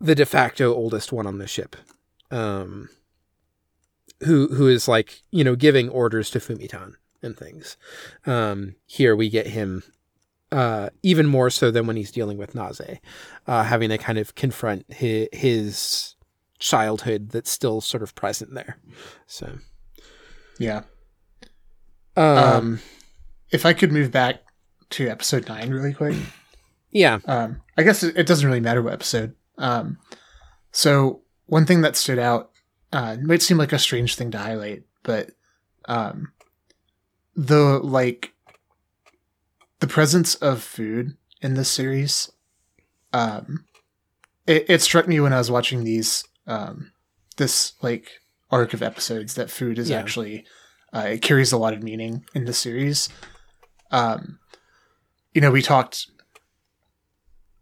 the de facto oldest one on the ship um, who who is like you know giving orders to Fumitan and things um, here we get him uh, even more so than when he's dealing with Naze, uh, having to kind of confront his, his childhood that's still sort of present there. So, Yeah. Um, Um, If I could move back to episode nine really quick. yeah, Um, I guess it, it doesn't really matter what episode. Um, so one thing that stood out uh, it might seem like a strange thing to highlight, but um, the like the presence of food in this series, um, it, it struck me when I was watching these um, this like arc of episodes that food is Yeah. actually uh, it carries a lot of meaning in the series. Um, you know, we talked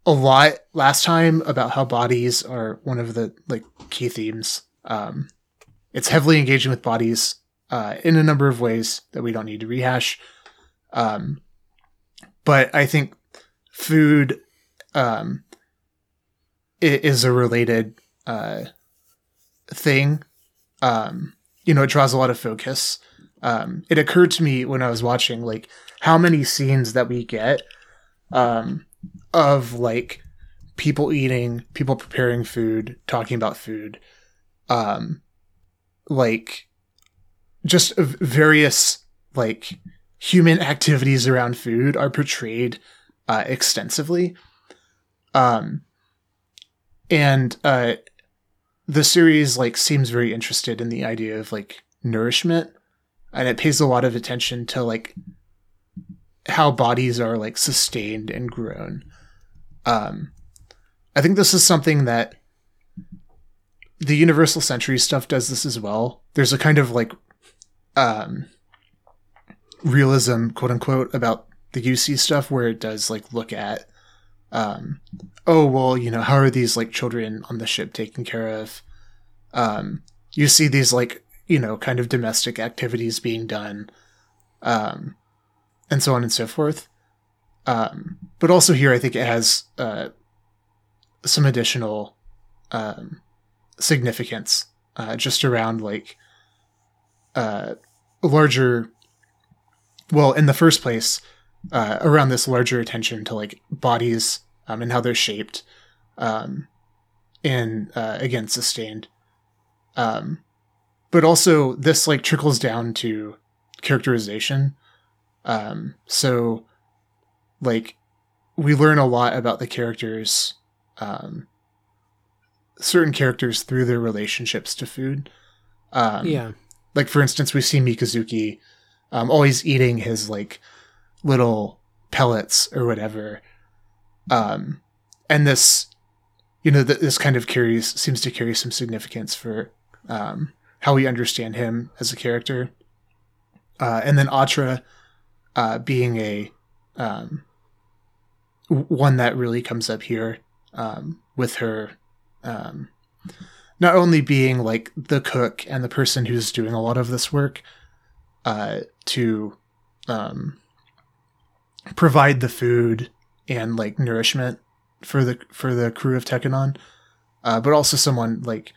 a lot last time about how bodies are one of the like key themes. Um, it's heavily engaging with bodies uh, in a number of ways that we don't need to rehash. Um, but I think food um, is a related uh, thing. Um, you know, it draws a lot of focus. Um, it occurred to me when I was watching, like, how many scenes that we get um, of like people eating, people preparing food, talking about food, um, like just various like human activities around food are portrayed uh, extensively. Um, and uh, the series like seems very interested in the idea of like nourishment, and it pays a lot of attention to like how bodies are like sustained and grown. Um, I think this is something that the Universal Century stuff does this as well. There's a kind of like um, realism, quote unquote, about the UC stuff where it does like look at, um, oh well, you know, how are these like children on the ship taken care of? Um, you see these like you know kind of domestic activities being done. Um, and so on and so forth. Um, but also here, I think it has uh, some additional um, significance uh, just around like uh, larger. Well, in the first place, uh, around this larger attention to like bodies um, and how they're shaped, um, and uh, again sustained. Um, but also this like trickles down to characterization. Um, so, like, we learn a lot about the characters, um, certain characters through their relationships to food. Um, yeah, Like, for instance, we see Mikazuki um, always eating his, like, little pellets or whatever. Um, and this, you know, th- this kind of carries, seems to carry some significance for um, how we understand him as a character. Uh, and then Atra, uh, being a um, one that really comes up here um, with her um, not only being like the cook and the person who's doing a lot of this work uh, to um, provide the food and like nourishment for the for the crew of Tekkadan, uh, but also someone like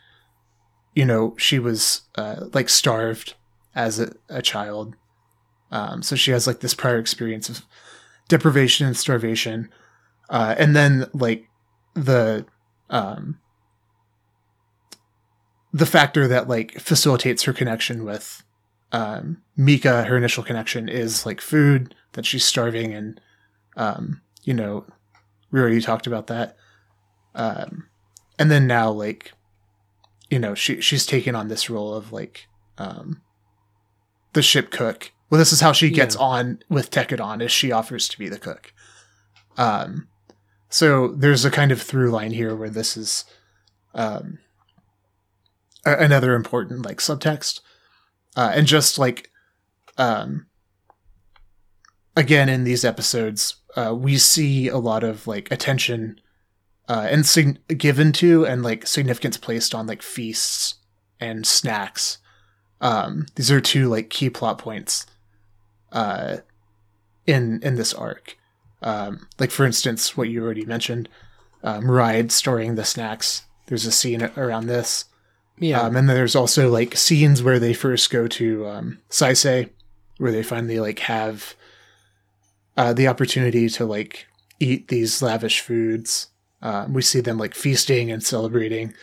you know she was uh, like starved as a, a child um, so she has like this prior experience of deprivation and starvation. Uh, and then like the, um, the factor that like facilitates her connection with, um, Mika, her initial connection is like food that she's starving and, um, you know, we already talked about that. Um, and then now like, you know, she, she's taken on this role of like, um, the ship cook. Well, this is how she gets Yeah. on with Tekkadan is she offers to be the cook. Um, so there's a kind of through line here where this is, um, a- another important like subtext, uh, and just like, um, again in these episodes, uh, we see a lot of like attention, uh, and sig- given to and like significance placed on like feasts and snacks Um, these are two like key plot points uh, in in this arc. Um, like for instance, what you already mentioned, um, Ride storing the snacks. There's a scene around this. Yeah. Um, and then there's also like scenes where they first go to um, Saisei, where they finally like have uh, the opportunity to like eat these lavish foods. Um, we see them like feasting and celebrating.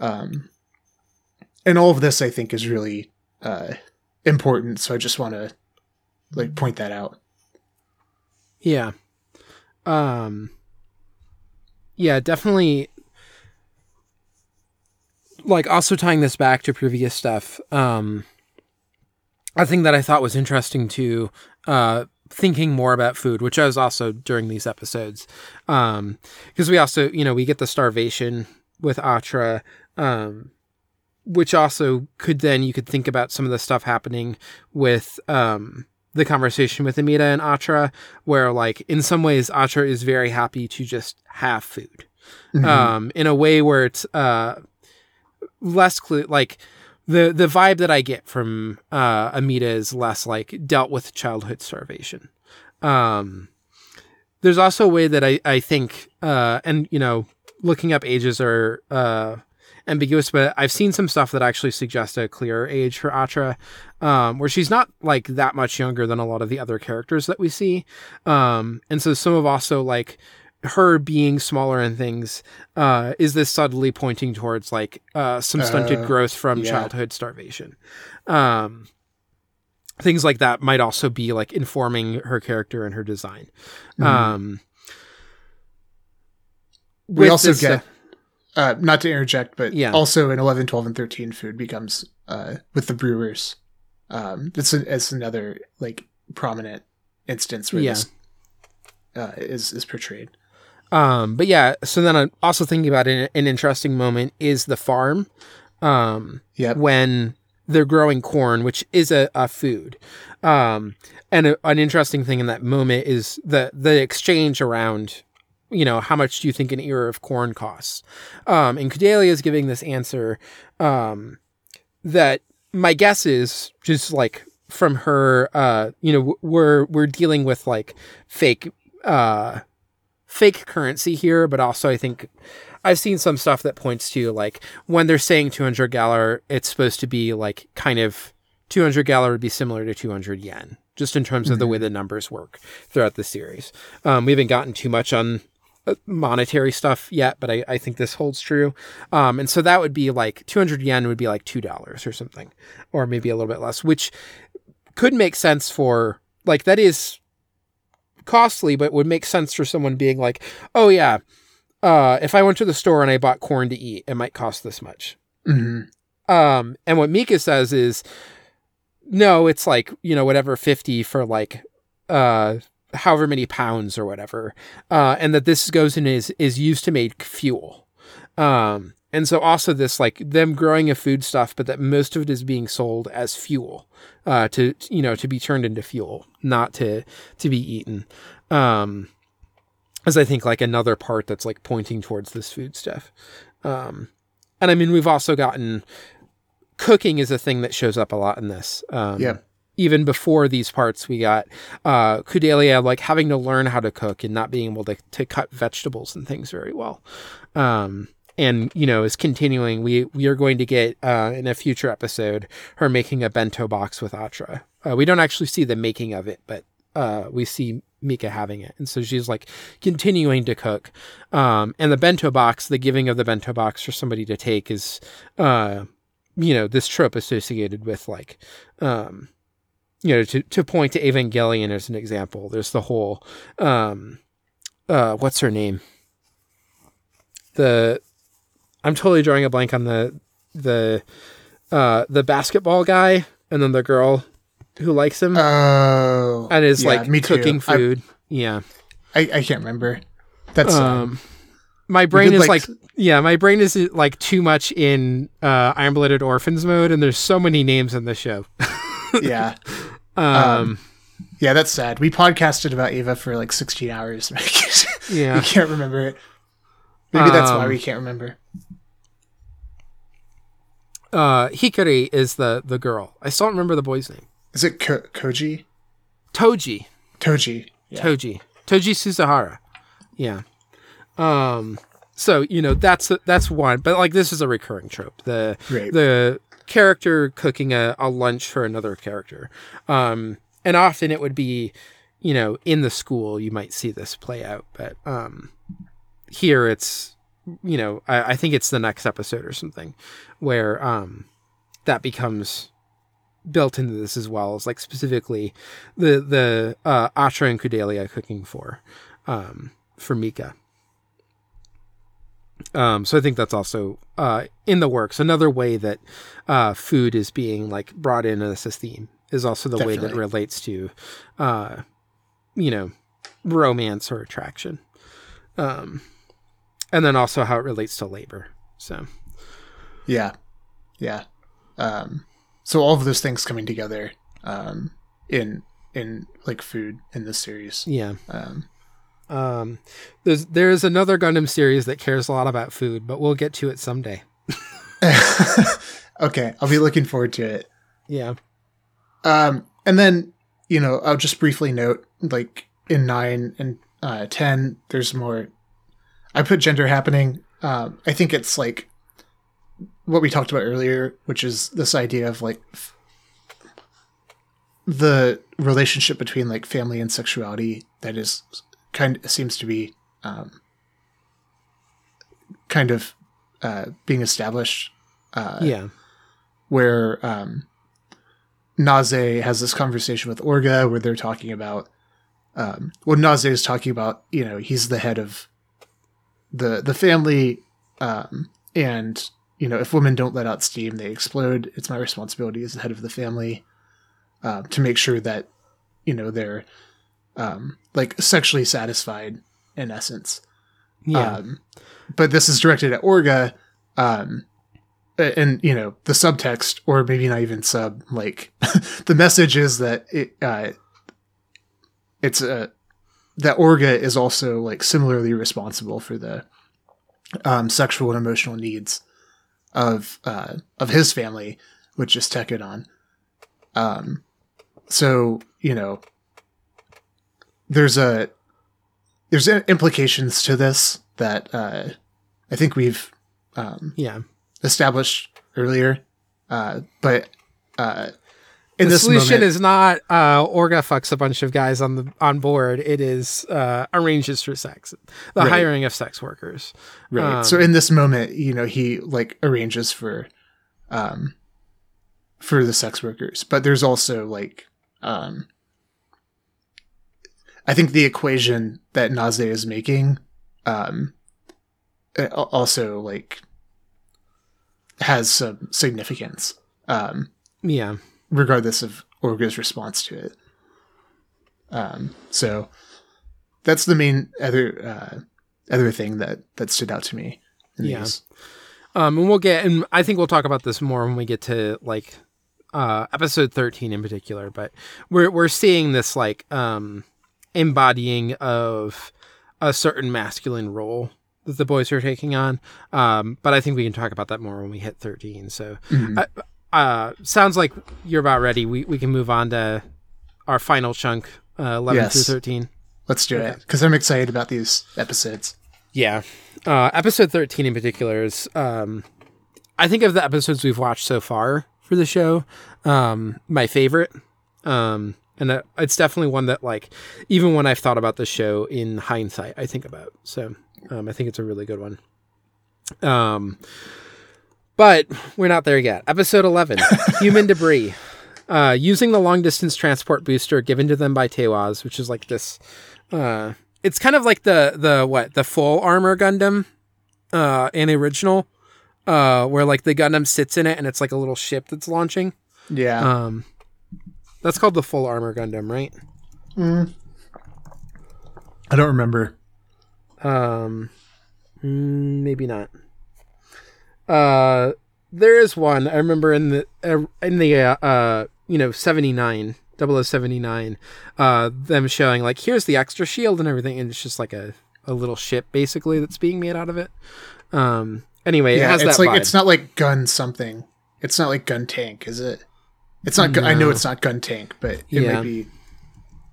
Um, and all of this, I think, is really uh, important. So I just want to like point that out. Yeah. Um Yeah, definitely like also tying this back to previous stuff. Um a thing that I thought was interesting to uh thinking more about food, which I was also during these episodes. Um because we also, you know, we get the starvation with Atra um which also could then you could think about some of the stuff happening with um the conversation with Amida and Atra, where like in some ways Atra is very happy to just have food, um, in a way where it's uh less clear. Like the the vibe that I get from uh Amida is less like dealt with childhood starvation. Um, there's also a way that I I think uh and you know looking up ages are uh ambiguous, but I've seen some stuff that actually suggests a clearer age for Atra, um, where she's not like that much younger than a lot of the other characters that we see. Um, and so some of also like her being smaller and things uh, is this subtly pointing towards like uh, some stunted Uh, growth from yeah. childhood starvation. Um, things like that might also be like informing her character and her design. Mhm. Um, we also get stuff- uh, not to interject, but Yeah. also in 11, 12, and 13, food becomes uh, with the brewers. Um, it's, a, it's another like prominent instance where Yeah. this uh, is is portrayed. Um, but yeah, so then I'm also thinking about an, an interesting moment is the farm, um, Yep. when they're growing corn, which is a, a food. Um, and a, an interesting thing in that moment is the, the exchange around, you know, how much do you think an ear of corn costs? Um, and Kudelia is giving this answer, um, that my guess is just like from her, uh, you know, we're, we're dealing with like fake, uh, fake currency here, but also I think I've seen some stuff that points to like when they're saying 200 galler, it's supposed to be like kind of 200 galler would be similar to 200 yen, just in terms of the way the numbers work throughout the series. Um, we haven't gotten too much on uh, monetary stuff yet, but I, I think this holds true. Um, and so that would be like 200 yen would be like $2 or something, or maybe a little bit less, which could make sense for like that is costly, but would make sense for someone being like, oh yeah, uh, if I went to the store and I bought corn to eat, it might cost this much. hmm Um, and what Mika says is, no, it's like you know whatever fifty for like, uh, however many pounds or whatever, uh, and that this goes in is is used to make fuel. Um, and so also this like them growing a food stuff, but that most of it is being sold as fuel, uh, to you know to be turned into fuel, not to to be eaten. Um, as I think like another part that's like pointing towards this food stuff. Um, and I mean we've also gotten cooking is a thing that shows up a lot in this. Um, Yeah. Even before these parts, we got uh, Kudelia like having to learn how to cook and not being able to, to cut vegetables and things very well. Um, and you know is continuing. We we are going to get uh, in a future episode her making a bento box with Atra. Uh, we don't actually see the making of it, but uh, we see Mika having it, and so she's like continuing to cook. Um, and the bento box, the giving of the bento box for somebody to take is, uh, you know, this trope associated with like, um, you know, to to point to Evangelion as an example. There's the whole, um, uh, what's her name? The, I'm totally drawing a blank on the the uh the basketball guy and then the girl who likes him Oh, and is yeah, like me too. cooking I- food. yeah. I, I can't remember. That's um, Um, my brain is like, like, yeah, my brain is like too much in uh, Iron Blooded Orphans mode, and there's so many names in the show. yeah, Um, yeah. That's sad. We podcasted about Eva for like 16 hours. Yeah. we can't remember it. Maybe that's why Um, we can't remember. Uh, Hikari is the the girl. I still don't remember the boy's name. Is it Ko- Koji? Toji. Toji. Yeah. Toji. Toji Suzuhara. Yeah. Um so, you know, that's that's one, but like this is a recurring trope. The Right. the character cooking a, a lunch for another character. Um and often it would be, you know, in the school you might see this play out, but um here it's you know, I, I think it's the next episode or something where um that becomes built into this as well as like specifically the the uh Atra and Kudelia cooking for um for Mika. Um so I think that's also uh in the works. Another way that uh food is being like brought in as a theme is also the way that it relates to uh you know romance or attraction. Um and then also how it relates to labor. So Yeah. Yeah. Um, so all of those things coming together um, in in like food in this series. yeah. Um, Um, there's there's another Gundam series that cares a lot about food, but we'll get to it someday. okay, I'll be looking forward to it. Yeah, Um, and then you know I'll just briefly note like in nine and uh, ten, there's more. I put gender happening. Um, I think it's like what we talked about earlier, which is this idea of like f- the relationship between like family and sexuality that is kind seems to be um, kind of uh, being established uh, yeah, where um, Naze has this conversation with Orga where they're talking about um, well Naze is talking about you know he's the head of the the family um, and you know if women don't let out steam they explode it's my responsibility as the head of the family uh, to make sure that you know they're um, like sexually satisfied in essence yeah, um, but this is directed at Orga, um, and you know the subtext, or maybe not even sub. Like the message is that it, uh, it's a that Orga is also like similarly responsible for the um, sexual and emotional needs of uh, of his family, which is Tekkadan. Um, so you know, there's a there's implications to this that uh, I think we've um, yeah. established earlier, uh, but uh, in the this solution moment, is not uh, Orga fucks a bunch of guys on the on board. It is uh, arranges for sex, the Right. hiring of sex workers. right. um, so in this moment, you know, he like arranges for um, for the sex workers, but there's also like um, I think the equation that Naze is making um, also like has some significance. Um, Yeah, regardless of Orga's response to it. Um, so that's the main other uh, other thing that that stood out to me. Yeah. um, and we'll get, and I think we'll talk about this more when we get to like uh, episode thirteen in particular. But we're we're seeing this like um, embodying of a certain masculine role that the boys are taking on. Um, but I think we can talk about that more when we hit thirteen. So. Mhm. Uh, uh, sounds like you're about ready. We we can move on to our final chunk, uh, eleven Yes. through thirteen. Let's do Okay. it because I'm excited about these episodes. Yeah, uh, episode thirteen in particular is, um, I think of the episodes we've watched so far for the show, um, my favorite. Um, and uh, it's definitely one that like even when I've thought about the show in hindsight, I think about. So um, I think it's a really good one. Um, but we're not there yet. Episode 11 Human Debris. Uh, using the long distance transport booster given to them by Teiwaz, which is like this. Uh, it's kind of like the, the what? The full armor Gundam uh, in the original, uh, where like the Gundam sits in it and it's like a little ship that's launching. Yeah, Um, that's called the full armor Gundam, right? I don't remember. Um, mm, maybe not. Uh, there is one I remember in the uh, in the uh, uh you know 79 0079 uh them showing like here's the extra shield and everything and it's just like a a little ship basically that's being made out of it. Um, anyway, it Yeah, has it's that like vibe. it's not like gun something. It's not like gun tank, is it? It's not. gu- I know it's not gun tank, but it Yeah. might be.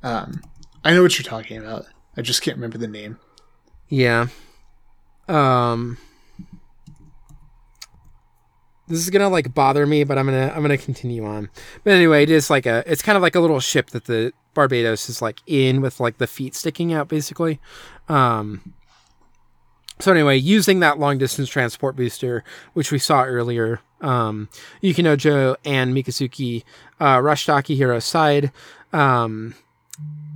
Um, I know what you're talking about. I just can't remember the name. Yeah. Um This is gonna like bother me, but I'm gonna I'm gonna continue on. But anyway, it is like a it's kind of like a little ship that the Barbatos is like in with like the feet sticking out basically. Um so anyway, using that long distance transport booster, which we saw earlier, um, Yukinojo and Mikazuki uh, rushed Akihiro's side, um,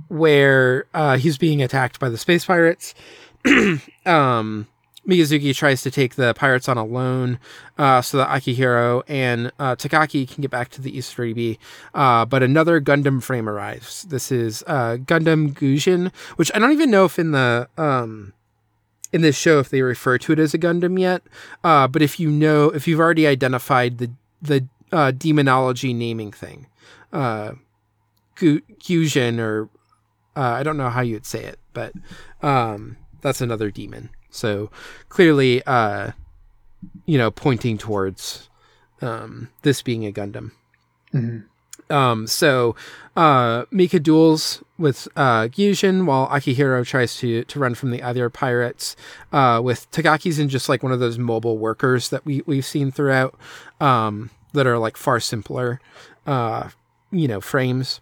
where uh, he's being attacked by the space pirates. um, Mikazuki tries to take the pirates on a loan uh, so that Akihiro and uh, Takaki can get back to the Isaribi. Uh, but another Gundam frame arrives. This is uh, Gundam Gusion, which I don't even know if in the um, in this show if they refer to it as a Gundam yet. Uh, but if you know, if you've already identified the the uh, demonology naming thing, uh, Gu- Gusion or I don't know how you would say it, but um, that's another demon. So clearly, uh, you know, pointing towards um, this being a Gundam. Um, so uh, Mika duels with uh, Gusion while Akihiro tries to to run from the other pirates. Uh, with Takaki's in just like one of those mobile workers that we we've seen throughout um, that are like far simpler, uh, you know, frames.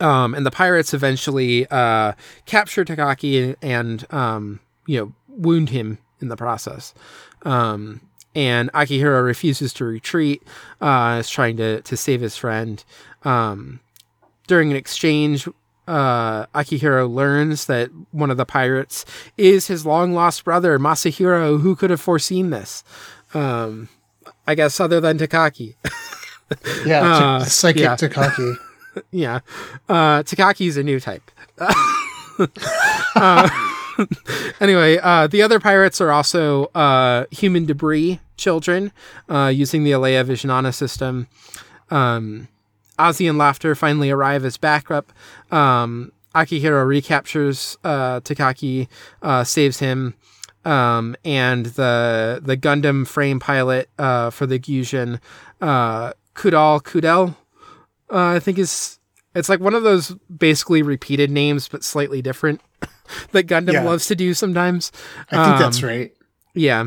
Um, and the pirates eventually uh, capture Takaki and um, you know wound him in the process. Um, and Akihiro refuses to retreat, uh, is trying to to save his friend. Um, during an exchange, uh, Akihiro learns that one of the pirates is his long lost brother Masahiro. Who could have foreseen this? Um, I guess other than Takaki. Yeah, Uh, psychic yeah. Takaki. Yeah. Uh, Takaki's a new type. Uh, anyway, uh, the other pirates are also uh, human debris children uh, using the Alaya-Vijnana system. Um, Azee and Lafter finally arrive as backup. Um, Akihiro recaptures uh, Takaki, uh, saves him, um, and the the Gundam frame pilot uh, for the Gusion, uh, Kudal Cadel, uh, I think is it's like one of those basically repeated names but slightly different that Gundam Yeah. loves to do sometimes. I think that's Um, right. Yeah.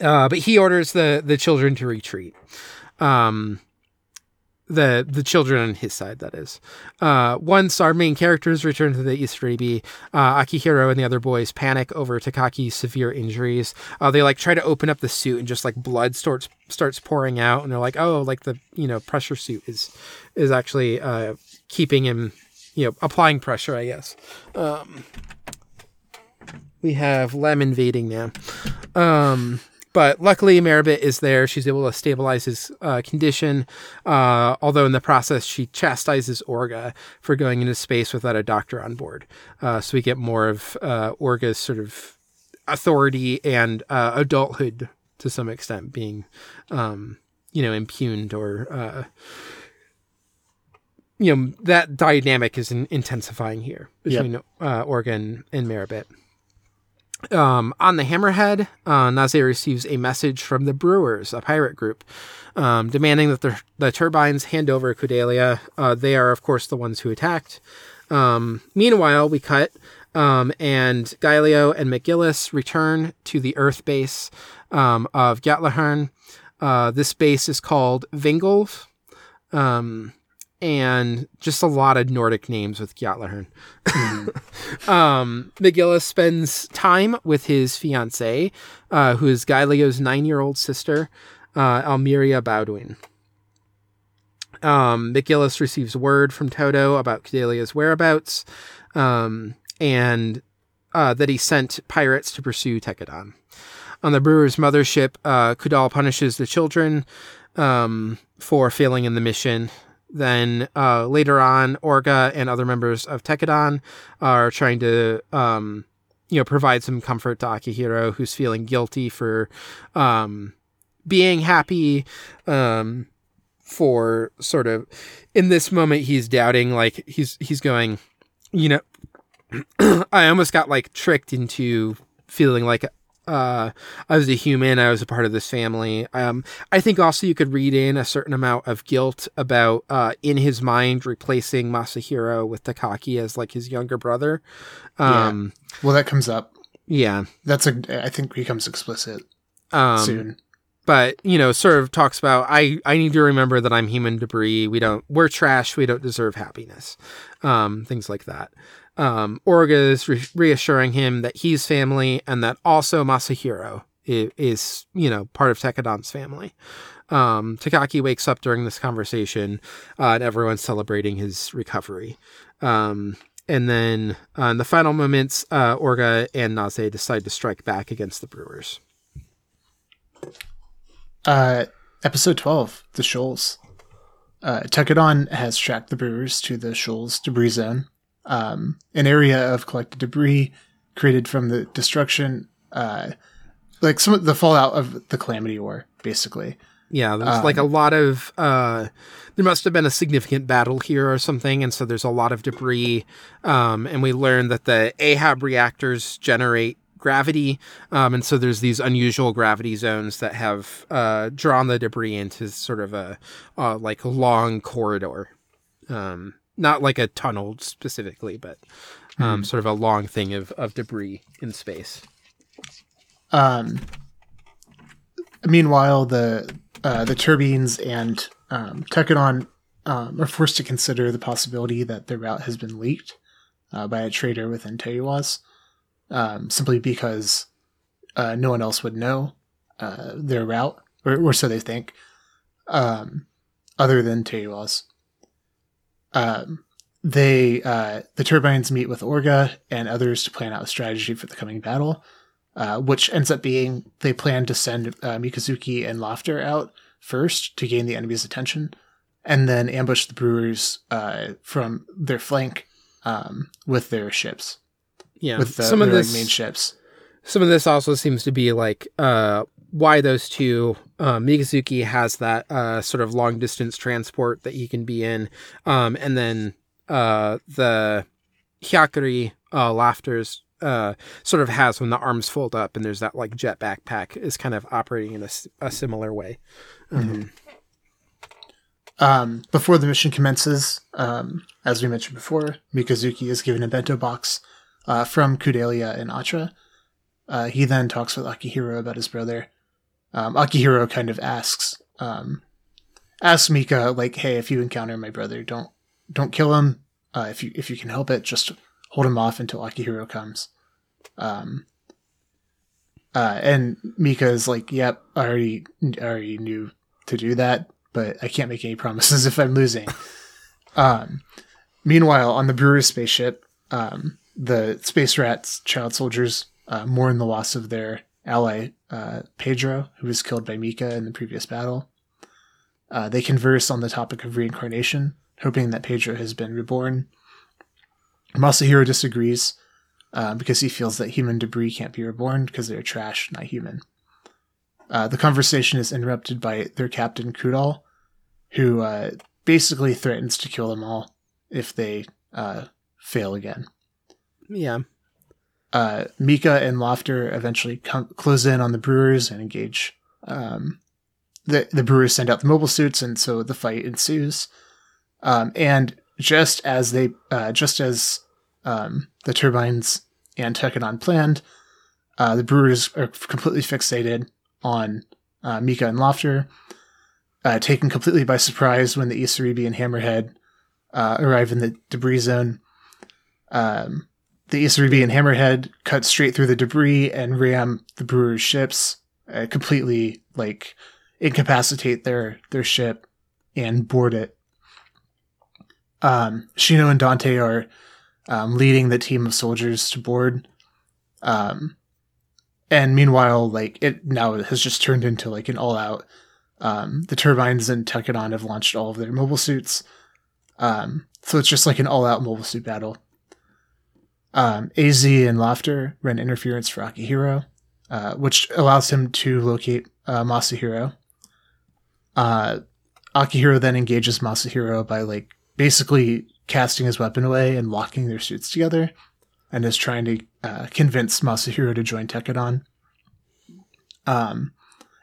Uh, but he orders the the children to retreat. Um, the the children on his side, that is. Uh, once our main characters return to the Isaribi, uh, Akihiro and the other boys panic over Takaki's severe injuries. Uh, they like try to open up the suit and just like blood starts starts pouring out, and they're like, oh, like the you know pressure suit is is actually uh, keeping him, you know, applying pressure, I guess. Um, we have Lem invading now. Um, but luckily, Merribit is there. She's able to stabilize his uh, condition. Uh, although in the process, she chastises Orga for going into space without a doctor on board. Uh, so we get more of uh, Orga's sort of authority and uh, adulthood to some extent being, um, you know, impugned or, uh, you know, that dynamic is intensifying here between uh, Orga and, and Merribit. Um, on the Hammerhead, uh, receives a message from the Brewers, a pirate group, um, demanding that the, the turbines hand over Kudelia. Uh, they are, of course, the ones who attacked. Um, meanwhile, we cut, um, and Gaelio and McGillis return to the Earth base um, of Gjallarhorn. Uh, this base is called Vingolf, um, and just a lot of Nordic names with Gjallarhorn. Um, McGillis spends time with his fiancee, uh, who is Gaelio's nine-year-old sister, uh, Almiria Bauduin. Um, McGillis receives word from Toto about Kudelia's whereabouts, um, and uh, that he sent pirates to pursue Tekkadan. On the brewer's mothership, uh, Kudal punishes the children um, for failing in the mission. Then uh, later on, Orga and other members of Tekkadan are trying to, um, you know, provide some comfort to Akihiro, who's feeling guilty for um, being happy. Um, for sort of in this moment, he's doubting, like he's he's going, you know, I almost got like tricked into feeling like uh, I was a human. I was a part of this family. Um, I think also you could read in a certain amount of guilt about uh, in his mind replacing Masahiro with Takaki as like his younger brother. Um, Well, that comes up. yeah. That's a. I think becomes explicit Um, soon. but you know sort of talks about i i need to remember that i'm human debris we don't we're trash we don't deserve happiness um things like that um orga is re- reassuring him that he's family and that also masahiro is, is you know part of Tekkadan's family. Um takaki wakes up during this conversation uh, and everyone's celebrating his recovery. Um and then uh, in the final moments uh orga and naze decide to strike back against the brewers. Uh, episode 12, The Shoals. Uh, Tekkadan has tracked the brewers to the Shoals debris zone, um, an area of collected debris created from the destruction, uh, like some of the fallout of the Calamity War, basically. Yeah, there's like a lot of uh there must have been a significant battle here or something, and so there's a lot of debris. Um and we learned that the Ahab reactors generate gravity. Um and so there's these unusual gravity zones that have uh drawn the debris into sort of a uh like long corridor. Um not like a tunnel specifically, but um sort of a long thing of, of debris in space. Um, meanwhile, the uh, the turbines and um, Tekkadan um, are forced to consider the possibility that their route has been leaked uh, by a traitor within Teiwaz, um, simply because uh, no one else would know uh, their route, or, or so they think, um, other than Teiwaz. Um, they uh, the turbines meet with Orga and others to plan out a strategy for the coming battle uh, which ends up being they plan to send uh, Mikazuki and Lafter out first to gain the enemy's attention, and then ambush the Brewers uh, from their flank um, with their ships, Yeah. with the, some of their this like, main ships. some of this also seems to be like uh why those two um Mikazuki has that uh sort of long distance transport that he can be in um and then uh the Hyakuren uh Lafter's uh sort of has when the arms fold up and there's that like jet backpack is kind of operating in a similar way um, Um, before the mission commences, um, as we mentioned before, Mikazuki is given a bento box uh, from Kudelia and Atra. Uh, he then talks with Akihiro about his brother. Um, Akihiro kind of asks um, asks Mika like, "Hey, if you encounter my brother, don't don't kill him. Uh, if you if you can help it, just hold him off until Akihiro comes." Um, uh, and Mika is like, "Yep, I already I already knew to do that." but I can't make any promises if I'm losing. um, meanwhile, on the brewer's spaceship, um, the space rats, child soldiers, uh, mourn the loss of their ally, uh, Pedro, who was killed by Mika in the previous battle. Uh, they converse on the topic of reincarnation, hoping that Pedro has been reborn. Masahiro disagrees uh, because he feels that human debris can't be reborn because they're trash, not human. Uh, the conversation is interrupted by their captain Kudal, who uh, basically threatens to kill them all if they uh, fail again. yeah Uh, Mika and Lafter eventually come, close in on the Brewers and engage. Um, the the Brewers send out the mobile suits, and so the fight ensues. Um, and just as they, uh, just as um, the turbines and Tekkadan planned, uh, the Brewers are completely fixated on uh, Mika and Lafter, uh, taken completely by surprise when the Isaribi and Hammerhead uh, arrive in the debris zone. Um, the Isaribi and Hammerhead cut straight through the debris and ram the Brewers' ships, uh, completely like incapacitate their their ship and board it. Um, Shino and Dante are um, leading the team of soldiers to board. Um, and meanwhile, like it now has just turned into like an all out. Um, the turbines and Tekkadan have launched all of their mobile suits. Um, so it's just like an all out mobile suit battle. Um, Azee and Lafter run interference for Akihiro, uh, which allows him to locate uh, Masahiro. Uh, Akihiro then engages Masahiro by like basically casting his weapon away and locking their suits together, and is trying to uh, convince Masahiro to join Tekkadan. Um,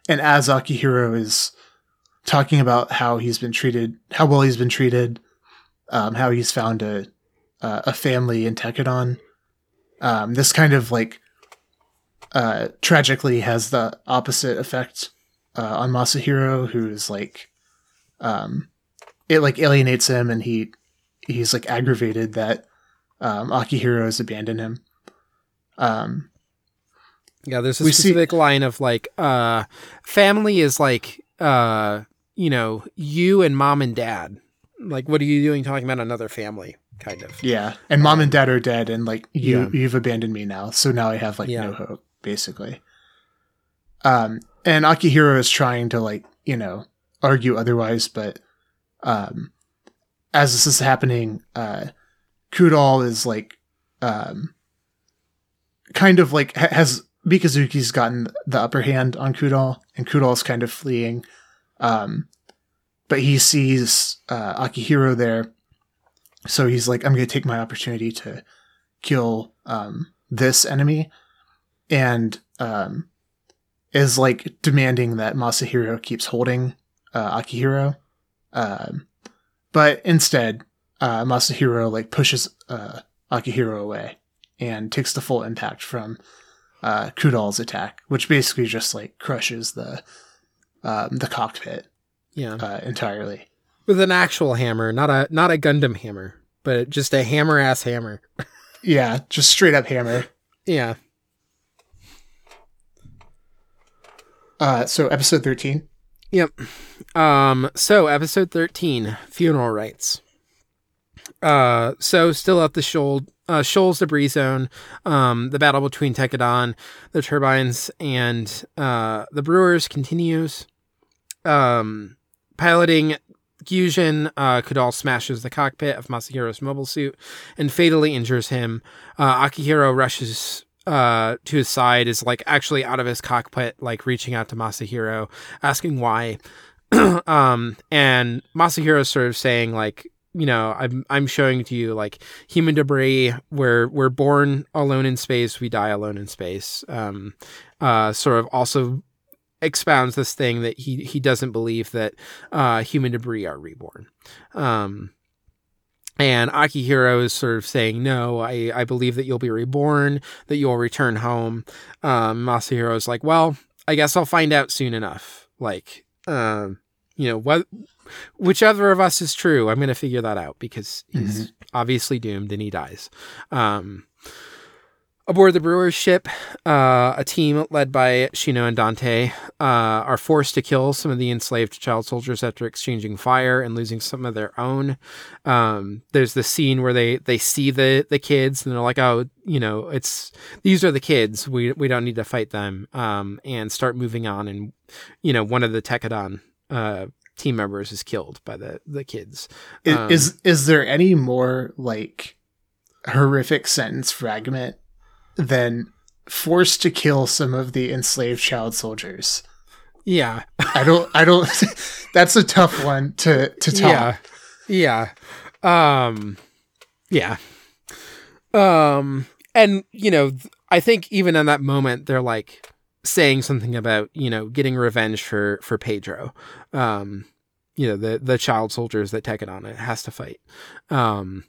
and as Akihiro is talking about how he's been treated, how well he's been treated, um, how he's found a uh, a family in Tekkadan, um, this kind of like uh, tragically has the opposite effect uh, on Masahiro, who's like, um, it like alienates him, and he he's like aggravated that um, Akihiro has abandoned him. Um, Yeah, there's a We see- specific line of like, uh, family is like, uh, you know, you and mom and dad. Like, what are you doing talking about another family? Kind of. yeah, and mom and dad are dead, and like you Yeah. you've abandoned me now, so now I have like Yeah. no hope, basically. Um, and Akihiro is trying to like you know argue otherwise, but um, as this is happening, uh, Kudal is like um, kind of like ha- has Mikazuki's gotten the upper hand on Kudal, and Kudal's kind of fleeing. Um, but he sees uh, Akihiro there, so he's like, "I'm going to take my opportunity to kill um, this enemy," and um, is like demanding that Masahiro keeps holding uh, Akihiro. Um, but instead, uh, Masahiro like pushes uh, Akihiro away and takes the full impact from uh, Kudal's attack, which basically just like crushes the um, the cockpit Yeah. uh, entirely. With an actual hammer, not a not a Gundam hammer, but just a hammer ass hammer. Yeah, just straight up hammer. Yeah. Uh, so episode thirteen. Yep. Um, so episode 13, funeral rites. Uh, so still at the Shoal, uh, Shoals debris zone, um, the battle between Tekkadan, the turbines, and, uh, the Brewers continues. Um, piloting Gusion, uh, Kudal smashes the cockpit of Masahiro's mobile suit and fatally injures him. Uh, Akihiro rushes, uh, to his side, is like actually out of his cockpit, like reaching out to Masahiro, asking why. um, and Masahiro sort of saying like, you know, I'm I'm showing to you like human debris. We're we're born alone in space. We die alone in space. Um, uh, sort of also expounds this thing that he he doesn't believe that uh, human debris are reborn. Um, and Akihiro is sort of saying, no, I, I believe that you'll be reborn, that you'll return home. Um, Masahiro is like, well, I guess I'll find out soon enough. Like, um, you know, what, whichever of us is true, I'm going to figure that out because he's obviously doomed and he dies. Um, aboard the Brewers ship, uh, a team led by Shino and Dante uh, are forced to kill some of the enslaved child soldiers after exchanging fire and losing some of their own. Um, there's the scene where they they see the the kids and they're like, oh, you know, it's these are the kids. We we don't need to fight them. Um, and start moving on. And you know, one of the Tekkadan uh team members is killed by the the kids. Is, Um, is is there any more like horrific sentence fragment than forced to kill some of the enslaved child soldiers? Yeah, I don't. I don't. that's a tough one to to top. Yeah. Yeah. Um yeah. Um and you know, I think even in that moment they're like saying something about, you know, getting revenge for for Pedro. Um you know, the the child soldiers that Tekkadan has to fight. Um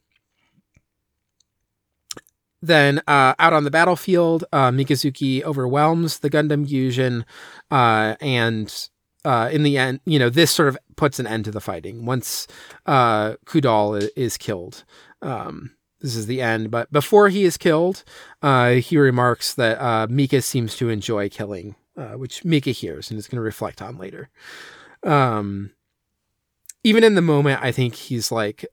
then uh, out on the battlefield, uh, Mikazuki overwhelms the Gundam Gusion, uh, and uh, in the end, you know, this sort of puts an end to the fighting once uh, Kudal is killed. Um, this is the end, but before he is killed, uh, he remarks that Mika seems to enjoy killing, which Mika hears and is going to reflect on later. Um, even in the moment, I think he's like,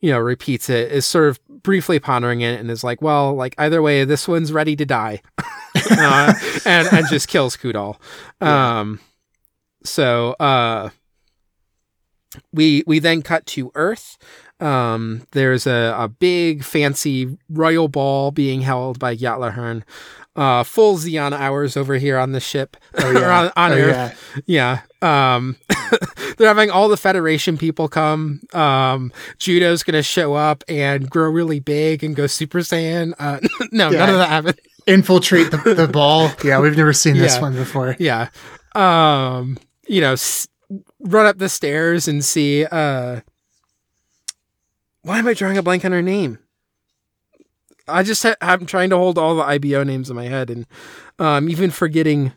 you know, repeats it, is sort of briefly pondering it, and is like, well, like either way, this one's ready to die, uh, and and just kills Kudal. Um, so uh, we we then cut to Earth. Um, there's a, a big fancy royal ball being held by Gjallarhorn. Uh, full Zeon hours over here on the ship Oh, or yeah. on, on Oh, Earth. yeah. Yeah. Um, they're having all the Federation people come. Um, Judo's gonna show up and grow really big and go Super Saiyan. Uh, no, Yeah. none of that happened. infiltrate the, the ball. Yeah, we've never seen this one before. yeah um you know s- run up the stairs and see uh why am i drawing a blank on her name i just ha- i'm trying to hold all the ibo names in my head and um even forgetting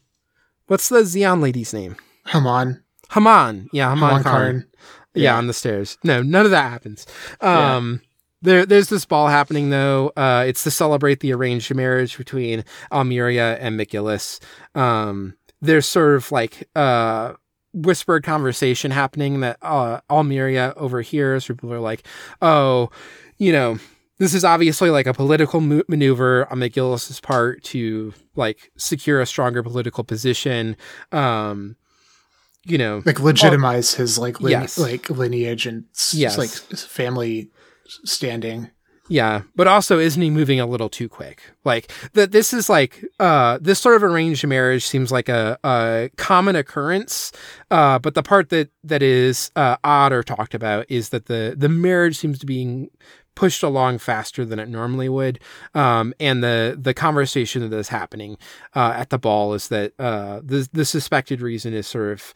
what's the Zeon lady's name on, haman yeah haman, Haman Karn. Yeah. Yeah. on the stairs no none of that happens Yeah. um There, there's this ball happening though. Uh, it's to celebrate the arranged marriage between Almiria and McGillis. Um, there's sort of like uh, whispered conversation happening that uh, Almeria overhears, where people are like, "Oh, you know, this is obviously like a political mo- maneuver on McGillis's part to like secure a stronger political position." Um, you know, like legitimize his like lin- Yes. like lineage and s- Yes. like family standing. Yeah, but also isn't he moving a little too quick? Like that this is like uh this sort of arranged marriage seems like a, a common occurrence. Uh but the part that that is uh odd or talked about is that the the marriage seems to be pushed along faster than it normally would. Um and the the conversation that is happening uh at the ball is that uh the the suspected reason is sort of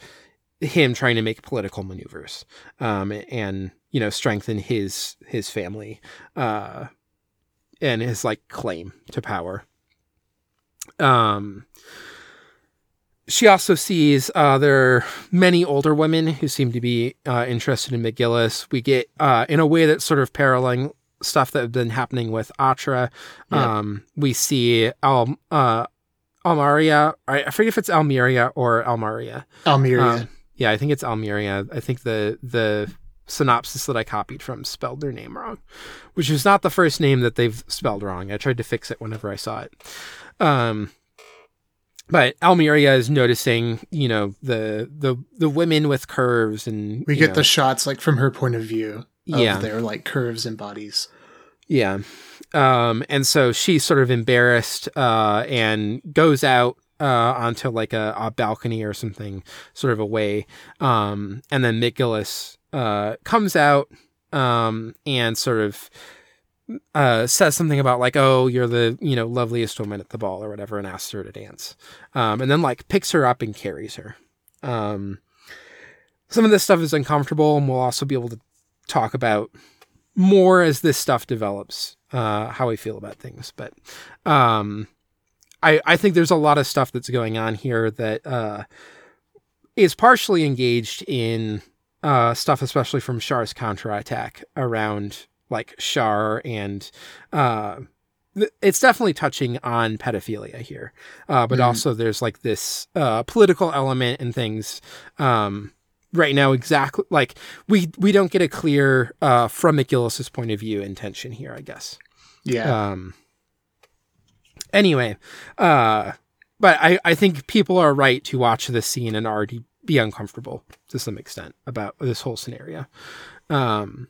him trying to make political maneuvers um and you know strengthen his his family uh and his like claim to power um she also sees uh, there are many older women who seem to be uh, interested in McGillis. We get uh, in a way that's sort of paralleling stuff that have been happening with Atra. Yeah. Um, we see Al uh, Almaria. I I forget if it's Almeria or Almaria. Almeria. Um, yeah, I think it's Almeria. I think the the synopsis that I copied from spelled their name wrong, which is not the first name that they've spelled wrong. I tried to fix it whenever I saw it. Um, but Almeria is noticing, you know, the the the women with curves and we get know, the shots like from her point of view of Yeah. their like curves and bodies. Yeah. Um, and so she's sort of embarrassed uh, and goes out uh, onto like a, a balcony or something, sort of away. Um, and then McGillis uh, comes out um, and sort of uh, says something about like, "Oh, you're the you know loveliest woman at the ball" or whatever, and asks her to dance. Um, and then like picks her up and carries her. Um, some of this stuff is uncomfortable, and we'll also be able to talk about more as this stuff develops uh how I feel about things but um I I think there's a lot of stuff that's going on here that uh is partially engaged in uh stuff especially from Char's counterattack around like Char and uh th- it's definitely touching on pedophilia here uh but Mhm. also there's like this uh political element and things um right now exactly like we we don't get a clear uh from McGillis's point of view intention here I guess Yeah. um anyway uh but I I think people are right to watch this scene and already be uncomfortable to some extent about this whole scenario um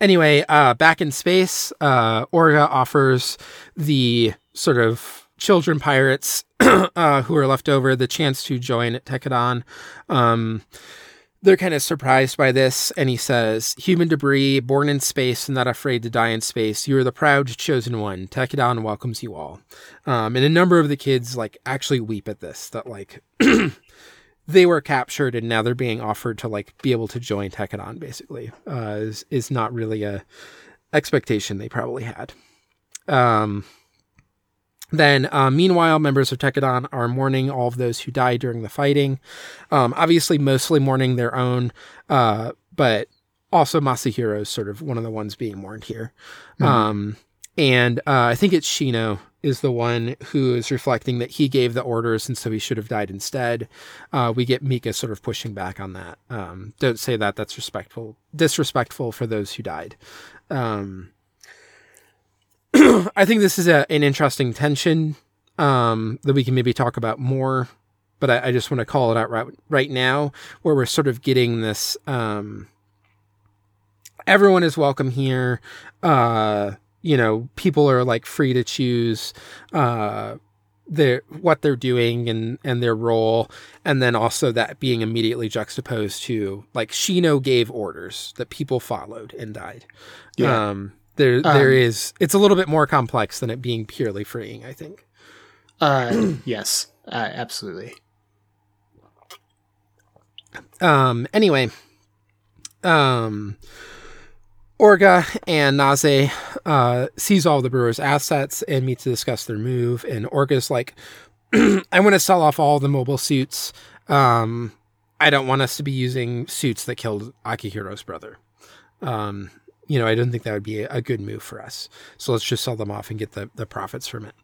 anyway uh back in space uh Orga offers the sort of children pirates uh, who are left over the chance to join Tekkadan. Um, they're kind of surprised by this, and he says, Human debris, born in space and not afraid to die in space. You are the proud chosen one. Tekkadan welcomes you all. Um, and a number of the kids, like, actually weep at this, that, like, they were captured and now they're being offered to, like, be able to join Tekkadan, basically, uh, is, is not really a expectation they probably had. Um, then, uh, meanwhile, members of Tekkadan are mourning all of those who died during the fighting. Um, obviously, mostly mourning their own, uh, but also Masahiro is sort of one of the ones being mourned here. Um, and uh, I think it's Shino is the one who is reflecting that he gave the orders and so he should have died instead. Uh, we get Mika sort of pushing back on that. Um, don't say that. That's respectful, disrespectful for those who died. Um, I think this is a, an interesting tension um, that we can maybe talk about more, but I, I just want to call it out right, right now, where we're sort of getting this. Um, everyone is welcome here. Uh, you know, people are like free to choose uh, their what they're doing and and their role, and then also that being immediately juxtaposed to like Shino gave orders that people followed and died. Yeah. Um, there there Um, is it's a little bit more complex than it being purely freeing. I think. Uh, yes, uh, absolutely. Um. Anyway, um, Orga and Naze uh, sees all the Brewers' assets and meet to discuss their move. And Orga's like, "I want to sell off all the mobile suits. Um, I don't want us to be using suits that killed Akihiro's brother. Um, you know, I don't think that would be a, good move for us. So let's just sell them off and get the the profits from it."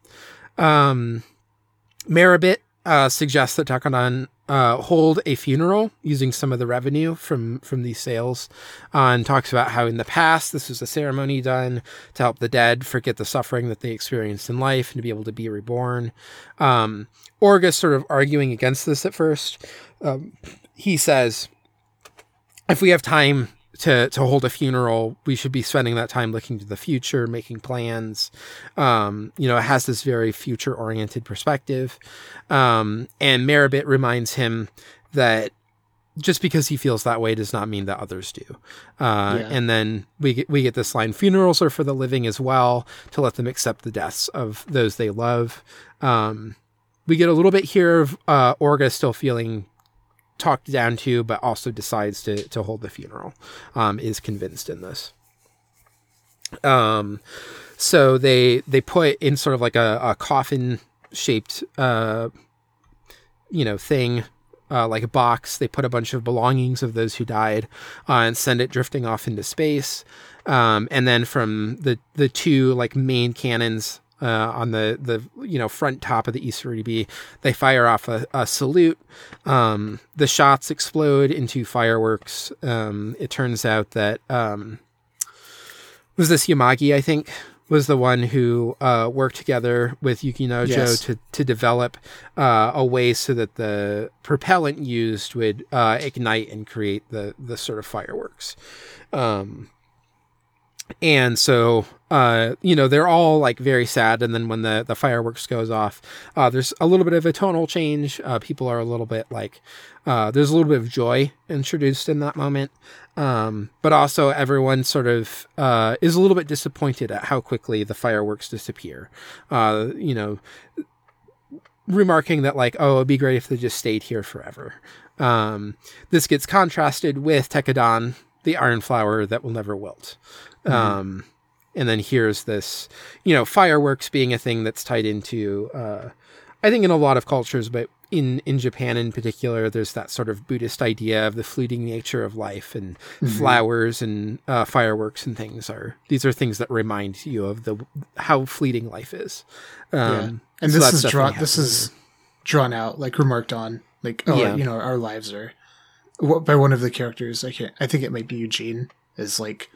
Um, Merribit uh, suggests that Tekkadan uh, hold a funeral using some of the revenue from from these sales, uh, and talks about how in the past this was a ceremony done to help the dead forget the suffering that they experienced in life and to be able to be reborn. Um, Orga sort of arguing against this at first. Um, he says, if we have time to to hold a funeral, we should be spending that time looking to the future, making plans. Um, you know, it has this very future oriented perspective. Um, and Merribit reminds him that just because he feels that way does not mean that others do. Uh, Yeah. And then we get, we get this line: funerals are for the living as well, to let them accept the deaths of those they love. Um, we get a little bit here of uh, Orga still feeling talked down to, but also decides to to hold the funeral. Um, is convinced in this. Um, so they they put in sort of like a, a coffin shaped uh, you know thing. Uh, like a box, they put a bunch of belongings of those who died uh, and send it drifting off into space. Um, and then from the the two like main cannons uh, on the the you know front top of the Isaribi, they fire off a, a salute. Um, the shots explode into fireworks. Um, it turns out that um, was this Yamagi, I think, was the one who uh, worked together with Yukinojo Yes. to to develop uh, a way so that the propellant used would uh, ignite and create the the sort of fireworks. Um, and so uh you know they're all like very sad and then when the the fireworks goes off uh there's a little bit of a tonal change. Uh people are a little bit like uh there's a little bit of joy introduced in that moment. Um but also everyone sort of uh is a little bit disappointed at how quickly the fireworks disappear. Uh you know remarking that like oh it'd be great if they just stayed here forever. Um this gets contrasted with Tekkadan the iron flower that will never wilt um, and then here's this, you know, fireworks being a thing that's tied into, uh, I think in a lot of cultures, but in, in Japan in particular, there's that sort of Buddhist idea of the fleeting nature of life and flowers and uh, fireworks and things are, these are things that remind you of the, how fleeting life is. Um, yeah. And so this is drawn. This is drawn out, like remarked on, like oh, Yeah. you know, our lives are by one of the characters. I can't. I think it might be Eugene. Is like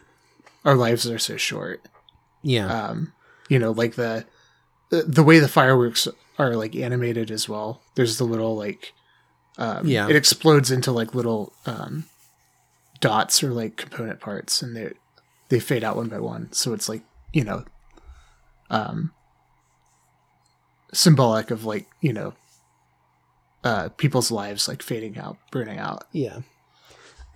our lives are so short. yeah. Um, you know, like the the, the way the fireworks are like animated as well. There's the little like um, Yeah. it explodes into like little um, dots or like component parts, and they they fade out one by one. So it's like you know, um, symbolic of like you know, uh, people's lives like fading out, burning out. Yeah.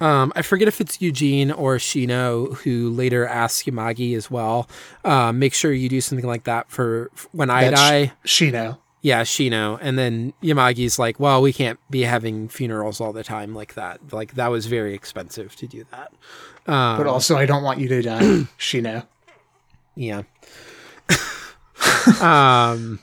Um, I forget if it's Eugene or Shino who later asks Yamagi as well. Um, make sure you do something like that for when I That's die. Shino. Yeah, Shino. And then Yamagi's like, well, we can't be having funerals all the time like that. Like, that was very expensive to do that. Um, But also, I don't want you to die, Shino. Yeah. um.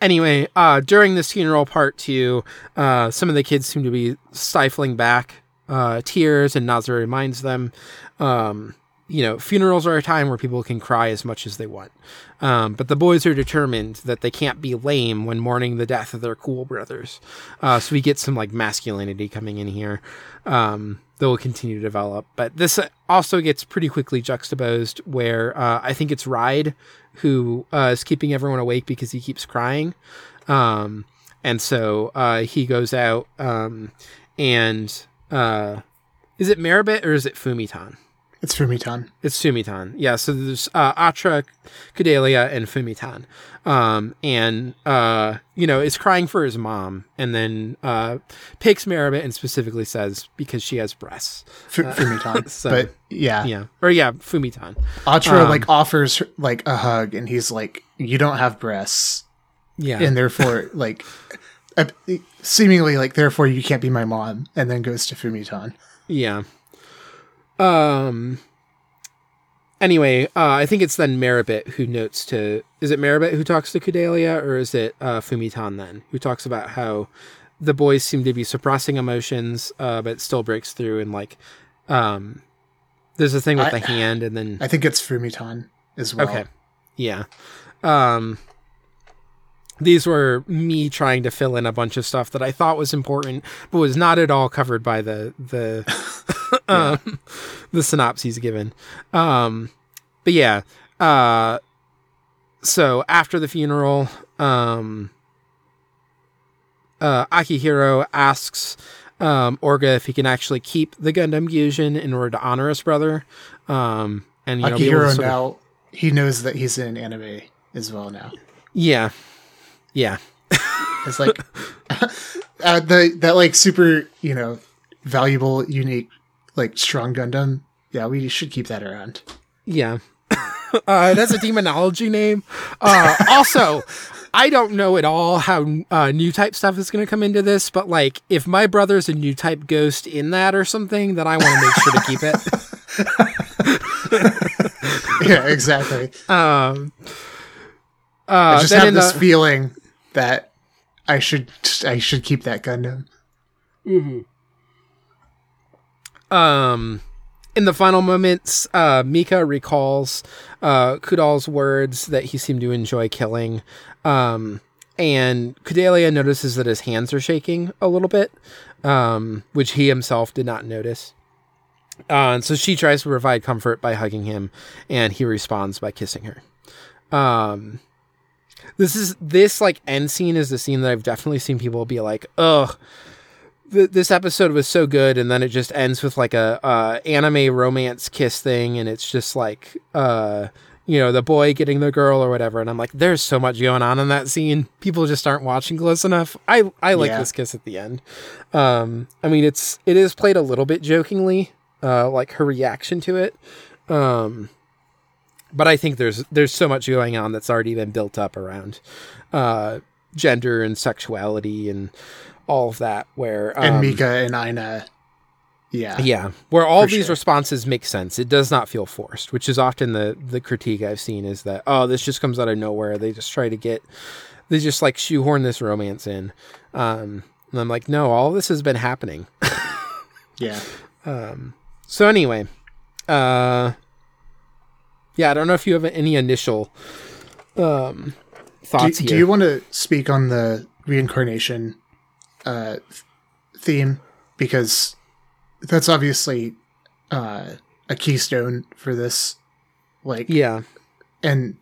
Anyway, uh, during this funeral part two, uh, some of the kids seem to be stifling back uh, tears, and Naze reminds them, um, you know, funerals are a time where people can cry as much as they want. Um, but the boys are determined that they can't be lame when mourning the death of their cool brothers. Uh, so we get some like masculinity coming in here um, that will continue to develop. But this also gets pretty quickly juxtaposed where uh, I think it's Ride who uh, is keeping everyone awake because he keeps crying. Um, and so uh, he goes out um, and uh, is it Merribit or is it Fumitan? It's Fumitan. It's Fumitan. Yeah, so there's uh, Atra, Kudelia, and Fumitan. Um, and, uh, you know, is crying for his mom and then uh, picks Merribit and specifically says because she has breasts. F- Fumitan. so- but yeah, Yeah. Or, yeah, Fumitan. Atra Um, like offers her, like a hug, and he's like, "You don't have breasts, Yeah. and therefore like." Seemingly, like therefore, you can't be my mom, and then goes to Fumitan. Yeah. Um. Anyway, uh, I think it's then Merribit who notes to. Is it Merribit who talks to Kudelia, or is it uh, Fumitan then who talks about how the boys seem to be suppressing emotions, uh, but it still breaks through and like, um, there's a thing with I- the hand, and then I think it's Fumitan as well. Okay. Yeah. Um these were me trying to fill in a bunch of stuff that I thought was important, but was not at all covered by the the um, the synopses given. Um, but yeah, uh, so after the funeral, um, uh, Akihiro asks um, Orga if he can actually keep the Gundam Gusion in order to honor his brother. Um, and you know, be able to Akihiro sort of- now he knows that he's in anime as well now. yeah, yeah. It's like uh, the that like super you know valuable, unique, like strong Gundam. Yeah, we should keep that around. Yeah. uh, that's a demonology name. Uh, also, I don't know at all how uh, new type stuff is going to come into this, but like if my brother's a new type ghost in that or something, then I want to make sure to keep it. yeah, exactly. Um, uh, I just have this the- feeling that I should I should keep that Gundam. um in the final moments uh mika recalls uh kudal's words that he seemed to enjoy killing. Um and kudelia notices that his hands are shaking a little bit um which he himself did not notice. Uh, and so she tries to provide comfort by hugging him and he responds by kissing her. Um this is this like end scene is the scene that i've definitely seen people be like ugh th- this episode was so good and then it just ends with like a uh anime romance kiss thing and it's just like uh you know the boy getting the girl or whatever and i'm like there's so much going on in that scene. People just aren't watching close enough. I i like Yeah. this kiss at the end. Um i mean it's it is played a little bit jokingly uh like her reaction to it. Um but i think there's there's so much going on that's already been built up around uh gender and sexuality and all of that where um, And Mika and Ina, Yeah. yeah, where all these sure. responses make sense. It does not feel forced, which is often the the critique I've seen is that oh, this just comes out of nowhere. They just try to get they just like shoehorn this romance in. Um, and I'm like, no, all this has been happening. Yeah. Um, so anyway, uh, yeah, I don't know if you have any initial um Do, thoughts do here. you want to speak on the reincarnation uh, theme because that's obviously uh, a keystone for this. Like, yeah, and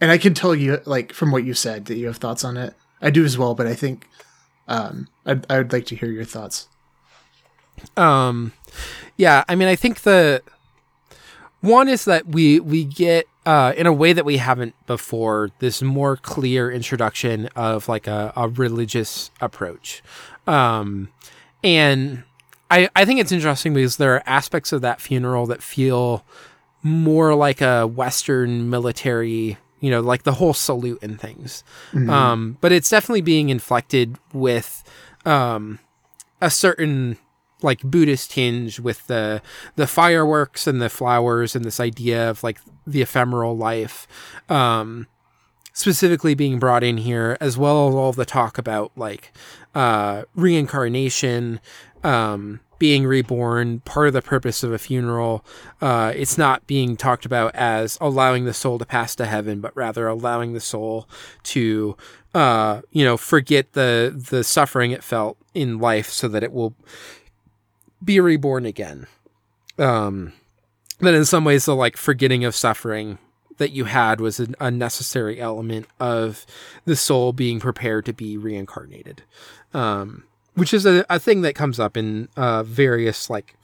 and I can tell you, like, from what you said, that you have thoughts on it. I do as well, but I think um, I'd, I would like to hear your thoughts. um yeah i mean i think the one is that we we get uh in a way that we haven't before this more clear introduction of like a, a religious approach. Um and i i think it's interesting because there are aspects of that funeral that feel more like a western military you know like the whole salute and things. Um but it's definitely being inflected with um a certain like Buddhist hinge with the the fireworks and the flowers and this idea of like the ephemeral life, um, specifically being brought in here, as well as all the talk about like uh, reincarnation, um, being reborn. Part of the purpose of a funeral, uh, it's not being talked about as allowing the soul to pass to heaven, but rather allowing the soul to, uh, you know, forget the the suffering it felt in life, so that it will be reborn again. Um, that in some ways, the like forgetting of suffering that you had was an unnecessary element of the soul being prepared to be reincarnated. Um, which is a, a thing that comes up in uh, various like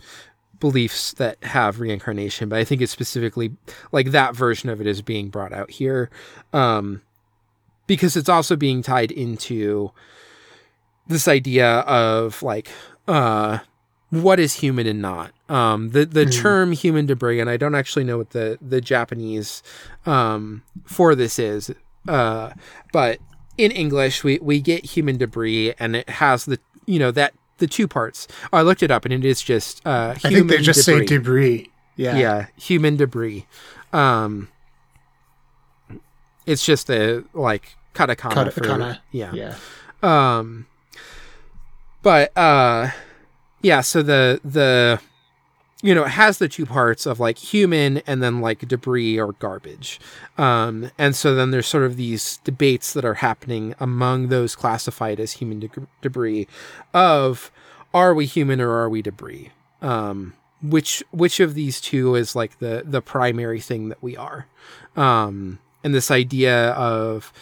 beliefs that have reincarnation, but I think it's specifically like that version of it is being brought out here. Um, because it's also being tied into this idea of like uh what is human and not um the the term human debris and i don't actually know what the the japanese um for this is uh but in english we we get human debris and it has the you know that the two parts i looked it up and it is just uh I think they just say debris. Yeah. yeah human debris um it's just a like katakana, for Katakana. yeah Yeah. um but uh yeah so the the you know it has the two parts of like human and then like debris or garbage. Um and so then there's sort of these debates that are happening among those classified as human de- debris of are we human or are we debris? Um which which of these two is like the the primary thing that we are? Um and this idea of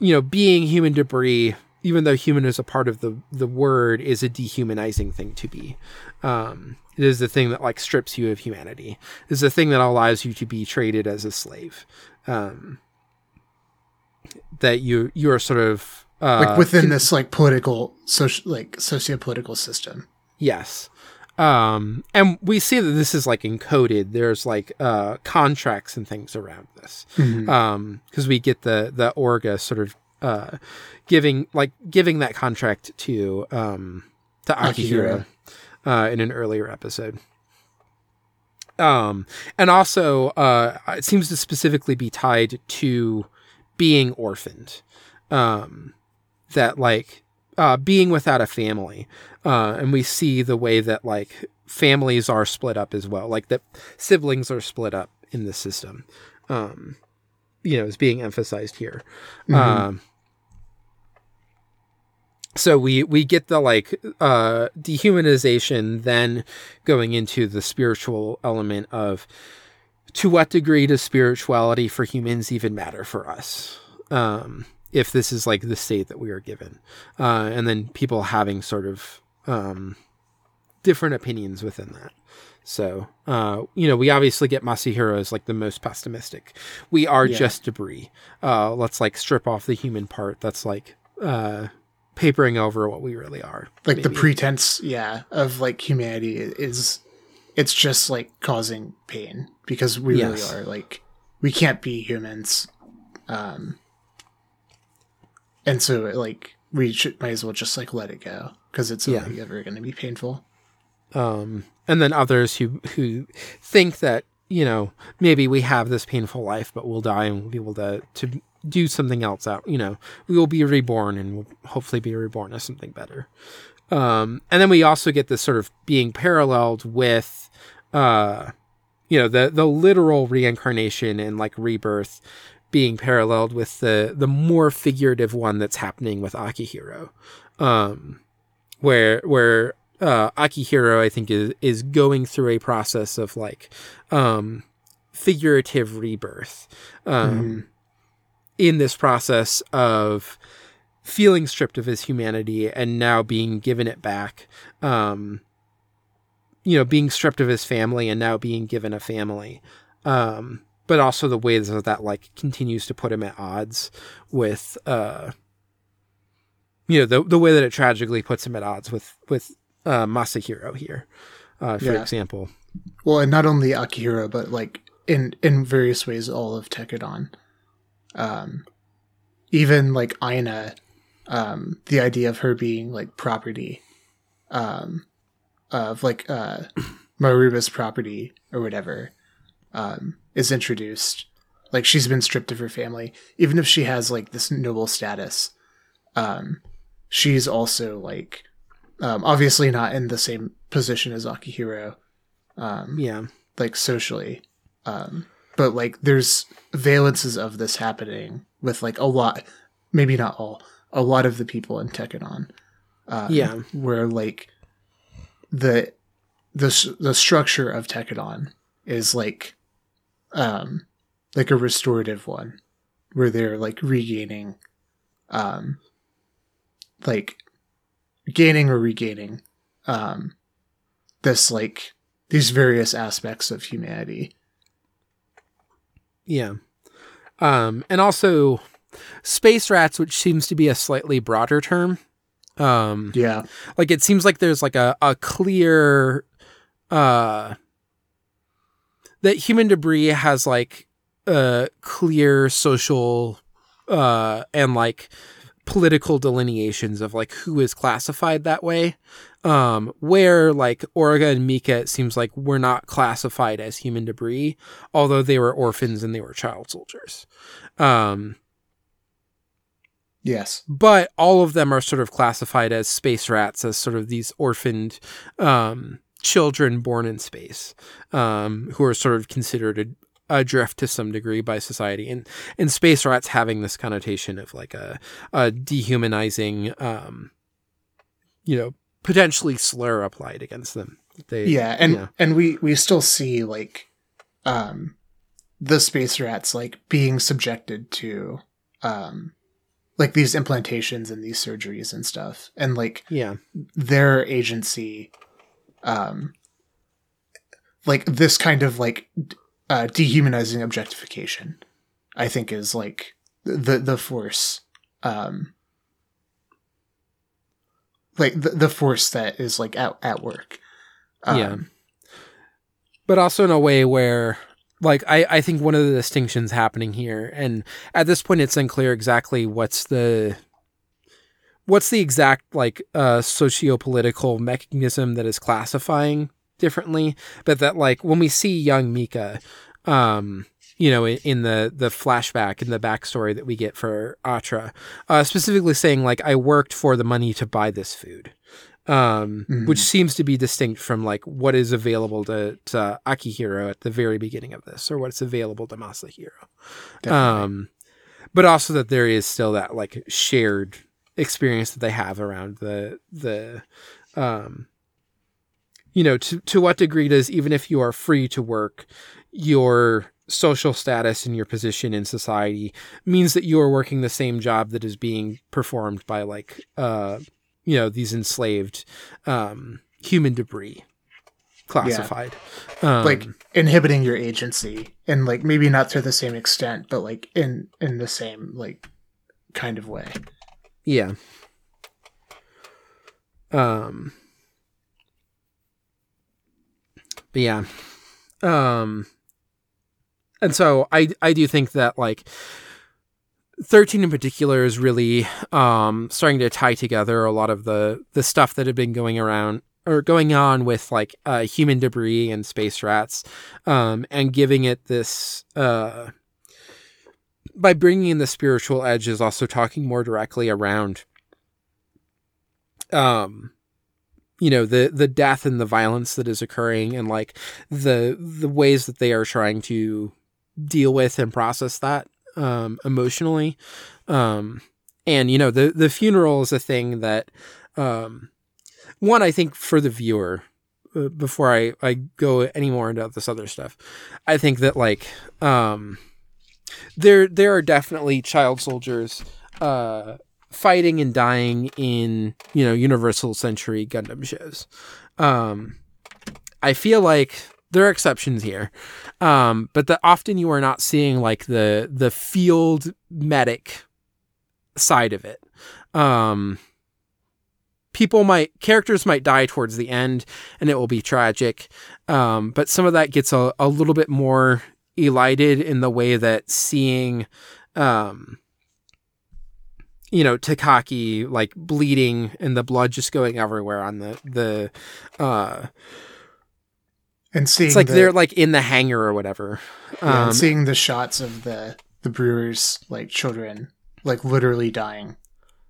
you know, being human debris, even though human is a part of the the word, is a dehumanizing thing to be. Um, it is the thing that like strips you of humanity. It is the thing that allows you to be traded as a slave. Um, that you you are sort of uh, Like within this like political social like socio-political system. Yes. Um, and we see that this is like encoded. There's like uh, contracts and things around this. Um, because we get the the Orga sort of uh, giving like giving that contract to um to Akihiro, uh, in an earlier episode. Um, and also uh, it seems to specifically be tied to being orphaned. Um, that like uh, being without a family. Uh, and we see the way that like families are split up as well, like that siblings are split up in the system. Um, you know, is being emphasized here. Um, so we we get the like uh, dehumanization, then going into the spiritual element of to what degree does spirituality for humans even matter for us? Um, if this is like the state that we are given, uh, and then people having sort of um, different opinions within that. So, uh, you know, we obviously get Masahiro as like the most pessimistic. We are Yeah. just debris. Uh, let's like strip off the human part. That's like uh, papering over what we really are. Like the pretense, yeah, of like humanity is it's just like causing pain because we Yes. really are like we can't be humans. Um and so like we should might as well just like let it go because it's Yeah. only ever going to be painful. um, and then others who who think that you know maybe we have this painful life, but we'll die and we'll be able to to do something else out. You know, we will be reborn and we'll hopefully be reborn as something better. Um, and then we also get this sort of being paralleled with, uh, you know, the the literal reincarnation and like rebirth being paralleled with the the more figurative one that's happening with Akihiro, um, where where uh, Akihiro I think is is going through a process of like um, figurative rebirth. Um, In this process of feeling stripped of his humanity and now being given it back, um, you know, being stripped of his family and now being given a family. Um, but also the ways that that like continues to put him at odds with, uh, you know, the the way that it tragically puts him at odds with with uh, Masahiro here, uh, for Yeah. example. Well, and not only Akihiro, but like in in various ways, all of Tekkadan. Um, even like Aina, um, the idea of her being like property, um, of like uh, Maruba's property or whatever, um, is introduced. Like she's been stripped of her family, even if she has like this noble status. Um, she's also like, um, obviously not in the same position as Akihiro um, Yeah, like socially um but like there's valences of this happening with like a lot maybe not all a lot of the people in Tekkadan um, Yeah. where like the the the structure of Tekkadan is like um like a restorative one where they're like regaining um like gaining or regaining um this like these various aspects of humanity. Yeah. Um, and also space rats, which seems to be a slightly broader term. Um, Yeah, like it seems like there's like a, a clear uh that human debris has like a clear social uh and like political delineations of like who is classified that way um where like Orga and Mika it seems like we're not classified as human debris although they were orphans and they were child soldiers. Um yes, but all of them are sort of classified as space rats as sort of these orphaned um, children born in space um, who are sort of considered a, adrift to some degree by society. And and space rats having this connotation of like a, a dehumanizing um, you know potentially slur applied against them. They yeah, and and we we still see like um the space rats like being subjected to um like these implantations and these surgeries and stuff. And like yeah. their agency um like this kind of like uh dehumanizing objectification i think is like the the force um like the, the force that is like at, at work um, Yeah. but also in a way where like I, I think one of the distinctions happening here and at this point it's unclear exactly what's the what's the exact like uh socio-political mechanism that is classifying differently but that like when we see young mika um you know in, the the flashback in the backstory that we get for atra uh specifically saying like i worked for the money to buy this food um, Mhm. which seems to be distinct from like what is available to, to Akihiro at the very beginning of this, or what's available to Masahiro. Um, but also that there is still that like shared experience that they have around the the um you know to to what degree does even if you are free to work your social status and your position in society means that you are working the same job that is being performed by like uh you know these enslaved um human debris classified um, like inhibiting your agency and like maybe not to the same extent but like in in the same like kind of way Yeah. Um but yeah. Um and so I I do think that like 13 in particular is really um starting to tie together a lot of the the stuff that had been going around or going on with like uh human debris and space rats um and giving it this uh by bringing in the spiritual edge is also talking more directly around um you know the the death and the violence that is occurring and like the the ways that they are trying to deal with and process that um emotionally. Um and you know the the funeral is a thing that um one i think for the viewer uh, before i i go any more into this other stuff i think that like um there there are definitely child soldiers uh fighting and dying in you know universal century gundam shows. Um i feel like there are exceptions here um but often you are not seeing like the the field medic side of it. Um people might characters might die towards the end and it will be tragic um but some of that gets a, a little bit more elided in the way that seeing um you know takaki like bleeding and the blood just going everywhere on the the uh and seeing it's like the, they're like in the hangar or whatever yeah, um and seeing the shots of the the brewers like children like literally dying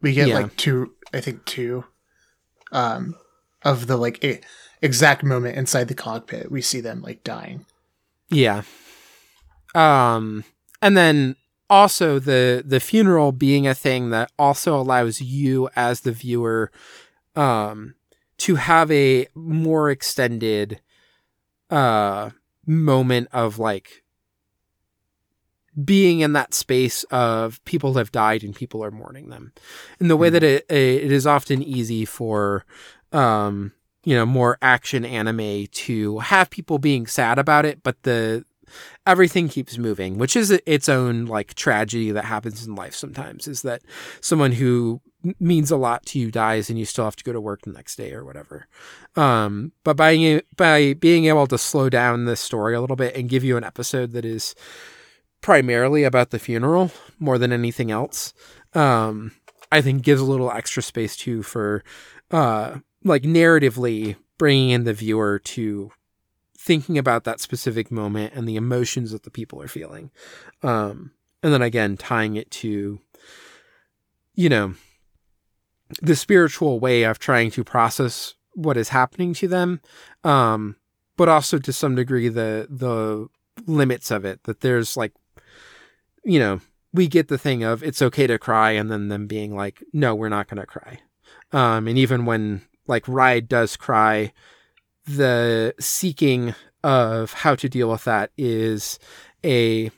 we get Yeah. like two i think two um of the like a, exact moment inside the cockpit we see them like dying Yeah. Um and then also the the funeral being a thing that also allows you as the viewer um to have a more extended uh moment of like being in that space of people have died and people are mourning them in the way Mhm. that it it is often easy for um you know, more action anime to have people being sad about it, but the everything keeps moving, which is its own like tragedy that happens in life sometimes is that someone who means a lot to you dies and you still have to go to work the next day or whatever. Um, but by by being able to slow down the story a little bit and give you an episode that is primarily about the funeral more than anything else, um, I think gives a little extra space too for uh, like narratively bringing in the viewer to thinking about that specific moment and the emotions that the people are feeling. Um, and then again, tying it to, you know, the spiritual way of trying to process what is happening to them. Um, but also to some degree, the, the limits of it that there's like, you know, we get the thing of it's okay to cry and then them being like, no, we're not going to cry. Um, and even when like Ride does cry, the seeking of how to deal with that is a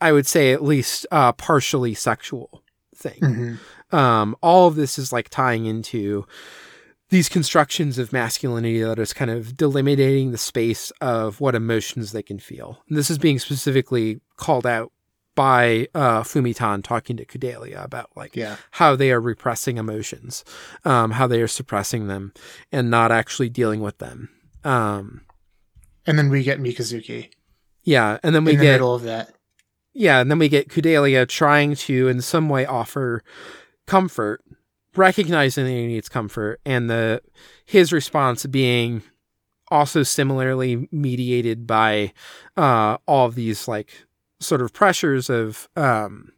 I would say at least uh, partially sexual thing. Mhm. Um, all of this is like tying into these constructions of masculinity that is kind of delimiting the space of what emotions they can feel. And this is being specifically called out by uh, Fumitan talking to Kudelia about like Yeah. how they are repressing emotions, um, how they are suppressing them, and not actually dealing with them. Um, And then we get Mikazuki yeah, and then we in the get middle of that. yeah, and then we get Kudelia trying to, in some way, offer comfort, recognizing that he needs comfort, and the his response being also similarly mediated by uh, all of these like sort of pressures of um,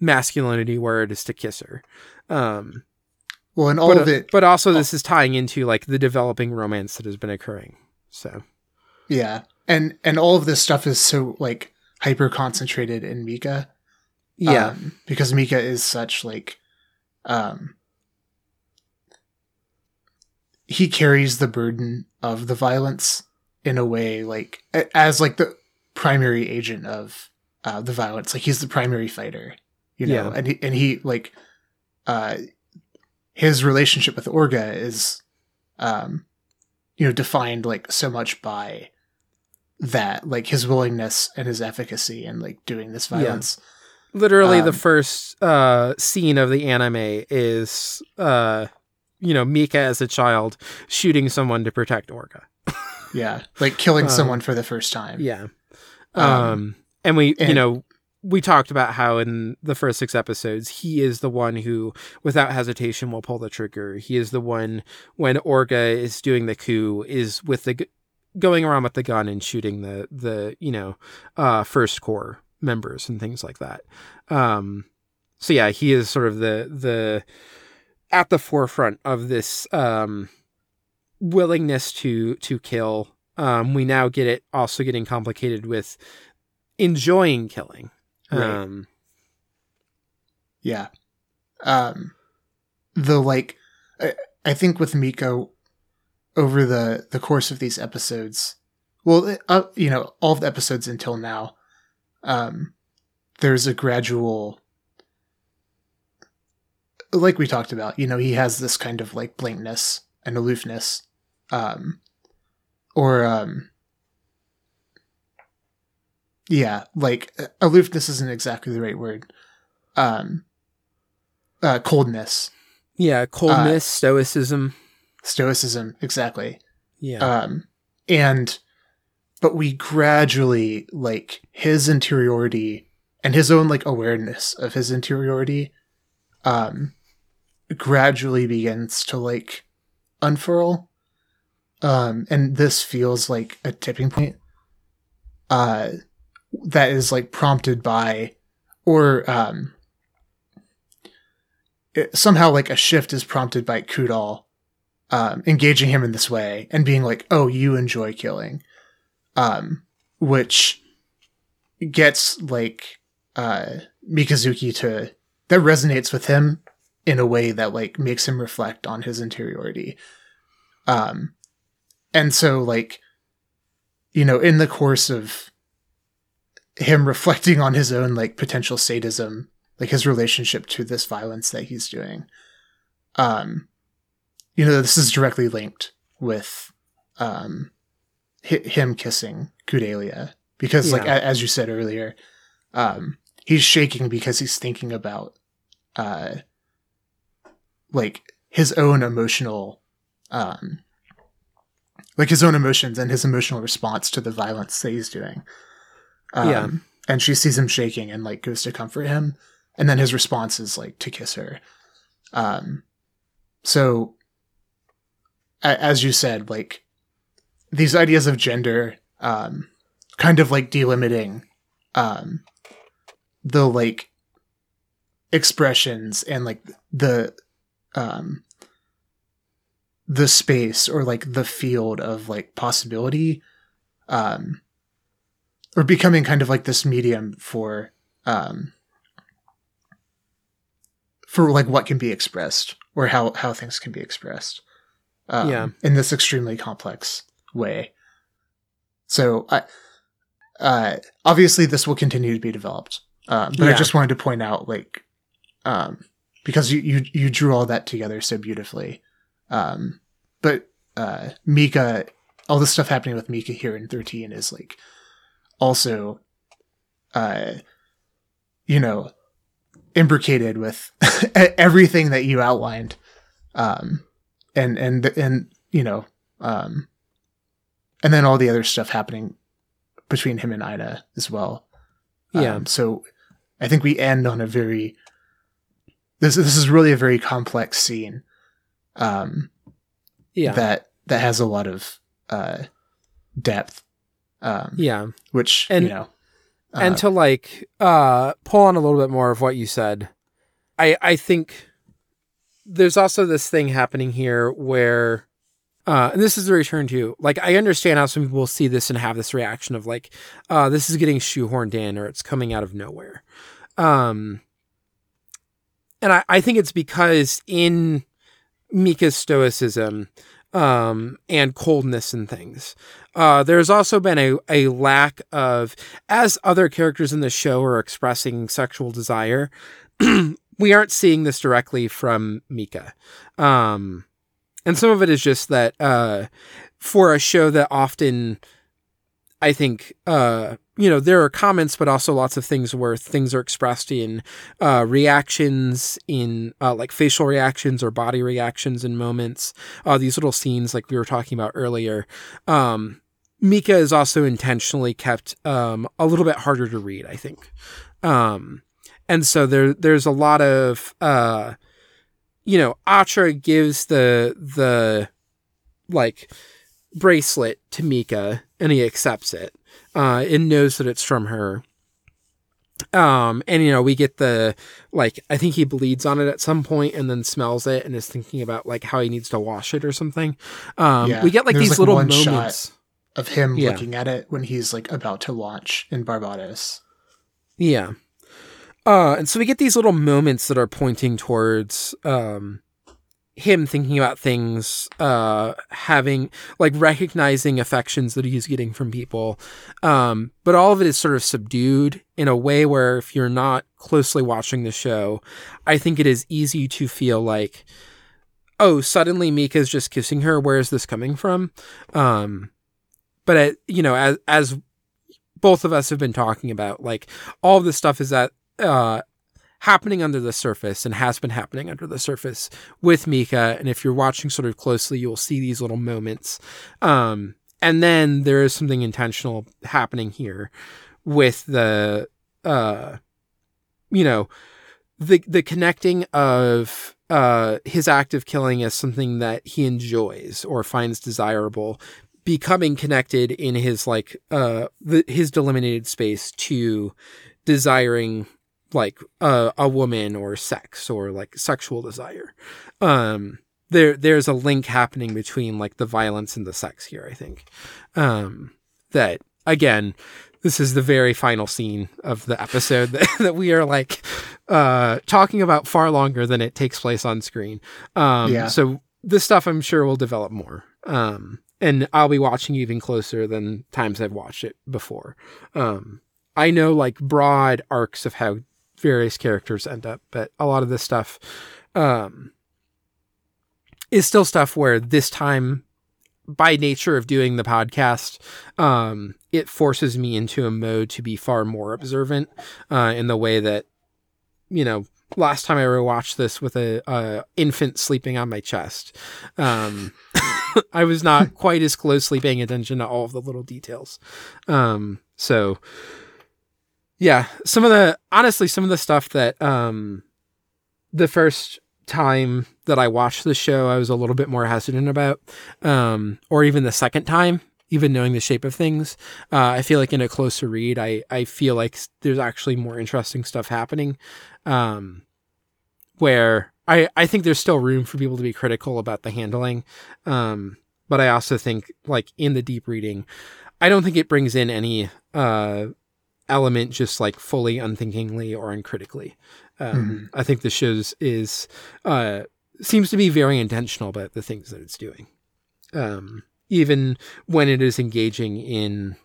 masculinity, where it is to kiss her. Um, Well, and all but, of it, but also this is tying into like the developing romance that has been occurring. So yeah, and and all of this stuff is so like hyper concentrated in Mika. yeah, um, because Mika is such like, um, he carries the burden of the violence in a way like as like the primary agent of uh, the violence. Like he's the primary fighter, you know, Yeah. and he, and he like, uh, his relationship with Orga is, um, you know, defined like so much by that, like his willingness and his efficacy and like doing this Yeah. Literally the Um, first uh scene of the anime is uh you know mika as a child shooting someone to protect Orga. Yeah, like killing Um, someone for the first time. yeah Um, um and we you know we talked about how in the first six episodes he is the one who without hesitation will pull the trigger he is the one when orga is doing the coup is with the g- going around with the gun and shooting the the you know uh first core members and things like that um so yeah he is sort of the the at the forefront of this um willingness to to kill um we now get it also getting complicated with enjoying killing Right. um Yeah. Um, the like, I, I think with Miko, over the the course of these episodes, well, uh, you know, all of the episodes until now, um, there's a gradual, like we talked about, you know, he has this kind of like blankness and aloofness, um, or um. Yeah, like uh, aloofness isn't exactly the right word. Um, uh, coldness, yeah Uh, coldness stoicism stoicism, exactly. yeah Um, and but we gradually like his interiority and his own like awareness of his interiority, um, gradually begins to like unfurl. Um, and this feels like a tipping point. Uh, that is like prompted by, or um, it, somehow like a shift is prompted by Kudal um, engaging him in this way and being like, "Oh, you enjoy killing," um, which gets like uh, Mikazuki to that resonates with him in a way that like makes him reflect on his interiority. Um, and so like, you know, in the course of him reflecting on his own like potential sadism, like his relationship to this violence that he's doing, um, you know, this is directly linked with um, him kissing Kudelia because, like Yeah. a- as you said earlier, um, he's shaking because he's thinking about uh, like his own emotional, um, like his own emotions and his emotional response to the violence that he's doing. Um, Yeah. and she sees him shaking and like goes to comfort him, and then his response is like to kiss her. Um, so a- as you said, like these ideas of gender, um, kind of like delimiting, um, the like expressions and like the, um, the space or like the field of like possibility, um, or becoming kind of like this medium for, um, for like what can be expressed or how how things can be expressed um, Yeah. in this extremely complex way. So i uh obviously this will continue to be developed uh, but i just wanted to point out like um because you you you drew all that together so beautifully. Um but uh mika all the stuff happening with mika here in 13 is like also uh you know imbricated with everything that you outlined. Um and and and you know um and then all the other stuff happening between him and Ida as well Yeah. um, so i think we end on a very this this is really a very complex scene um Yeah. that that has a lot of uh depth um yeah. which And- you know uh, and to like uh pull on a little bit more of what you said i i think there's also this thing happening here where uh and this is a return to like i understand how some people see this and have this reaction of like uh this is getting shoehorned in or it's coming out of nowhere um and i i think it's because in mika's stoicism um and coldness and things uh, there's also been a, a lack of, as other characters in the show are expressing sexual desire, we aren't seeing this directly from Mika. Um, and some of it is just that uh, for a show that often, I think, uh, you know, there are comments, but also lots of things where things are expressed in uh, reactions, in uh, like facial reactions or body reactions in moments. Uh, these little scenes, like we were talking about earlier. Um, Mika is also intentionally kept um, a little bit harder to read, I think. Um, and so there there's a lot of uh, you know, Atra gives the the like bracelet to Mika and he accepts it. Uh, and knows that it's from her. Um, and you know, we get the like I think he bleeds on it at some point and then smells it and is thinking about like how he needs to wash it or something. Um, Yeah. we get like There's, these like, little moments. of him Yeah. looking at it when he's like about to launch in Barbatos. Yeah. Uh, and so we get these little moments that are pointing towards um, him thinking about things, uh, having like recognizing affections that he's getting from people. Um, but all of it is sort of subdued in a way where if you're not closely watching the show, I think it is easy to feel like, oh, suddenly Mika's just kissing her. Where is this coming from? Um, but you know, as as both of us have been talking about, like all this stuff is that uh, happening under the surface and has been happening under the surface with Mika. And if you're watching sort of closely, you'll see these little moments. Um, and then there is something intentional happening here with the, uh, you know, the the connecting of uh, his act of killing as something that he enjoys or finds desirable becoming connected in his like uh the, his delimited space to desiring like uh, a woman or sex or like sexual desire. Um there there's a link happening between like the violence and the sex here i think. Um that again this is the very final scene of the episode that, that we are like uh talking about far longer than it takes place on screen. Um Yeah. so this stuff i'm sure will develop more. Um and i'll be watching even closer than times i've watched it before. Um i know like broad arcs of how various characters end up but a lot of this stuff um is still stuff where this time by nature of doing the podcast um it forces me into a mode to be far more observant uh in the way that you know last time i rewatched this with a, a infant sleeping on my chest um i was not quite as closely paying attention to all of the little details. Um so yeah some of the honestly some of the stuff that um the first time that I watched the show, I was a little bit more hesitant about, um, or even the second time, even knowing the shape of things. Uh, I feel like in a closer read, I I feel like there's actually more interesting stuff happening, um, where I I think there's still room for people to be critical about the handling, um, but I also think like in the deep reading, I don't think it brings in any uh element just like fully unthinkingly or uncritically. Um, I think the show's is uh, seems to be very intentional about the things that it's doing, um, even when it is engaging in.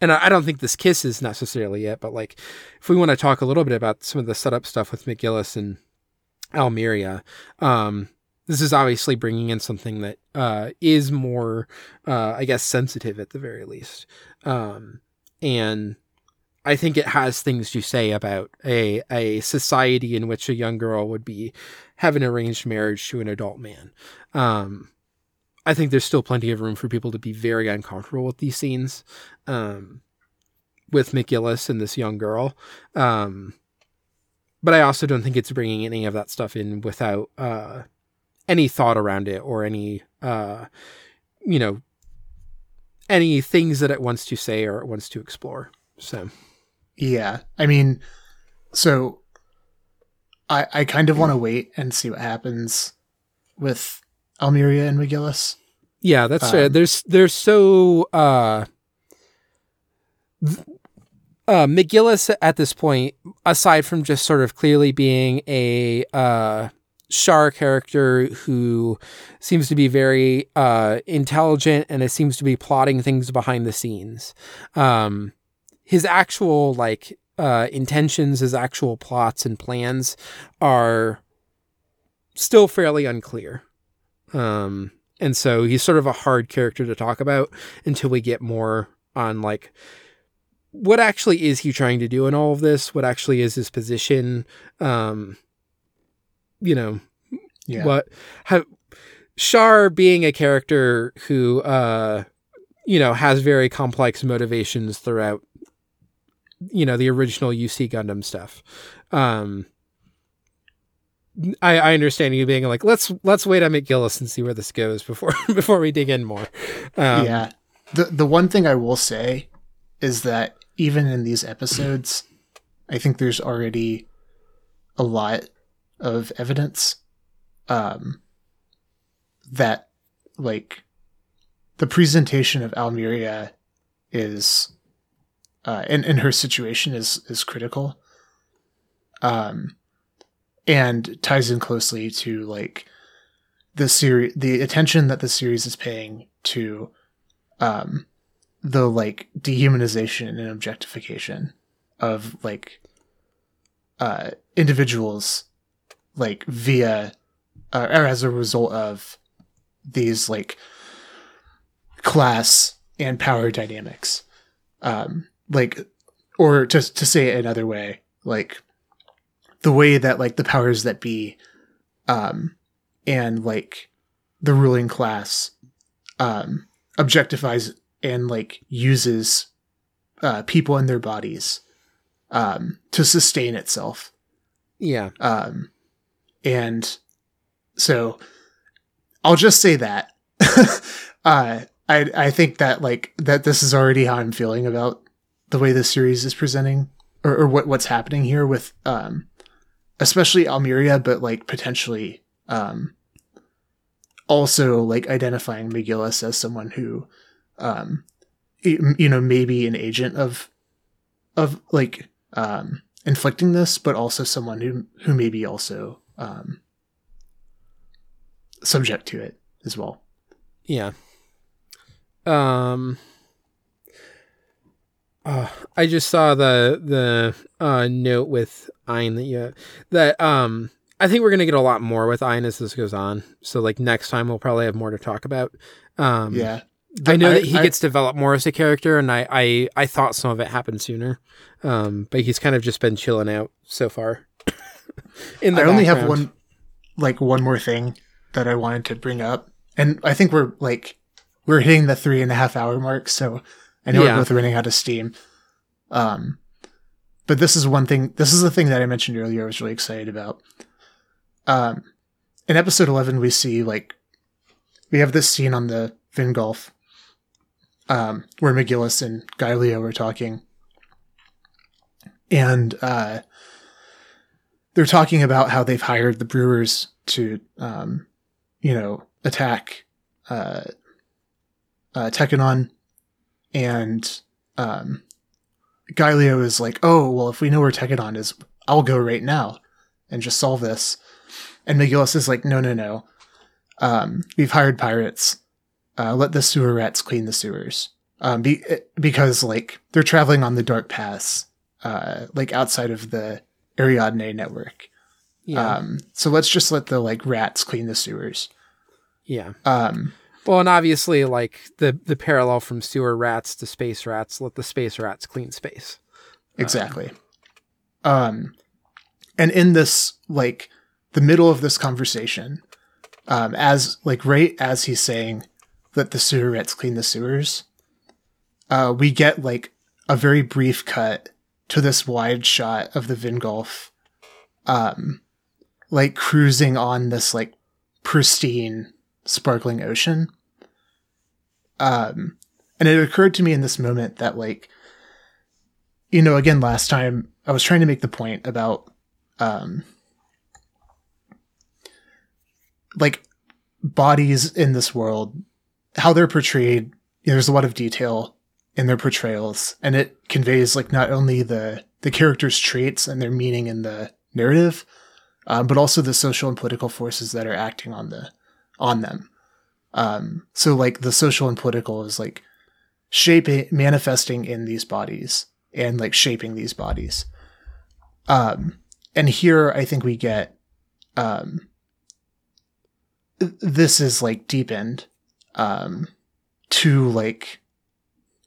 And I, I don't think this kiss is necessarily it, but like if we want to talk a little bit about some of the setup stuff with McGillis and Almiria, um, this is obviously bringing in something that uh, is more, uh, I guess, sensitive at the very least, um, and I think it has things to say about a a society in which a young girl would be have an arranged marriage to an adult man. Um, I think there's still plenty of room for people to be very uncomfortable with these scenes, um, with McGillis and this young girl. Um, but I also don't think it's bringing any of that stuff in without uh, any thought around it or any, uh, you know, any things that it wants to say or it wants to explore. So. Yeah. I mean, so I I kind of want to wait and see what happens with Almiria and McGillis. Yeah, that's Um, fair. There's there's so uh th- uh McGillis at this point, aside from just sort of clearly being a uh Char character who seems to be very uh intelligent and it seems to be plotting things behind the scenes. Um his actual like uh intentions, his actual plots and plans are still fairly unclear. Um and so he's sort of a hard character to talk about until we get more on like what actually is he trying to do in all of this what actually is his position um you know Yeah. what how Char being a character who uh you know has very complex motivations throughout you know the original UC Gundam stuff um I, I understand you being like let's let's wait on McGillis and see where this goes before before we dig in more. Um, yeah. The the one thing I will say is that even in these episodes, I think there's already a lot of evidence um that like the presentation of Almiria is uh and, and her situation is is critical. Um and ties in closely to like the series the attention that the series is paying to um the like dehumanization and objectification of like uh individuals like via uh, or as a result of these like class and power dynamics um like or to to say it another way like the way that like the powers that be um and like the ruling class um objectifies and like uses uh people in their bodies um to sustain itself. Yeah, um and so i'll just say that. Uh i i think that like that this is already how i'm feeling about the way this series is presenting or, or what what's happening here with um especially almiria but like potentially um also like identifying mcgillis as someone who um you know maybe an agent of of like um inflicting this but also someone who who may be also um subject to it as well yeah. Um. Uh, I just saw the the uh, note with Ein that you that um I think we're gonna get a lot more with Ein as this goes on. So like next time we'll probably have more to talk about. Um, Yeah. I know I- that he I- gets developed more as a character, and I, I, I thought some of it happened sooner. Um, but he's kind of just been chilling out so far. In the I only have one, like one more thing that I wanted to bring up, and I think we're like we're hitting the three and a half hour mark, so I know Yeah. we're both running out of steam. Um, but this is one thing. This is the thing that I mentioned earlier. I was really excited about. Um, in episode eleven, we see like we have this scene on the Vingolf, um, where McGillis and Gaelio are talking, and uh they're talking about how they've hired the brewers to, um, you know, attack uh, uh, Tekkadan, and um, Gaelio is like, "Oh, well, if we know where Tekkadan is, I'll go right now and just solve this." And McGillis is like, "No, no, no. Um, we've hired pirates. Uh, let the sewer rats clean the sewers." Um, be- because like they're traveling on the dark pass, uh, like outside of the Ariadne network. yeah, Um, so let's just let the like rats clean the sewers. yeah. Um, Well, and obviously, like the the parallel from sewer rats to space rats, let the space rats clean space. exactly. Um, and in this like the middle of this conversation, um, as like right as he's saying, that the sewer rats clean the sewers, uh, we get like a very brief cut to this wide shot of the Vingolf, um, like cruising on this like pristine, sparkling ocean. Um, and it occurred to me in this moment that like, you know, again, last time I was trying to make the point about, um, like bodies in this world, how they're portrayed. You know, there's a lot of detail in their portrayals, and it conveys like not only the the characters' traits and their meaning in the narrative, um, but also the social and political forces that are acting on the on them. Um, so like the social and political is like shaping, manifesting in these bodies and like shaping these bodies. Um, and here I think we get, um, this is like deepened, um, to like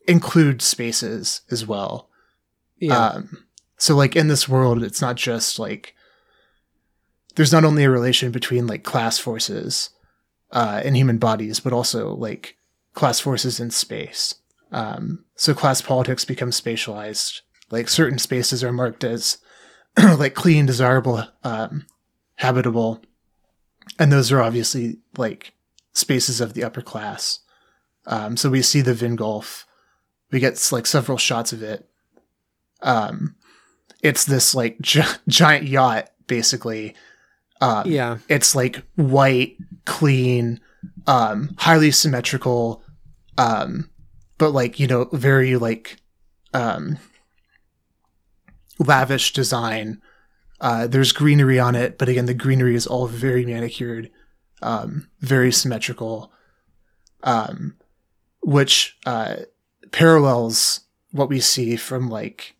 include spaces as well. Yeah, Um, so like in this world, it's not just like there's not only a relation between like class forces uh, and human bodies, but also like class forces in space. Um, so class politics becomes spatialized. Like certain spaces are marked as like clean, desirable, um, habitable, and those are obviously like spaces of the upper class. Um, so we see the Vingolf. We get like several shots of it. Um, it's this like gi- giant yacht, basically. Um, yeah, it's like white, clean, um, highly symmetrical, um, but like you know, very like um, lavish design. Uh, there's greenery on it, but again, the greenery is all very manicured, um, very symmetrical, um, which uh, parallels what we see from like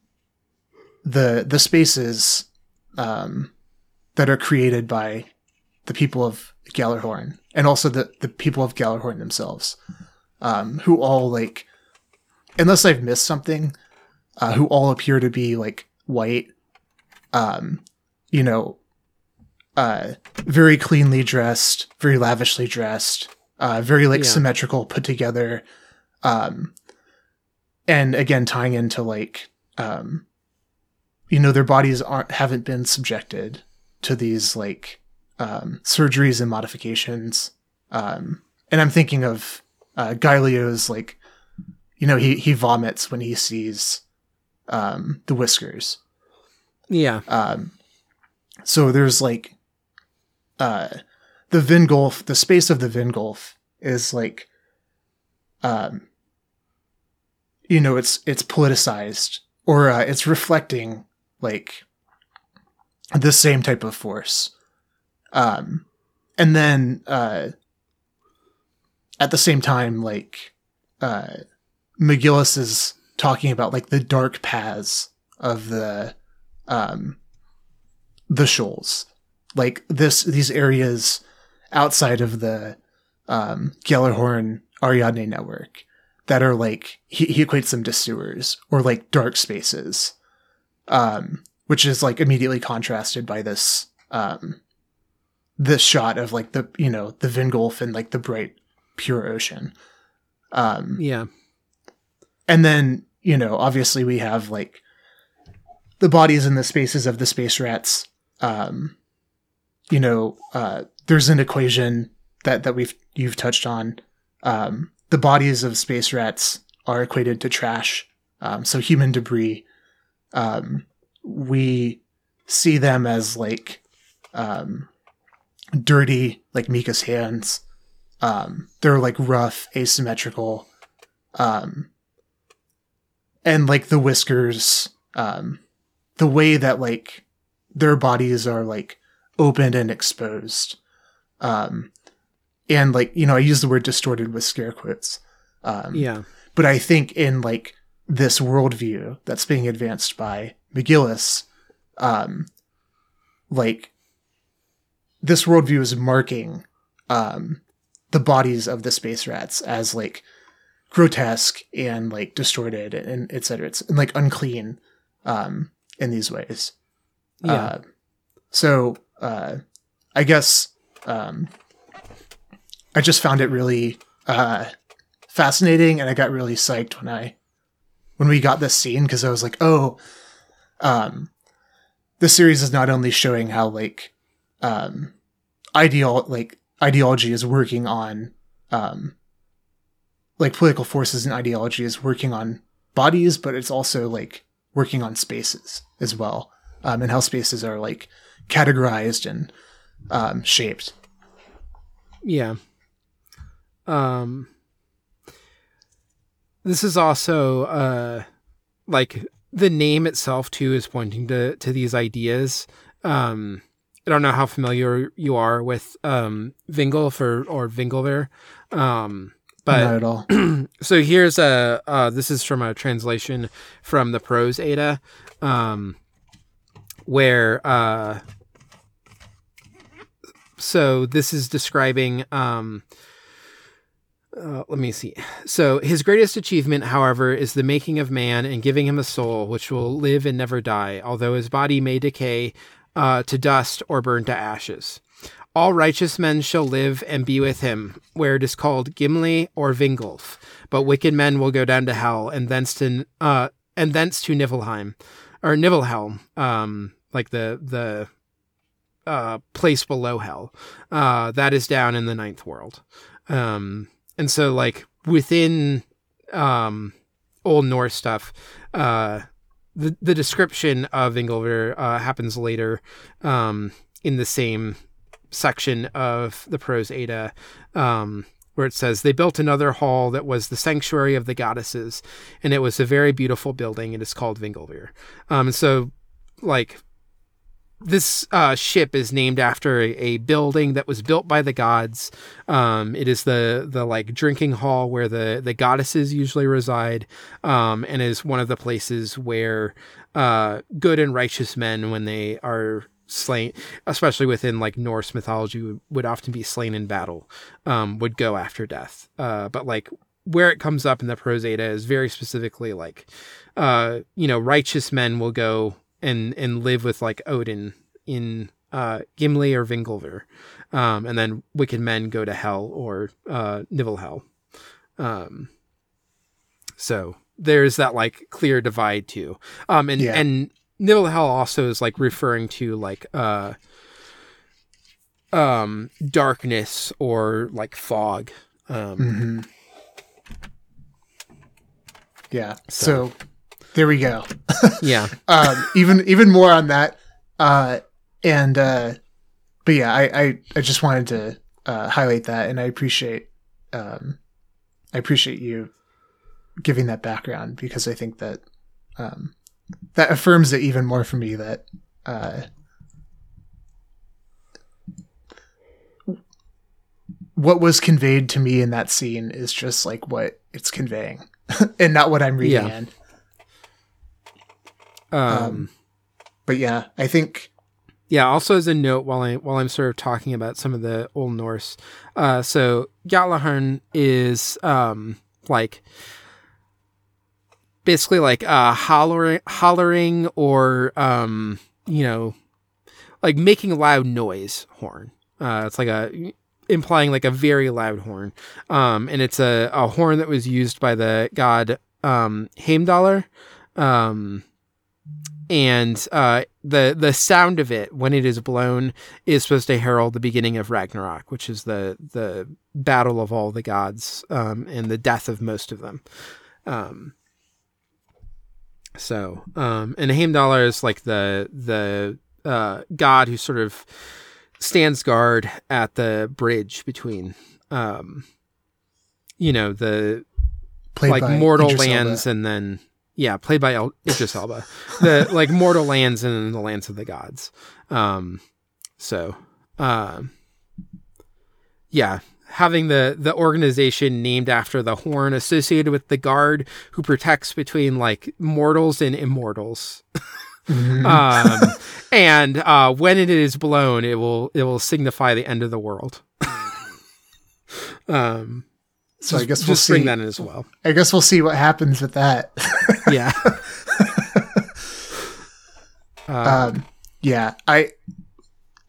the the spaces um, that are created by the people of Gjallarhorn and also the the people of Gjallarhorn themselves, um, who all like, unless I've missed something, uh, who all appear to be like white, um, you know, uh, very cleanly dressed, very lavishly dressed, uh, very like Yeah. symmetrical, put together, um, and again tying into like, um, you know, their bodies aren't haven't been subjected to these like um, surgeries and modifications. Um, and I'm thinking of uh, like, you know, he he vomits when he sees um, the whiskers. yeah, Um, so there's like uh, the Vingolf, the space of the Vingolf is like, um, you know, it's it's politicized or uh, it's reflecting like the same type of force. Um, and then uh, at the same time, like uh, McGillis is talking about like the dark paths of the um, the shoals like this these areas outside of the um, Gjallarhorn Ariadne network that are like he, he equates them to sewers or like dark spaces, um, which is like immediately contrasted by this um, this shot of like the you know the Vingolf and like the bright pure ocean. Um, Yeah. and then you know obviously we have like the bodies and the spaces of the space rats um you know uh there's an equation that that we've you've touched on um the bodies of space rats are equated to trash um so human debris um we see them as like um dirty like mika's hands um they're like rough asymmetrical um and like the whiskers um the way that like their bodies are like opened and exposed um and like you know i use the word distorted with scare quotes um Yeah. but i think in like this worldview that's being advanced by mcgillis um like this worldview is marking um the bodies of the space rats as like grotesque and like distorted and etc. It's and, like unclean um, in these ways. Yeah. Uh, so uh, I guess um, I just found it really uh, fascinating, and I got really psyched when I when we got this scene because I was like, oh, um, this series is not only showing how like um, ideal like ideology is working on um, like political forces and ideology is working on bodies, but it's also like working on spaces as well, um, and how spaces are like categorized and um, shaped. Yeah. Um this is also uh like the name itself too is pointing to to these ideas. Um I don't know how familiar you are with um Vingolf or or Vingelver. Um but not at all. so here's a uh, this is from a translation from the prose Edda, um, where uh, so this is describing um, uh, let me see. So his greatest achievement, however, is the making of man and giving him a soul which will live and never die, although his body may decay uh, to dust or burn to ashes. All righteous men shall live and be with him, where it is called Gimli or Vingolf. But wicked men will go down to hell, and thence to uh, and thence to Niflheim, or Niflheim, um, like the the uh, place below hell. Uh, that is down in the ninth world. Um, and so, like within um, Old Norse stuff, uh, the the description of Ingolver uh, happens later um, in the same section of the prose Edda, um, where it says they built another hall that was the sanctuary of the goddesses, and it was a very beautiful building. It is called Vingolvir. Um, and so, like this uh, ship is named after a, a building that was built by the gods. Um, it is the the like drinking hall where the the goddesses usually reside, um, and is one of the places where uh, good and righteous men, when they are slain, especially within like Norse mythology, would, would often be slain in battle, um, would go after death. Uh, but like where it comes up in the prose is very specifically like, uh, you know, righteous men will go and and live with like Odin in uh, Gimli or Vingulver, um, and then wicked men go to hell or uh, Niflhel. Um, so there's that like clear divide too, um, and Yeah. and also is like referring to like uh, um, darkness or like fog. Um, hmm Yeah. So. There we go. Yeah, um, even even more on that. Uh, and uh, but yeah, I, I I just wanted to uh, highlight that, and I appreciate um, I appreciate you giving that background because I think that um, that affirms it even more for me that uh, what was conveyed to me in that scene is just like what it's conveying and not what I'm reading Yeah. in. Um, but yeah, I think yeah. Also, as a note, while I while I'm sort of talking about some of the Old Norse, uh, so Gjallarhorn is um like basically like uh hollering, hollering or um you know like making a loud noise horn. Uh, it's like a implying like a very loud horn. Um, and it's a, a horn that was used by the god um, Heimdallr. Um, and uh, the the sound of it when it is blown is supposed to herald the beginning of Ragnarok, which is the the battle of all the gods um, and the death of most of them. Um, so, um, and Heimdallr is like the the uh, god who sort of stands guard at the bridge between, um, you know, the Played like mortal lands and then yeah, played by El- Idris Elba. the like mortal lands and the lands of the gods. Um, so, um, yeah, having the the organization named after the horn associated with the guard who protects between like mortals and immortals. Mhm. Um, and uh, when it is blown, it will it will signify the end of the world. um, so I guess we'll just bring see. that in as well. I guess we'll see what happens with that. Yeah. Uh, um, yeah, I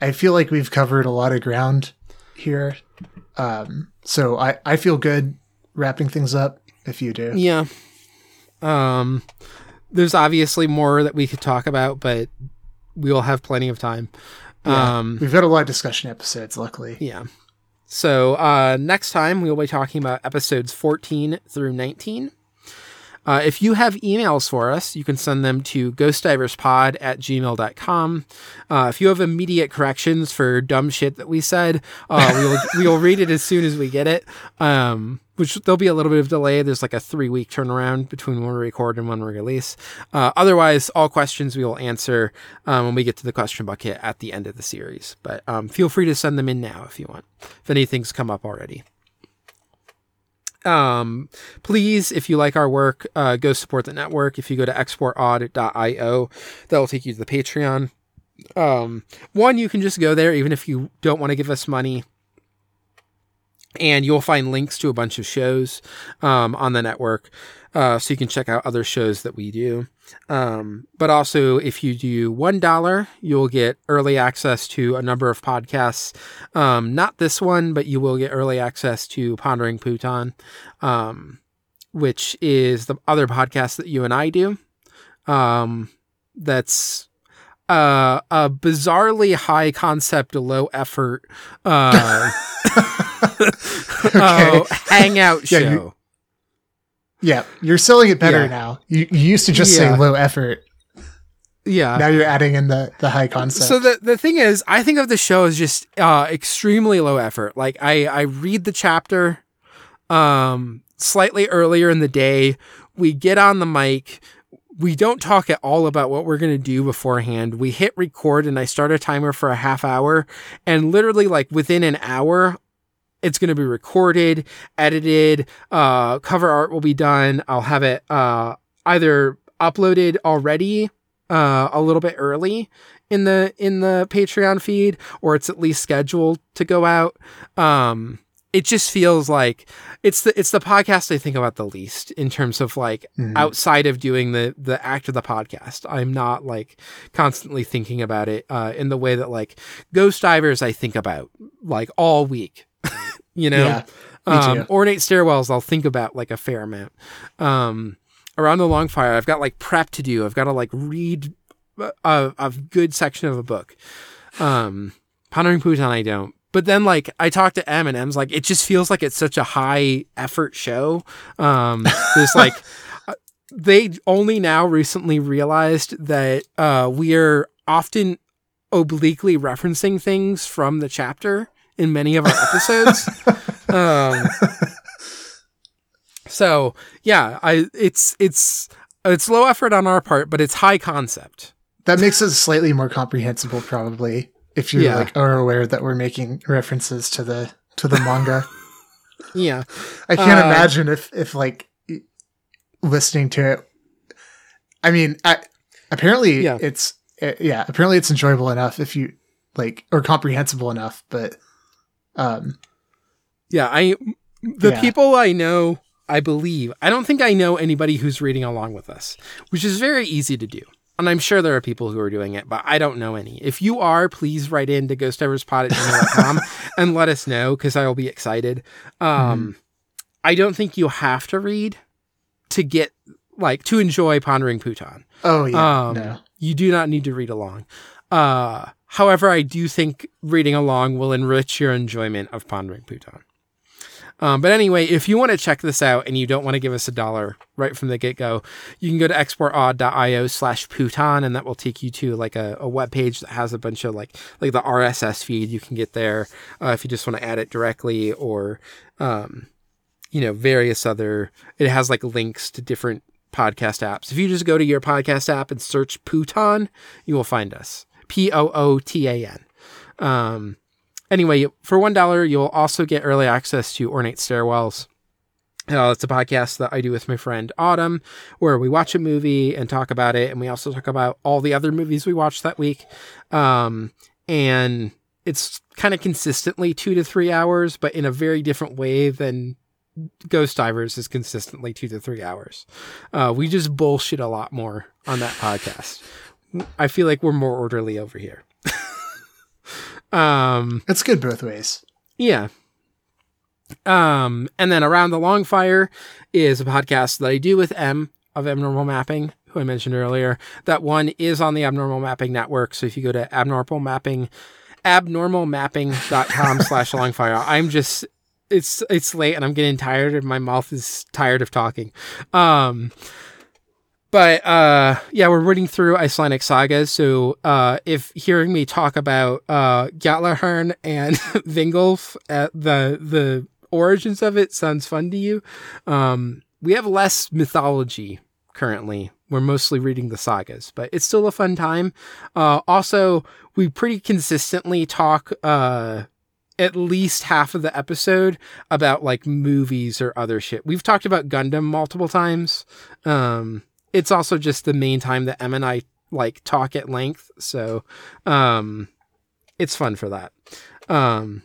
I feel like we've covered a lot of ground here. Um, so I I feel good wrapping things up. If you do, yeah. Um, there's obviously more that we could talk about, but we will have plenty of time. Yeah. Um, we've got a lot of discussion episodes. Luckily, yeah. So uh, next time we'll be talking about episodes 14 through 19. Uh, if you have emails for us, you can send them to ghostdiverspod at gmail.com. Uh, if you have immediate corrections for dumb shit that we said, uh, we will we will read it as soon as we get it. Um, which there'll be a little bit of delay. There's like a three week turnaround between when we record and when we release. Uh, otherwise, all questions we will answer um, when we get to the question bucket at the end of the series. But um, feel free to send them in now if you want, if anything's come up already. Um, please, if you like our work, uh, go support the network. If you go to exportaud.io, that will take you to the Patreon. Um, one, you can just go there, even if you don't want to give us money. And you'll find links to a bunch of shows um, on the network. Uh, so you can check out other shows that we do. Um, but also, if you do $1, you'll get early access to a number of podcasts. Um, not this one, but you will get early access to Pondering Pootan, um, which is the other podcast that you and I do. Um, that's uh, a bizarrely high concept, low effort uh, uh, hangout Yeah, show. you- yeah, you're selling it better Yeah. now. You, you used to just Yeah. say low effort. yeah. now you're adding in the the high concept. So the the thing is, I think of the show as just uh, extremely low effort. Like I I read the chapter um slightly earlier in the day. We get on the mic. We don't talk at all about what we're going to do beforehand. We hit record and I start a timer for a half hour and literally like within an hour it's going to be recorded, edited, uh cover art will be done. I'll have it uh either uploaded already uh a little bit early in the in the Patreon feed or it's at least scheduled to go out. Um it just feels like it's the it's the podcast I think about the least in terms of like Mhm. outside of doing the the act of the podcast. I'm not like constantly thinking about it uh in the way that like Ghost Divers I think about like all week. You know? Yeah, um, ornate stairwells I'll think about like a fair amount. Um, around the long fire, I've got like prep to do. I've got to like read a, a good section of a book. Um, Pondering Pootan, I don't. But then like I talked to M and M's like it just feels like it's such a high effort show. Um, there's like uh, they only now recently realized that uh, we are often obliquely referencing things from the chapter in many of our episodes. um, so yeah, I it's it's it's low effort on our part, but it's high concept. that makes it slightly more comprehensible, probably, if you're Yeah. like are aware that we're making references to the to the manga. Yeah, I can't Uh, imagine if if like listening to it. I mean, I, apparently Yeah. it's eh, yeah, apparently it's enjoyable enough if you like or comprehensible enough, but um Yeah, I the Yeah. people I know, I believe. I don't think I know anybody who's reading along with us, which is very easy to do. And I'm sure there are people who are doing it, but I don't know any. If you are, please write in to ghostdiverspod at gmail.com and let us know because I will be excited. Um, I don't think you have to read to get, like, to enjoy Pondering Pootan. oh yeah, Um, no. You do not need to read along. Uh, however, I do think reading along will enrich your enjoyment of Pondering Pootan. Um, but anyway, if you want to check this out and you don't want to give us a dollar right from the get go, you can go to exportodd.io slash Pootan and that will take you to like a, a web page that has a bunch of like like the RSS feed you can get there uh, if you just want to add it directly or um, you know various other. It has like links to different podcast apps. If you just go to your podcast app and search Pootan, you will find us. P O O T A N. Um, anyway, for one dollar, you'll also get early access to Ornate Stairwells. Uh, it's a podcast that I do with my friend Autumn, where we watch a movie and talk about it, and we also talk about all the other movies we watched that week. Um, and it's kind of consistently two to three hours, but in a very different way than Ghost Divers is consistently two to three hours. Uh, we just bullshit a lot more on that podcast. I feel like we're more orderly over here. um, It's good both ways. yeah. Um, and then Around the Long Fire is a podcast that I do with M of Abnormal Mapping, who I mentioned earlier. That one is on the Abnormal Mapping Network. So if you go to abnormal mapping, abnormalmapping.com slash longfire, I'm just, it's, it's late and I'm getting tired and my mouth is tired of talking. Um, but uh yeah we're reading through icelandic sagas so uh if hearing me talk about uh Gjallarhorn and Vingolf at the the origins of it sounds fun to you um we have less mythology currently we're mostly reading the sagas but it's still a fun time uh also we pretty consistently talk uh at least half of the episode about like movies or other shit. We've talked about Gundam multiple times. Um, it's also just the main time that Em and I like talk at length. So, um, it's fun for that. Um,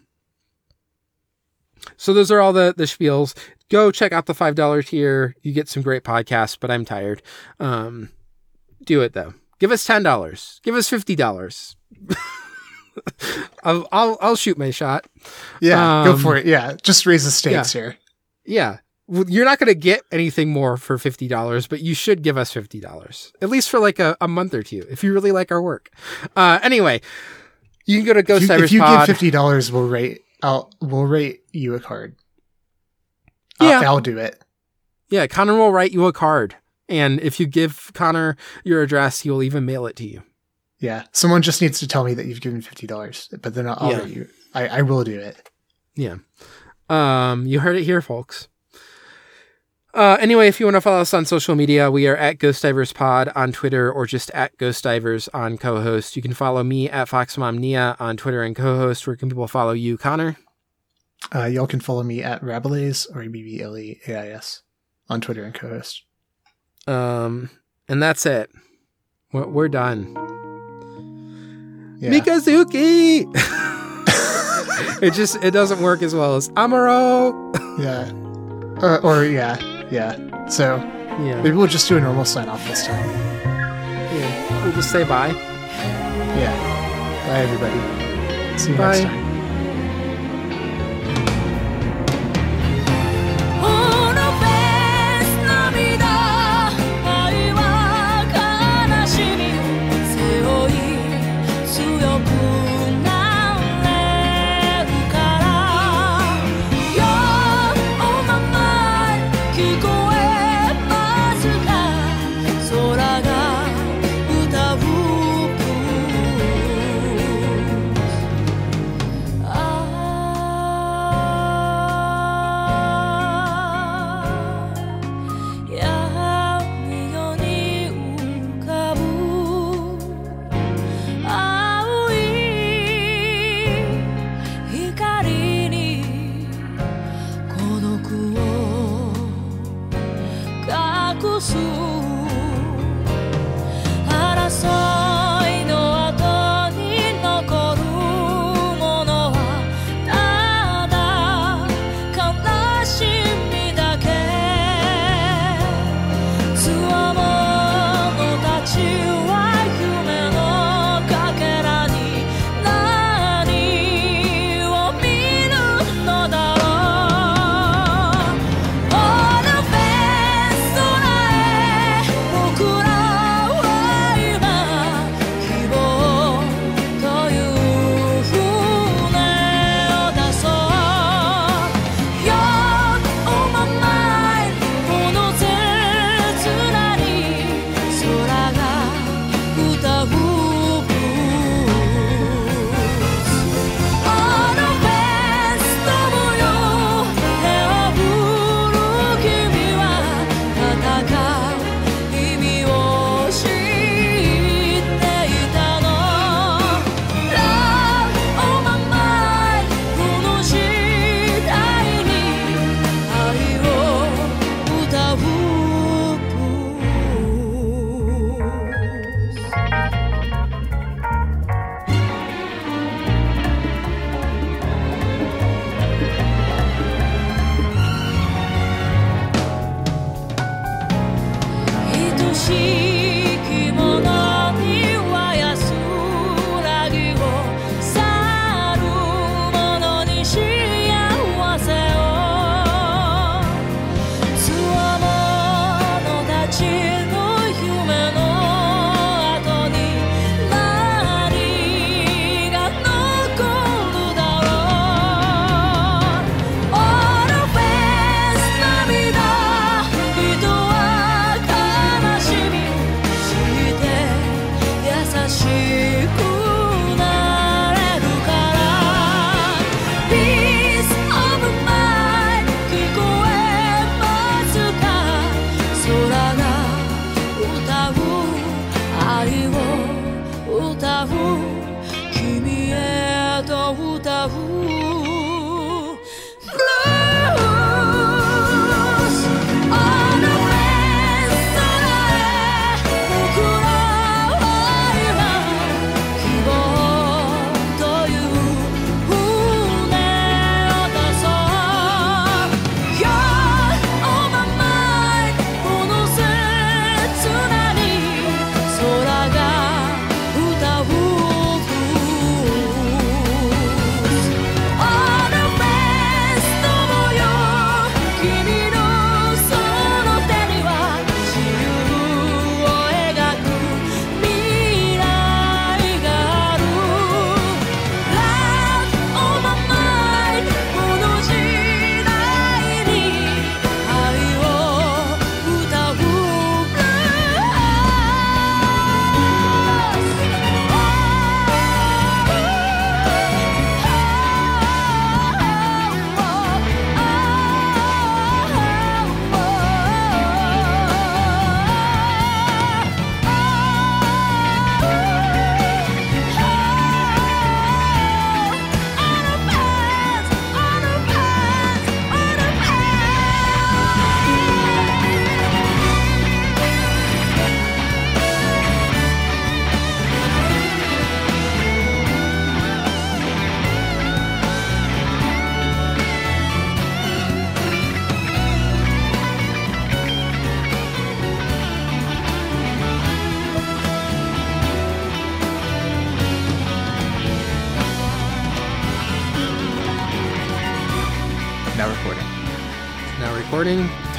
so those are all the, the spiels. Go check out the $5 tier. You get some great podcasts, but I'm tired. Um, do it though. Give us $10. Give us $50. I'll, I'll, I'll shoot my shot. Yeah, go Um, for it. Yeah, just raise the stakes here. Yeah. You're not going to get anything more for $50, but you should give us $50, at least for like a, a month or two, if you really like our work. Uh, anyway, you can go to If Ghost you, if you give fifty dollars, we'll rate. I'll we'll rate you a card. I'll- Yeah. I'll do it. yeah, Connor will write you a card. And if you give Connor your address, he will even mail it to you. Yeah, someone just needs to tell me that you've given fifty dollars, but then I'll, I'll Yeah. rate you. I, I will do it. Yeah. Um, you heard it here, folks. Uh, anyway, if you want to follow us on social media, we are at Ghost Divers Pod on Twitter or just at Ghost Divers on co-host. You can follow me at FoxMomNia on Twitter and co-host. Where can people follow you, Connor? Uh, y'all can follow me at Rabelais or B B L E A I S on Twitter and co-host. Um, and that's it. We're, we're done. Yeah. Mikazuki. it just it doesn't work as well as Amaro. yeah. Uh, or yeah, yeah. So Yeah, maybe we'll just do a normal sign off this time. yeah. We'll just say bye. Yeah. Bye everybody. See you next time.「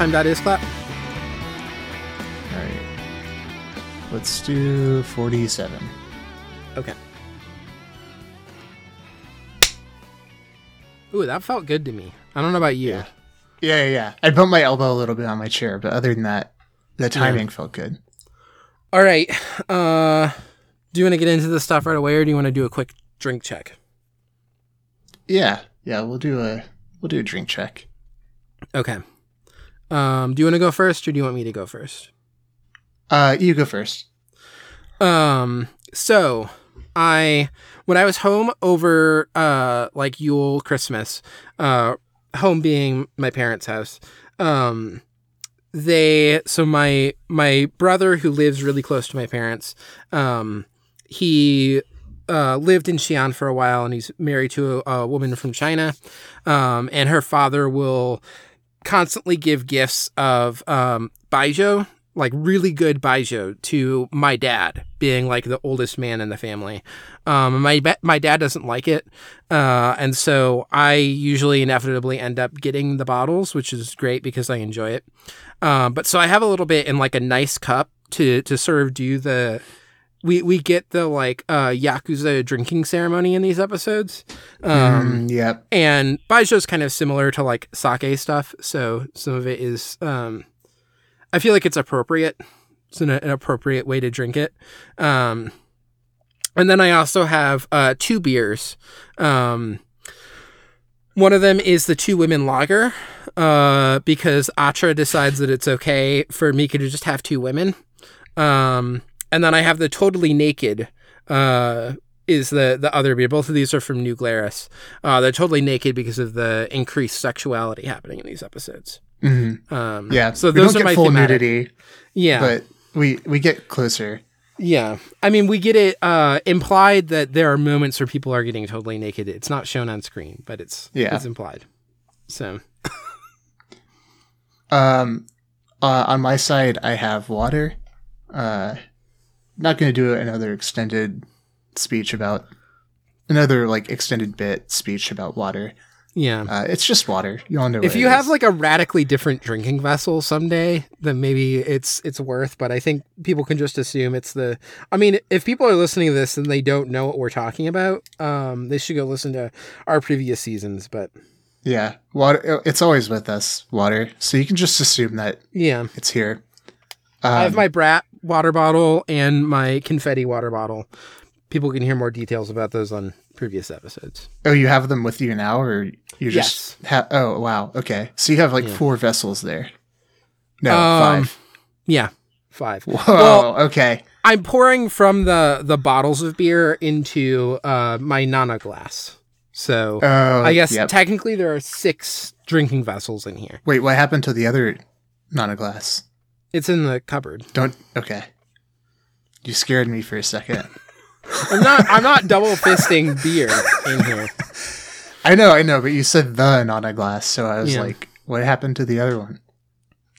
Time dot is clap. All right. Let's do 47. Okay. Ooh, that felt good to me. I don't know about you. Yeah. Yeah, yeah, yeah. I bumped my elbow a little bit on my chair, but other than that, the timing felt good. All right. Uh, do you want to get into the stuff right away, or do you want to do a quick drink check? Yeah, yeah. We'll do a we'll do a drink check. Okay. Um, do you want to go first, or do you want me to go first? Uh, you go first. Um, so I when I was home over uh like Yule Christmas, uh home being my parents' house, um they so my my brother who lives really close to my parents, um he uh, lived in Xi'an for a while, and he's married to a, a woman from China. Um, and her father will constantly give gifts of um, baijiu, like really good baijiu, to my dad, being like the oldest man in the family. Um, my my dad doesn't like it, uh, and so I usually inevitably end up getting the bottles, which is great because I enjoy it. Um, but so I have a little bit in like a nice cup to to of do the we we get the like uh yakuza drinking ceremony in these episodes. Um Mm, yep. and baijiu is kind of similar to like sake stuff so some of it is um i feel like it's appropriate. It's an, an appropriate way to drink it. Um and then i also have uh two beers. Um one of them is the two women lager uh because atra decides that it's okay for mika to just have two women. Um and then I have the totally naked. Uh, is the the other beer? Both of these are from New Glarus. Uh, they're totally naked because of the increased sexuality happening in these episodes. hmm Um, Yeah. So we those don't are get my full thematic. nudity, Yeah. but we we get closer. yeah. I mean, we get it uh, implied that there are moments where people are getting totally naked. It's not shown on screen, but it's Yeah. it's implied. So Um, uh, on my side, I have water. Uh, not going to do another extended speech about another like extended bit speech about water. yeah. Uh, it's just water. You all know. if you have like a radically different drinking vessel someday, then maybe it's it's worth. But I think people can just assume it's the. I mean, if people are listening to this and they don't know what we're talking about, um, they should go listen to our previous seasons. But yeah, water. It's always with us, water. So you can just assume that yeah, it's here. I have Um, my brat water bottle and my confetti water bottle. People can hear more details about those on previous episodes. Oh, you have them with you now, or you just Yes. have? Oh, wow. Okay, so you have like Yeah. four vessels there. No, Um, five. Yeah, five. Whoa. Well, okay. I'm pouring from the the bottles of beer into uh, my Nana glass. So Oh, I guess yep. technically there are six drinking vessels in here. Wait, what happened to the other Nana glass? It's in the cupboard. Don't. Okay. You scared me for a second. I'm not. I'm not double fisting beer in here. I know, I know, but you said the Nana glass, so I was Yeah. like, what happened to the other one?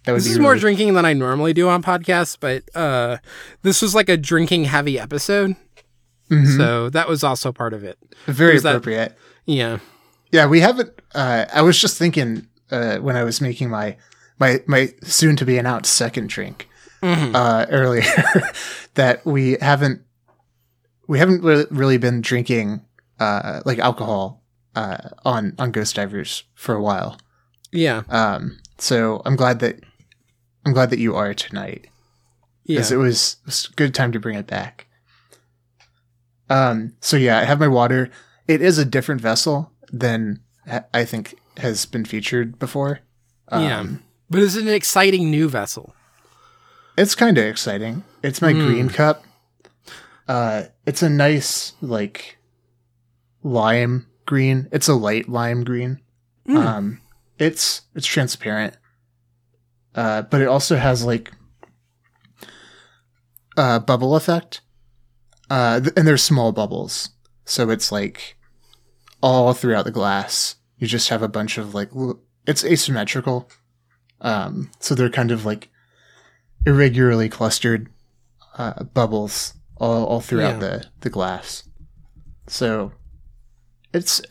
That would This be is more really- drinking than I normally do on podcasts, but uh, this was like a drinking heavy episode, Mhm. so that was also part of it. very that- appropriate. Yeah. Yeah, we haven't. Uh, I was just thinking uh, when I was making my my my soon to be announced second drink Mhm. uh, earlier that we haven't we haven't really been drinking uh, like alcohol uh, on on Ghost Divers for a while. Yeah. Um, so I'm glad that I'm glad that you are tonight Yeah. because it was, it was a good time to bring it back. Um, so yeah, I have my water. It is a different vessel than ha- I think has been featured before. Um, yeah. But it's an exciting new vessel. It's kind of exciting. It's my Mm. green cup. Uh, it's a nice like lime green. It's a light lime green. Mm. Um, it's it's transparent. Uh, but it also has like uh bubble effect. Uh, th- and there's small bubbles, so it's like all throughout the glass. You just have a bunch of like l- it's asymmetrical. Um, so they're kind of like irregularly clustered uh, bubbles all, all throughout Yeah. the, the glass. So it's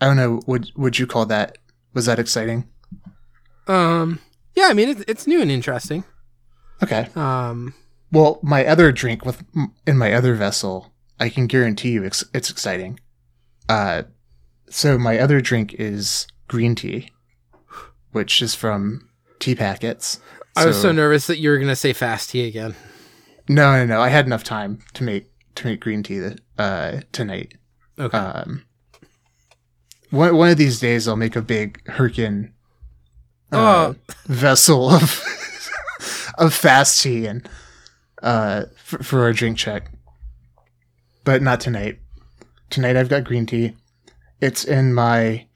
I don't know. Would would you call that? Was that exciting? Um. Yeah. I mean, it's it's new and interesting. Okay. Um. Well, my other drink with in my other vessel, I can guarantee you it's, it's exciting. Uh, so my other drink is green tea, which is from tea packets. I was so nervous that you were gonna say fast tea again. No, no, no. I had enough time to make to make green tea uh, tonight. Okay. Um, one one of these days, I'll make a big Herkin uh, Oh. vessel of of fast tea and uh, for, for our drink check, but not tonight. Tonight, I've got green tea. It's in my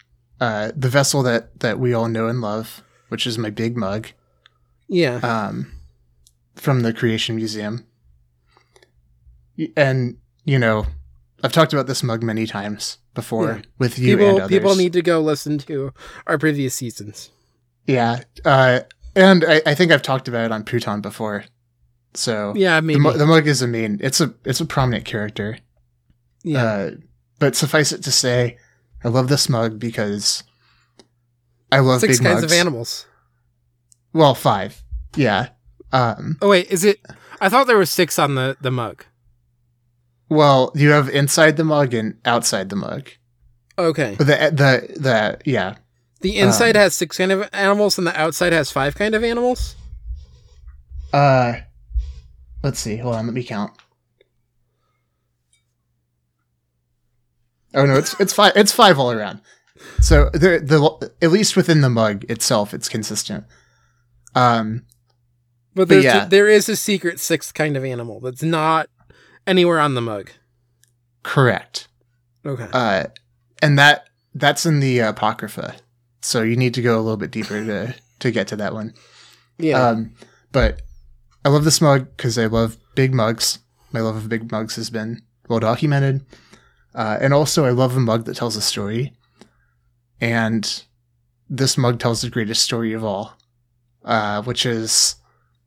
uh, the vessel that that we all know and love, which is my big mug yeah. um, from the Creation Museum. And, you know, I've talked about this mug many times before Yeah. with you and people others. people need to go listen to our previous seasons. Yeah. Uh, and I, I think I've talked about it on Pootan before. So Yeah. the, Maybe. mu- the mug is a main. It's a it's a prominent character. yeah. Uh, but suffice it to say, I love this mug because I love Six big kinds mugs. of animals. Well, five. Yeah. Um, Oh wait, is it? I thought there were six on the the mug. well, you have inside the mug and outside the mug. Okay. The the the yeah. The inside Um, has six kind of animals, and the outside has five kind of animals. Uh let's see. Hold on, let me count. Oh no, it's it's five it's five all around. So the the at least within the mug itself it's consistent. Um But But yeah. there is a secret sixth kind of animal that's not anywhere on the mug. correct. Okay. Uh and that that's in the Apocrypha. So you need to go a little bit deeper to to get to that one. yeah. Um, but I love this mug because I love big mugs. My love of big mugs has been well documented. Uh, and also, I love a mug that tells a story. And this mug tells the greatest story of all, uh, which is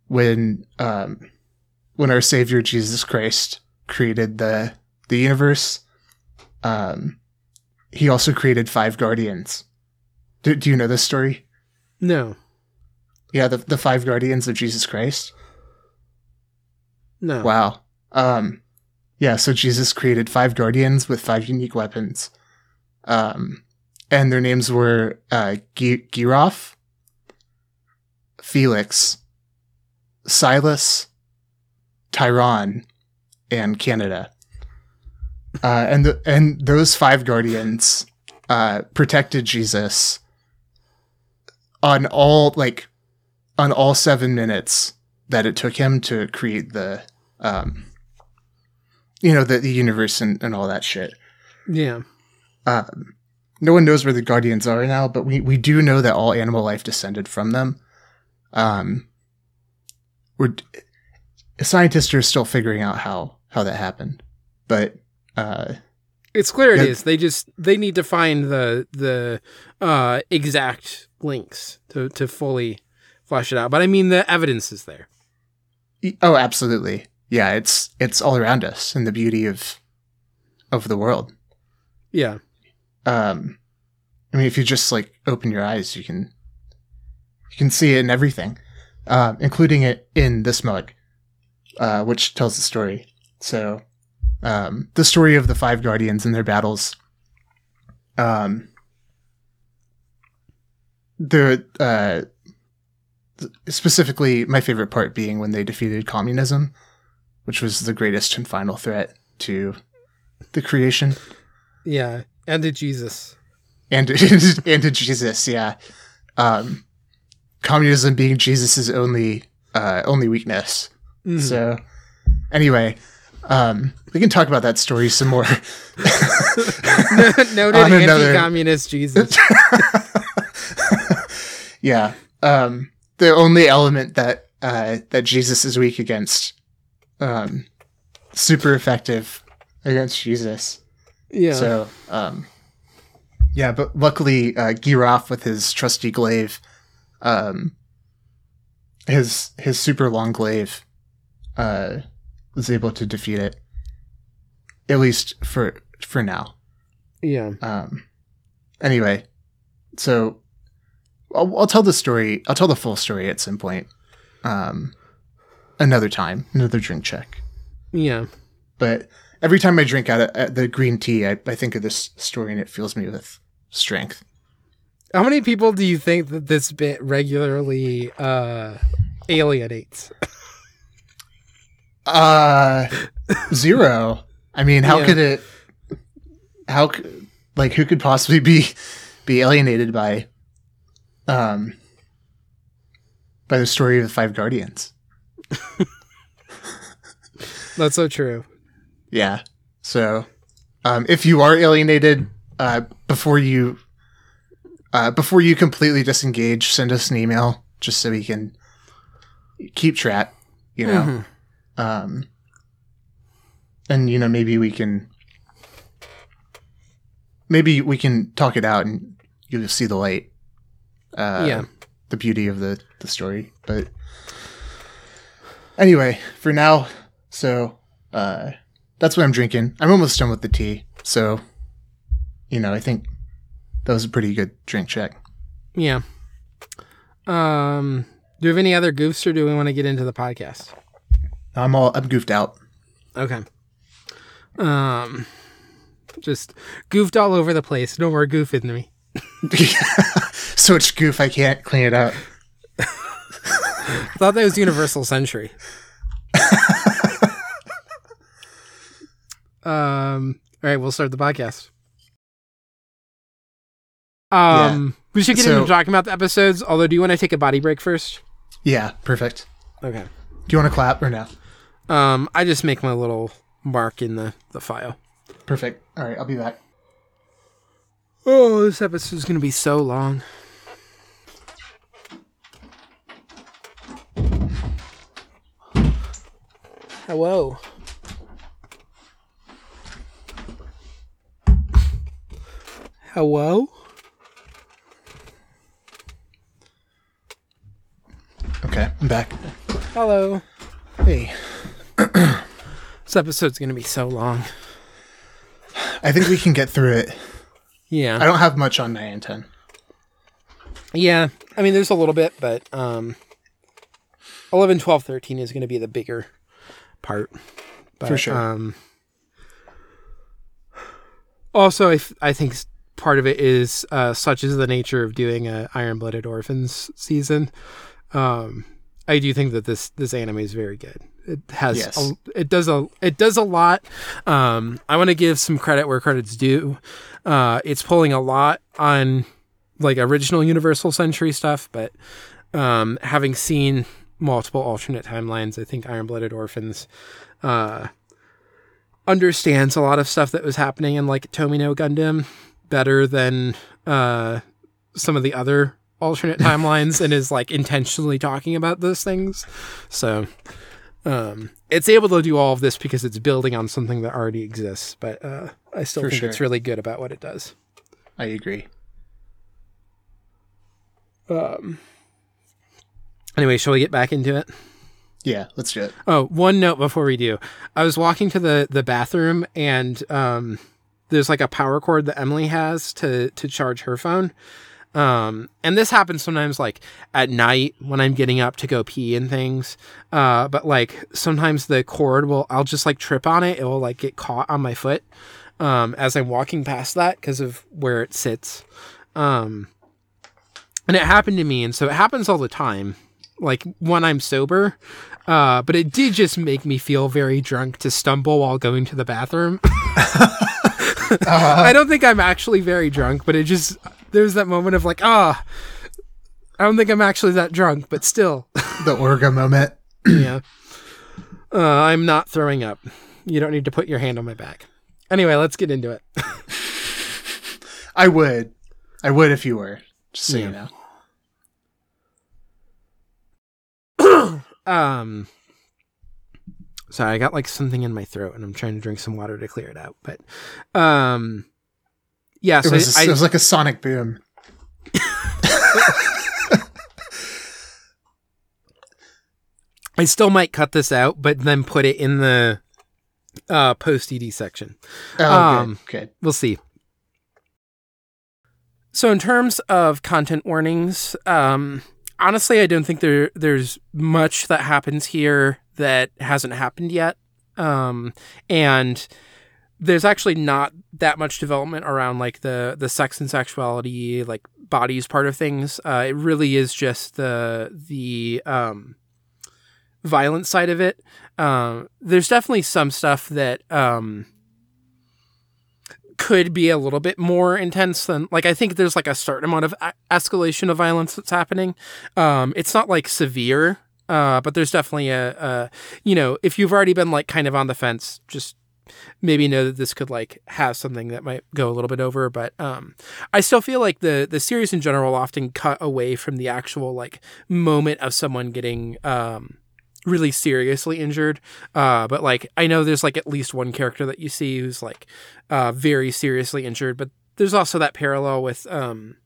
when um, when our Savior Jesus Christ created the the universe. Um, he also created five guardians. Do, do you know this story? no. Yeah, the the five guardians of Jesus Christ. No. Wow. Um, yeah. So Jesus created five guardians with five unique weapons. Um, and their names were uh, Gi- Giroff, Felix, Silas, Tyron, and Canada. Uh, and the, and those five guardians uh, protected Jesus on all like on all seven minutes that it took him to create the um, you know the, the universe and, and all that shit. Yeah. Um, no one knows where the guardians are now, but we, we do know that all animal life descended from them. Um, we're scientists are still figuring out how how that happened, but uh, It's clear it Yeah. is. They just they need to find the the uh, exact links to to fully flesh it out. But I mean, the evidence is there. oh, absolutely, yeah, it's it's all around us and the beauty of of the world. Yeah. Um, I mean, if you just like open your eyes, you can you can see it in everything, uh, including it in this mug, uh, which tells the story. So, um, the story of the five guardians and their battles. Um, the uh, specifically my favorite part being when they defeated communism, which was the greatest and final threat to the creation Yeah. And to Jesus. and and to Jesus, yeah. Um, communism being Jesus's only uh, only weakness. Mhm. So, anyway, um, we can talk about that story some more. Noted another- anti-communist Jesus. yeah. Um, the only element that uh, that Jesus is weak against, um, super effective against Jesus. Yeah. So, um, yeah, but luckily, uh, Giraffe with his trusty glaive, um, his his super long glaive, uh, was able to defeat it. At least for for now. yeah. Um, anyway, so I'll, I'll tell the story. I'll tell the full story at some point. Um, another time, another drink check Yeah. but every time I drink out of uh, the green tea, I, I think of this story and it fills me with strength. How many people do you think that this bit regularly uh alienates? Uh, zero. I mean, how Yeah. could it? How like who could possibly be be alienated by um by the story of the five guardians? That's so true. Yeah. So, um, if you are alienated, uh, before you, uh, before you completely disengage, send us an email just so we can keep track. You know, um, and you know maybe we can, maybe we can talk it out and you'll see the light. Uh, Yeah. The beauty of the the story, but anyway, for now, so uh that's what I'm drinking. I'm almost done with the tea. So, you know, I think that was a pretty good drink check. Yeah. Um do we have any other goofs or do we want to get into the podcast? I'm all I'm goofed out. Okay. Um just goofed all over the place. No more goof in me. so much goof I can't clean it up. Thought that was Universal Century. um all right, we'll start the podcast. Um we should get So- into talking about the episodes, although do you want to take a body break first? Yeah, perfect. Okay. Do you want to clap or no? Um I just make my little mark in the, the file. Perfect. All right, I'll be back. Oh, this episode is gonna be so long. Hello. Hello? Okay, I'm back. Hello. Hey, This episode's gonna be so long. I think we can get through it. Yeah. I don't have much on 9 and 10. Yeah. I mean, there's a little bit, but um, 11, 12, 13 is gonna be the bigger part. But, For sure. Um, also, I, th- I think part of it is uh, such is the nature of doing a Iron Blooded Orphans season. Um, I do think that this this anime is very good. It has Yes. a, it does a it does a lot. Um, I want to give some credit where credit's due. Uh, it's pulling a lot on like original Universal Century stuff, but um, having seen multiple alternate timelines, I think Iron Blooded Orphans uh, understands a lot of stuff that was happening in like Tomino Gundam better than uh, some of the other alternate timelines and is like intentionally talking about those things. So um, it's able to do all of this because it's building on something that already exists, but uh, I still For think sure. it's really good about what it does. I agree. Um. Anyway, shall we get back into it? Yeah, let's do it. Oh, one note before we do. I was walking to the the bathroom and um there's like a power cord that Emily has to to charge her phone. Um and this happens sometimes like at night when I'm getting up to go pee and things. Uh but like sometimes the cord will I'll just like trip on it. It will like get caught on my foot um as I'm walking past that because of where it sits. Um and it happened to me and so it happens all the time like when I'm sober. Uh, but it did just make me feel very drunk to stumble while going to the bathroom. I don't think I'm actually very drunk, but it just there's that moment of like, ah, I don't think I'm actually that drunk, but still, The Orga moment. yeah. Uh, I'm not throwing up. You don't need to put your hand on my back. Anyway, let's get into it. I would. I would if you were. Just so Yeah. you know. Um, sorry, I got like something in my throat, and I'm trying to drink some water to clear it out. But, um, yeah. It was, a- I, it was like a sonic boom. I still might cut this out, but then put it in the uh, post ED section. Oh, Um, good. Good. We'll see. So, in terms of content warnings, um, honestly, I don't think there there's much that happens here that hasn't happened yet, um, and there's actually not that much development around like the the sex and sexuality, like bodies part of things. Uh, it really is just the the um, violent side of it. Um, there's definitely some stuff that um, could be a little bit more intense than like I think there's like a certain amount of a- escalation of violence that's happening. Um, it's not like severe, uh, but there's definitely a, a you know if you've already been like kind of on the fence, just maybe know that this could like have something that might go a little bit over. But um, I still feel like the the series in general often cut away from the actual like moment of someone getting um really seriously injured. Uh, but like I know there's like at least one character that you see who's like uh, very seriously injured. But there's also that parallel with um,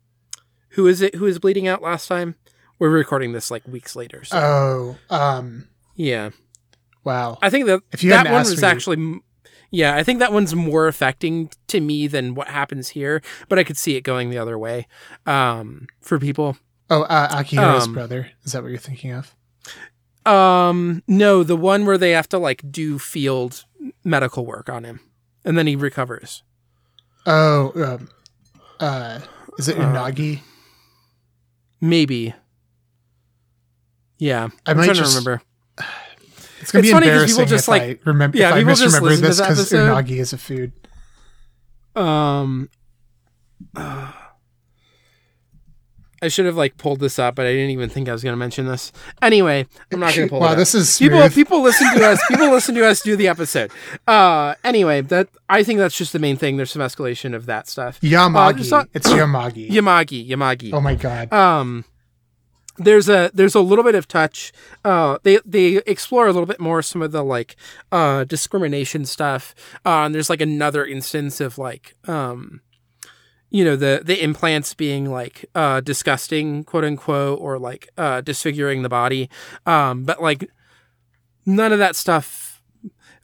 who is it who is bleeding out last time? We're recording this like weeks later. So Oh, um, yeah, wow. I think that If you that one was me- actually. Yeah, I think that one's more affecting to me than what happens here, but I could see it going the other way um, for people. Oh, uh, Akihiro's Um, brother. Is that what you're thinking of? Um, no, the one where they have to like do field medical work on him, and then he recovers. Oh, um, uh, is it Uh, Unagi? Maybe. Yeah, I I'm might trying just- to remember. It's gonna it's be funny 'cause people just, if like- I remember. yeah, if I people just misremember this because unagi is a food. Um, I should have like pulled this up, but I didn't even think I was going to mention this. Anyway, I'm not going to pull wow, it up. this is people smooth. people listen to us people listen to us do the episode uh anyway that i think that's just the main thing there's some escalation of that stuff Yamagi. Uh, not- it's Yamagi. yamagi yamagi oh my god. um there's a there's a little bit of touch uh they they explore a little bit more some of the like uh discrimination stuff uh and there's like another instance of like um you know the the implants being like uh disgusting quote unquote or like uh disfiguring the body. Um but like none of that stuff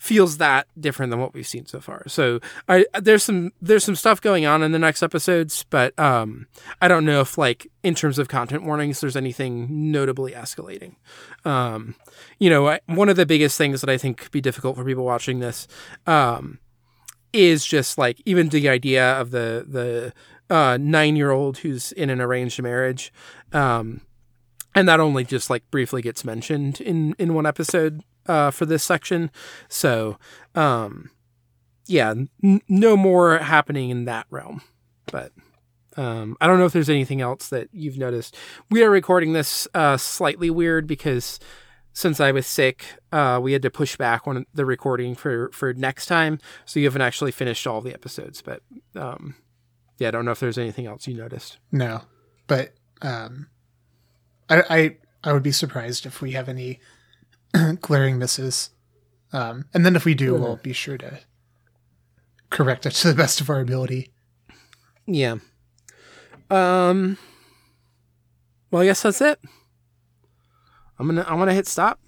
feels that different than what we've seen so far so i there's some there's some stuff going on in the next episodes but um i don't know if like in terms of content warnings there's anything notably escalating um you know I, one of the biggest things that i think could be difficult for people watching this um is just like even the idea of the the uh, nine year old who's in an arranged marriage. Um, and that only just like briefly gets mentioned in in one episode uh, for this section. So, um, yeah, n- no more happening in that realm. But um, I don't know if there's anything else that you've noticed. We are recording this uh, slightly weird because since I was sick, uh, we had to push back on the recording for for next time. So you haven't actually finished all the episodes, but um, yeah, I don't know if there's anything else you noticed. No, but um, I, I I would be surprised if we have any glaring misses. Um, and then if we do, we'll be sure to correct it to the best of our ability. Yeah. Um. Well, I guess that's it. I'm gonna I'm gonna hit stop.